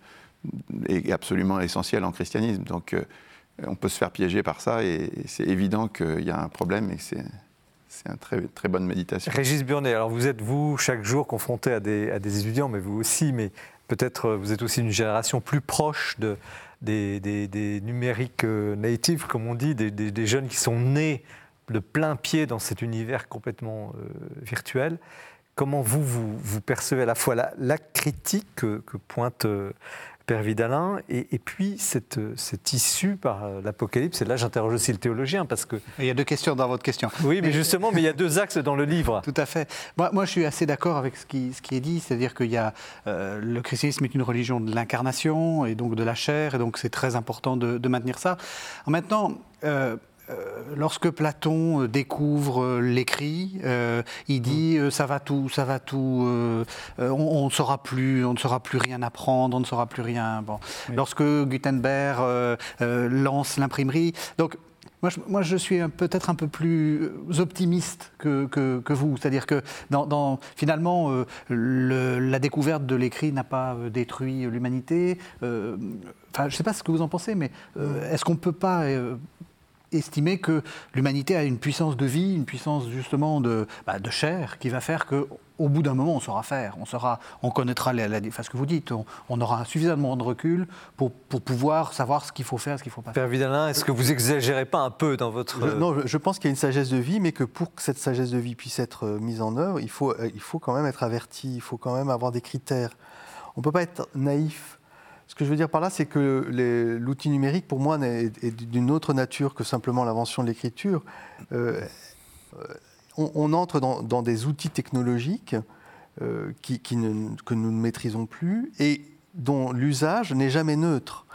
[SPEAKER 5] est absolument essentiel en christianisme. Donc, euh, on peut se faire piéger par ça, et, c'est évident qu'il y a un problème, et c'est c'est une très, très bonne méditation.
[SPEAKER 1] Régis Burnet, alors vous êtes, vous, chaque jour confronté à des, étudiants, mais vous aussi, mais peut-être euh, vous êtes aussi une génération plus proche de, des, numériques euh, natives, comme on dit, des, jeunes qui sont nés de plein pied dans cet univers complètement virtuel. Comment vous, vous, vous percevez à la fois la, la critique que, que pointe euh, Père Vidalin et, et puis cette, euh, cette issue par euh, l'Apocalypse Et là, j'interroge aussi le théologien, parce que,
[SPEAKER 3] Il y a deux questions dans votre question.
[SPEAKER 1] oui, mais justement, mais il y a deux axes dans le livre.
[SPEAKER 3] Tout à fait. Moi, moi, je suis assez d'accord avec ce qui, ce qui est dit, c'est-à-dire qu'il y a euh, le christianisme est une religion de l'incarnation et donc de la chair, et donc c'est très important de, de maintenir ça. Maintenant. Euh, Lorsque Platon euh, découvre euh, l'écrit, euh, il dit euh, ça va tout, ça va tout, euh, on, ne saura plus, on ne saura plus rien apprendre, on ne saura plus rien. Bon. Lorsque Gutenberg lance l'imprimerie, donc moi je, moi, je suis peut-être un peu plus optimiste que, que- que vous. C'est-à-dire que dans, dans- finalement, euh, le- la découverte de l'écrit n'a pas détruit l'humanité. Euh, Enfin, je ne sais pas ce que vous en pensez, mais euh, est-ce qu'on ne peut pas estimer que l'humanité a une puissance de vie, une puissance justement de, bah, de chair, qui va faire que au bout d'un moment, on saura faire, on, saura, on connaîtra la, la- enfin, ce que vous dites, on, on aura suffisamment de recul pour, pour pouvoir savoir ce qu'il faut faire, ce qu'il ne faut pas faire.
[SPEAKER 1] Père Vidalin, est-ce que vous exagérez pas un peu dans votre...
[SPEAKER 4] Je, non, je, je pense qu'il y a une sagesse de vie, mais que pour que cette sagesse de vie puisse être euh, mise en œuvre, il faut, euh, il faut quand même être averti, il faut quand même avoir des critères. On ne peut pas être naïf. Ce que je veux dire par là, c'est que l'outil numérique, pour moi, est d'une autre nature que simplement l'invention de l'écriture. Euh, euh, on, entre dans, des outils technologiques euh, que nous ne maîtrisons plus et dont l'usage n'est jamais neutre.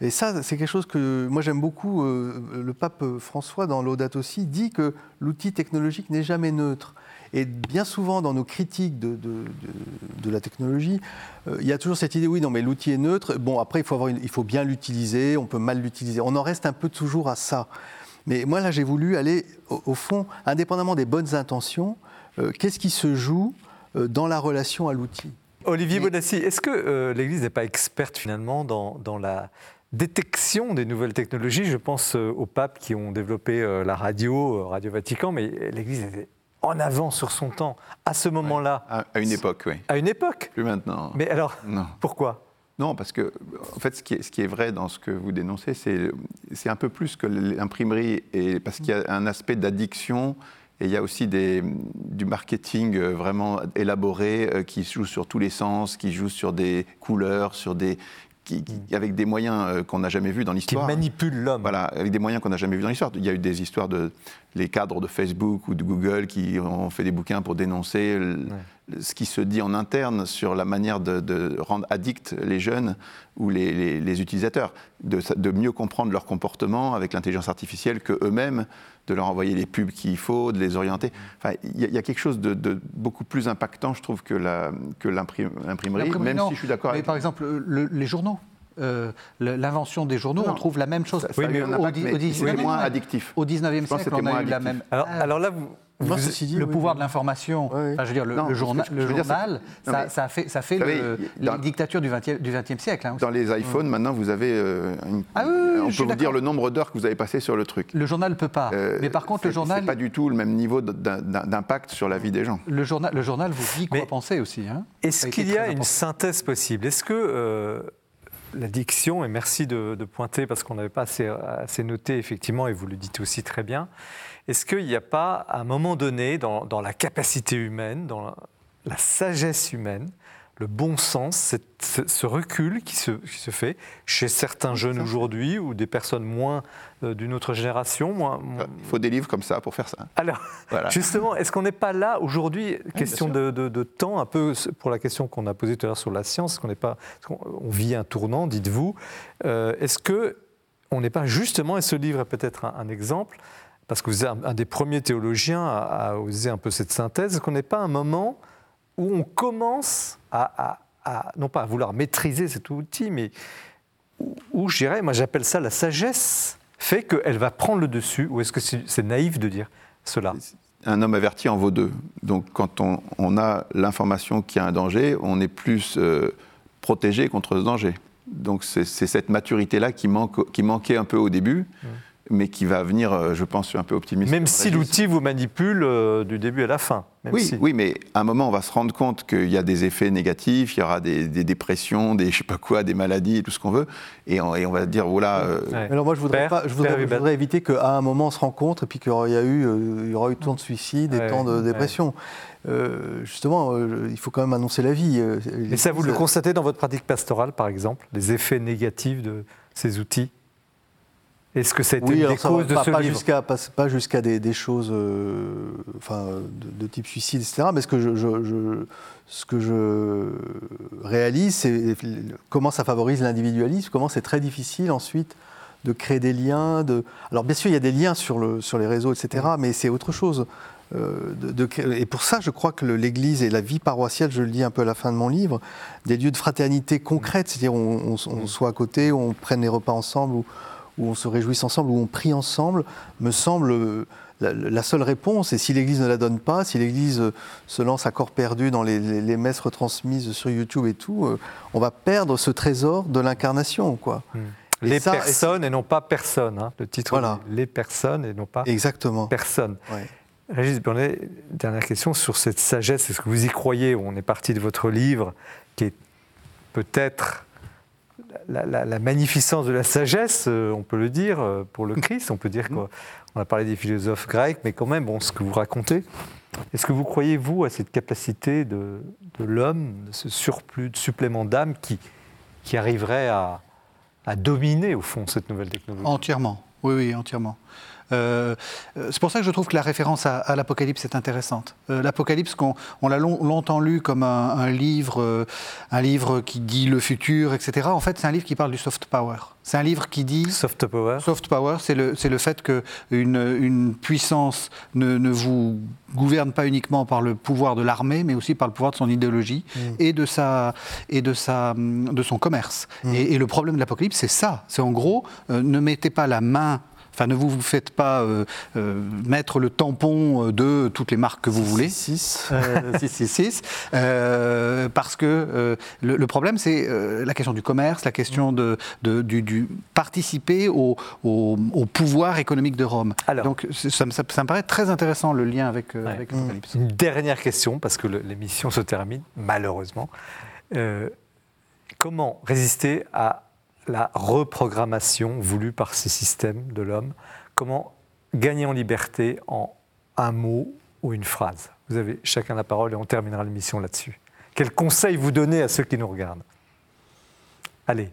[SPEAKER 4] Et ça, c'est quelque chose que moi j'aime beaucoup. le pape François, dans Laudato aussi, dit que l'outil technologique n'est jamais neutre. Et bien souvent, dans nos critiques de, de- de- de la technologie, euh, il y a toujours cette idée, oui, non, mais l'outil est neutre. Bon, après, il faut, avoir une- il faut bien l'utiliser, on peut mal l'utiliser. On en reste un peu toujours à ça. Mais moi, là, j'ai voulu aller, au, au fond, indépendamment des bonnes intentions, euh, qu'est-ce qui se joue euh, dans la relation à l'outil?
[SPEAKER 1] Olivier
[SPEAKER 3] Mais-
[SPEAKER 1] Bonassi, est-ce que euh, l'Église n'est pas experte finalement dans, dans la détection des nouvelles technologies? Je pense aux papes qui ont développé la radio, Radio Vatican, mais l'Église était en avant sur son temps, à ce moment-là,
[SPEAKER 5] À, à une époque, oui.
[SPEAKER 1] à une époque.
[SPEAKER 5] Plus maintenant.
[SPEAKER 1] Mais alors,
[SPEAKER 5] Non.
[SPEAKER 1] pourquoi?
[SPEAKER 5] Non, parce que, en fait, ce qui est, ce qui est vrai dans ce que vous dénoncez, c'est un peu plus que l'imprimerie, et parce qu'il y a un aspect d'addiction, et il y a aussi des, du marketing euh, vraiment élaboré euh, qui joue sur tous les sens, qui joue sur des couleurs, sur des, qui- qui- avec des moyens euh, qu'on n'a jamais vus dans
[SPEAKER 1] Qui
[SPEAKER 5] l'histoire.
[SPEAKER 1] manipule l'homme
[SPEAKER 5] Voilà, avec des moyens qu'on n'a jamais vus dans l'histoire. Il y a eu des histoires de les cadres de Facebook ou de Google qui ont fait des bouquins pour dénoncer ce qui se dit en interne sur la manière de, de rendre addicts les jeunes ou les, les- les utilisateurs, de, mieux comprendre leur comportement avec l'intelligence artificielle que eux-mêmes, de leur envoyer les pubs qu'il faut, de les orienter. Enfin, il y, a- y a quelque chose de, de beaucoup plus impactant, je trouve, que que l'imprimerie,
[SPEAKER 3] L'imprimerie,
[SPEAKER 5] même
[SPEAKER 3] non.
[SPEAKER 5] si je suis d'accord
[SPEAKER 3] Mais
[SPEAKER 5] avec
[SPEAKER 3] par exemple, le- les journaux. euh, L'invention des journaux,
[SPEAKER 5] Non.
[SPEAKER 3] on trouve la même chose.
[SPEAKER 5] Ça- ça a eu un
[SPEAKER 3] Au
[SPEAKER 5] mais
[SPEAKER 3] au oui,
[SPEAKER 5] moins
[SPEAKER 3] mais-
[SPEAKER 5] addictif.
[SPEAKER 3] Au 19e
[SPEAKER 5] Je pense que
[SPEAKER 3] siècle,
[SPEAKER 5] c'était
[SPEAKER 3] on a
[SPEAKER 5] moins
[SPEAKER 3] eu la
[SPEAKER 5] addictif.
[SPEAKER 3] même.
[SPEAKER 1] Alors,
[SPEAKER 3] Ah,
[SPEAKER 1] alors là, vous,
[SPEAKER 4] Moi,
[SPEAKER 1] vous-
[SPEAKER 4] ceci dit,
[SPEAKER 3] le
[SPEAKER 4] oui,
[SPEAKER 3] pouvoir
[SPEAKER 4] oui.
[SPEAKER 3] de l'information, enfin, je veux dire, le,
[SPEAKER 5] Non,
[SPEAKER 3] le
[SPEAKER 5] ce que
[SPEAKER 3] journal, le
[SPEAKER 5] dire,
[SPEAKER 3] ça,
[SPEAKER 5] mais-
[SPEAKER 3] ça fait, ça fait
[SPEAKER 5] savez,
[SPEAKER 3] le-
[SPEAKER 5] il- dans-
[SPEAKER 3] les dictatures du 20e, du 20e siècle. hein.
[SPEAKER 5] Dans les iPhones, maintenant, vous avez. euh, une-
[SPEAKER 3] Ah oui, oui, oui,
[SPEAKER 5] on peut vous dire le nombre d'heures que vous avez passé sur le truc.
[SPEAKER 3] Le journal ne peut pas.
[SPEAKER 5] Euh,
[SPEAKER 3] mais par contre, le journal,
[SPEAKER 5] C'est pas du tout le même niveau d'impact sur la vie des gens.
[SPEAKER 3] le journal, le journal vous dit quoi
[SPEAKER 1] Mais-
[SPEAKER 3] penser aussi. hein.
[SPEAKER 1] Est-ce qu'il y a une synthèse possible? Est-ce que euh, l'addiction, et merci de, pointer parce qu'on n'avait pas assez, noté effectivement, et vous le dites aussi très bien, est-ce qu'il n'y a pas à un moment donné dans, la capacité humaine, dans la sagesse humaine, le bon sens, ce, recul qui se, qui se fait chez certains jeunes aujourd'hui ou des personnes moins euh, d'une autre génération moins, moins-
[SPEAKER 5] Il faut des livres comme ça pour faire ça.
[SPEAKER 1] Alors,
[SPEAKER 5] Voilà.
[SPEAKER 1] Justement, est-ce qu'on n'est pas là aujourd'hui, question de, de- de temps, un peu pour la question qu'on a posée tout à l'heure sur la science, qu'on n'est pas, qu'on- on vit un tournant, dites-vous, euh, est-ce que on n'est pas justement, et ce livre est peut-être un, un exemple, parce que vous êtes un, des premiers théologiens à, à oser un peu cette synthèse, est-ce qu'on n'est pas un moment où on commence à, à- à- non pas à vouloir maîtriser cet outil, mais où, où, je dirais, moi j'appelle ça la sagesse, fait qu'elle va prendre le dessus, ou est-ce que c'est naïf de dire cela?
[SPEAKER 5] Un homme averti en vaut deux. Donc quand on, on a l'information qu'il y a un danger, on est plus euh, protégé contre ce danger. Donc c'est cette maturité-là qui, manque, qui manquait un peu au début, mais qui va venir, euh, je pense, un peu optimiste.
[SPEAKER 1] Même si l'outil vous manipule euh, du début à la fin. Même
[SPEAKER 5] Oui,
[SPEAKER 1] si.
[SPEAKER 5] oui, mais à un moment, on va se rendre compte qu'il y a des effets négatifs, il y aura des, des dépressions, des je sais pas quoi, des maladies, et tout ce qu'on veut, et on, et on va dire voilà. euh,
[SPEAKER 1] Ouais.
[SPEAKER 4] Mais Alors moi, je voudrais,
[SPEAKER 1] Père,
[SPEAKER 4] pas, je voudrais,
[SPEAKER 1] Père
[SPEAKER 4] je voudrais éviter qu'à un moment on se rencontre et puis qu'il y aura eu, euh, il y aura eu tant de suicides et
[SPEAKER 1] Ouais,
[SPEAKER 4] tant de
[SPEAKER 1] ouais.
[SPEAKER 4] dépressions. Euh, justement, euh, il faut quand même annoncer la vie. euh,
[SPEAKER 1] Et ça, vous le constatez dans votre pratique pastorale, par exemple, les effets négatifs de ces outils? Est-ce que c'est
[SPEAKER 4] Oui,
[SPEAKER 1] des causes
[SPEAKER 4] va
[SPEAKER 1] de
[SPEAKER 4] pas,
[SPEAKER 1] ce
[SPEAKER 4] pas
[SPEAKER 1] livre
[SPEAKER 4] jusqu'à pas, pas jusqu'à des, des choses, euh, enfin, de, de type suicide, etc. Mais ce que je, je- je- ce que je réalise, c'est comment ça favorise l'individualisme, comment c'est très difficile ensuite de créer des liens. De... Alors bien sûr, il y a des liens sur, le, sur les réseaux, etc. Mais c'est autre chose. Euh, de- de créer- et pour ça, je crois que l'Église et la vie paroissiale, je le dis un peu à la fin de mon livre, des lieux de fraternité concrète, c'est-à-dire on, on- on soit à côté, on prenne les repas ensemble, ou, où on se réjouisse ensemble, où on prie ensemble, me semble euh, la, seule réponse. Et si l'Église ne la donne pas, si l'Église euh, se lance à corps perdu dans les, les- les messes retransmises sur YouTube et tout, euh, on va perdre ce trésor de l'incarnation, quoi. Et
[SPEAKER 1] Les
[SPEAKER 4] ça- et
[SPEAKER 1] personnes et non pas personne. hein. Le titre,
[SPEAKER 4] Voilà.
[SPEAKER 1] Les personnes et non pas
[SPEAKER 4] Exactement.
[SPEAKER 1] personne.
[SPEAKER 4] Ouais.
[SPEAKER 1] Régis Burnet, dernière question sur cette sagesse. Est-ce que vous y croyez On est parti de votre livre, qui est peut-être la, la- la magnificence de la sagesse, euh, on peut le dire, euh, pour le Christ. On peut dire qu'on on a parlé des philosophes grecs, mais quand même, bon, ce que vous racontez. Est-ce que vous croyez, vous, à cette capacité de, de l'homme, de ce surplus, de supplément d'âme qui, qui arriverait à, à dominer, au fond, cette nouvelle technologie?
[SPEAKER 3] Entièrement, oui, oui, entièrement. Euh, euh, c'est pour ça que je trouve que la référence à, à l'Apocalypse est intéressante. Euh, L'Apocalypse, qu'on on l'a long- longtemps lu comme un, un livre, euh, un livre qui dit le futur, etc. En fait, c'est un livre qui parle du soft power. C'est un livre qui dit
[SPEAKER 1] Soft power
[SPEAKER 3] Soft power, c'est le, c'est le fait qu'une une puissance ne, ne vous gouverne pas uniquement par le pouvoir de l'armée, mais aussi par le pouvoir de son idéologie et, de, sa, et de, sa, de son commerce. Et, et le problème de l'Apocalypse, c'est ça. C'est en gros, euh, ne mettez pas la main. Enfin, ne vous vous faites pas euh, euh, mettre le tampon euh, de toutes les marques que vous voulez.
[SPEAKER 4] 6.
[SPEAKER 3] Euh, 666, euh, parce que le, le problème, c'est la question du commerce, la question de, de- du, du participer au, au- au pouvoir économique de Rome.
[SPEAKER 1] Alors.
[SPEAKER 3] Donc, ça, me- ça- ça me paraît très intéressant le lien avec,
[SPEAKER 1] Ouais.
[SPEAKER 3] avec l'Apocalypse.
[SPEAKER 1] Une dernière question, parce que l'émission se termine, malheureusement. Euh, comment résister à la reprogrammation voulue par ces systèmes de l'homme. Comment gagner en liberté en un mot ou une phrase. Vous avez chacun la parole et on terminera l'émission là-dessus. Quel conseil vous donnez à ceux qui nous regardent? Allez,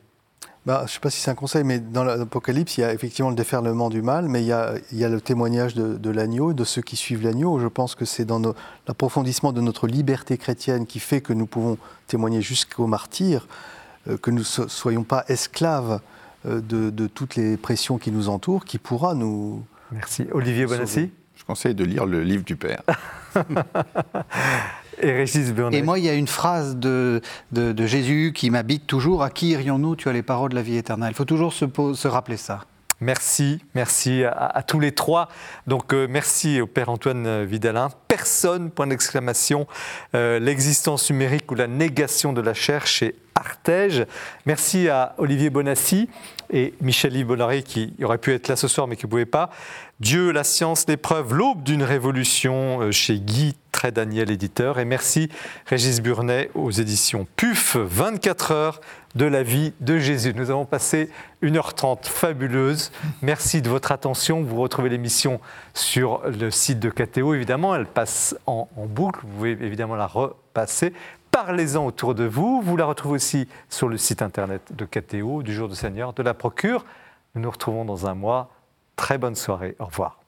[SPEAKER 4] bah, Je ne sais pas si c'est un conseil, mais dans l'Apocalypse, il y a effectivement le déferlement du mal, mais il y a, le témoignage de, de l'agneau, de ceux qui suivent l'agneau. Je pense que c'est dans l'approfondissement de notre liberté chrétienne qui fait que nous pouvons témoigner jusqu'au martyr, que nous ne soyons pas esclaves euh, de, de, toutes les pressions qui nous entourent, qui pourra nous...
[SPEAKER 1] Merci. Olivier Bonassi
[SPEAKER 5] Je conseille de lire le livre du Père.
[SPEAKER 1] Et Régis Burnet.
[SPEAKER 3] Et moi, il y a une phrase de, de, de Jésus qui m'habite toujours. À qui irions-nous Tu as les paroles de la vie éternelle. Il faut toujours se, se rappeler ça.
[SPEAKER 1] Merci, merci à, à, tous les trois. Donc euh, merci au Père Antoine Vidalin. Personne, point d'exclamation, euh, l'existence numérique ou la négation de la chair chez Merci à Olivier Bonassi et Michel-Yves qui aurait pu être là ce soir mais qui ne pouvait pas. Dieu, la science, l'épreuve, l'aube d'une révolution euh, chez Guy Très Daniel, éditeur. Et merci Régis Burnet aux éditions PUF, 24 heures de la vie de Jésus. Nous avons passé 1h30 fabuleuse. Merci de votre attention. Vous retrouvez l'émission sur le site de KTO, évidemment. Elle passe en boucle. Vous pouvez évidemment la repasser. Parlez-en autour de vous. Vous la retrouvez aussi sur le site internet de KTO, du Jour du Seigneur, de la Procure. Nous nous retrouvons dans un mois. Très bonne soirée. Au revoir.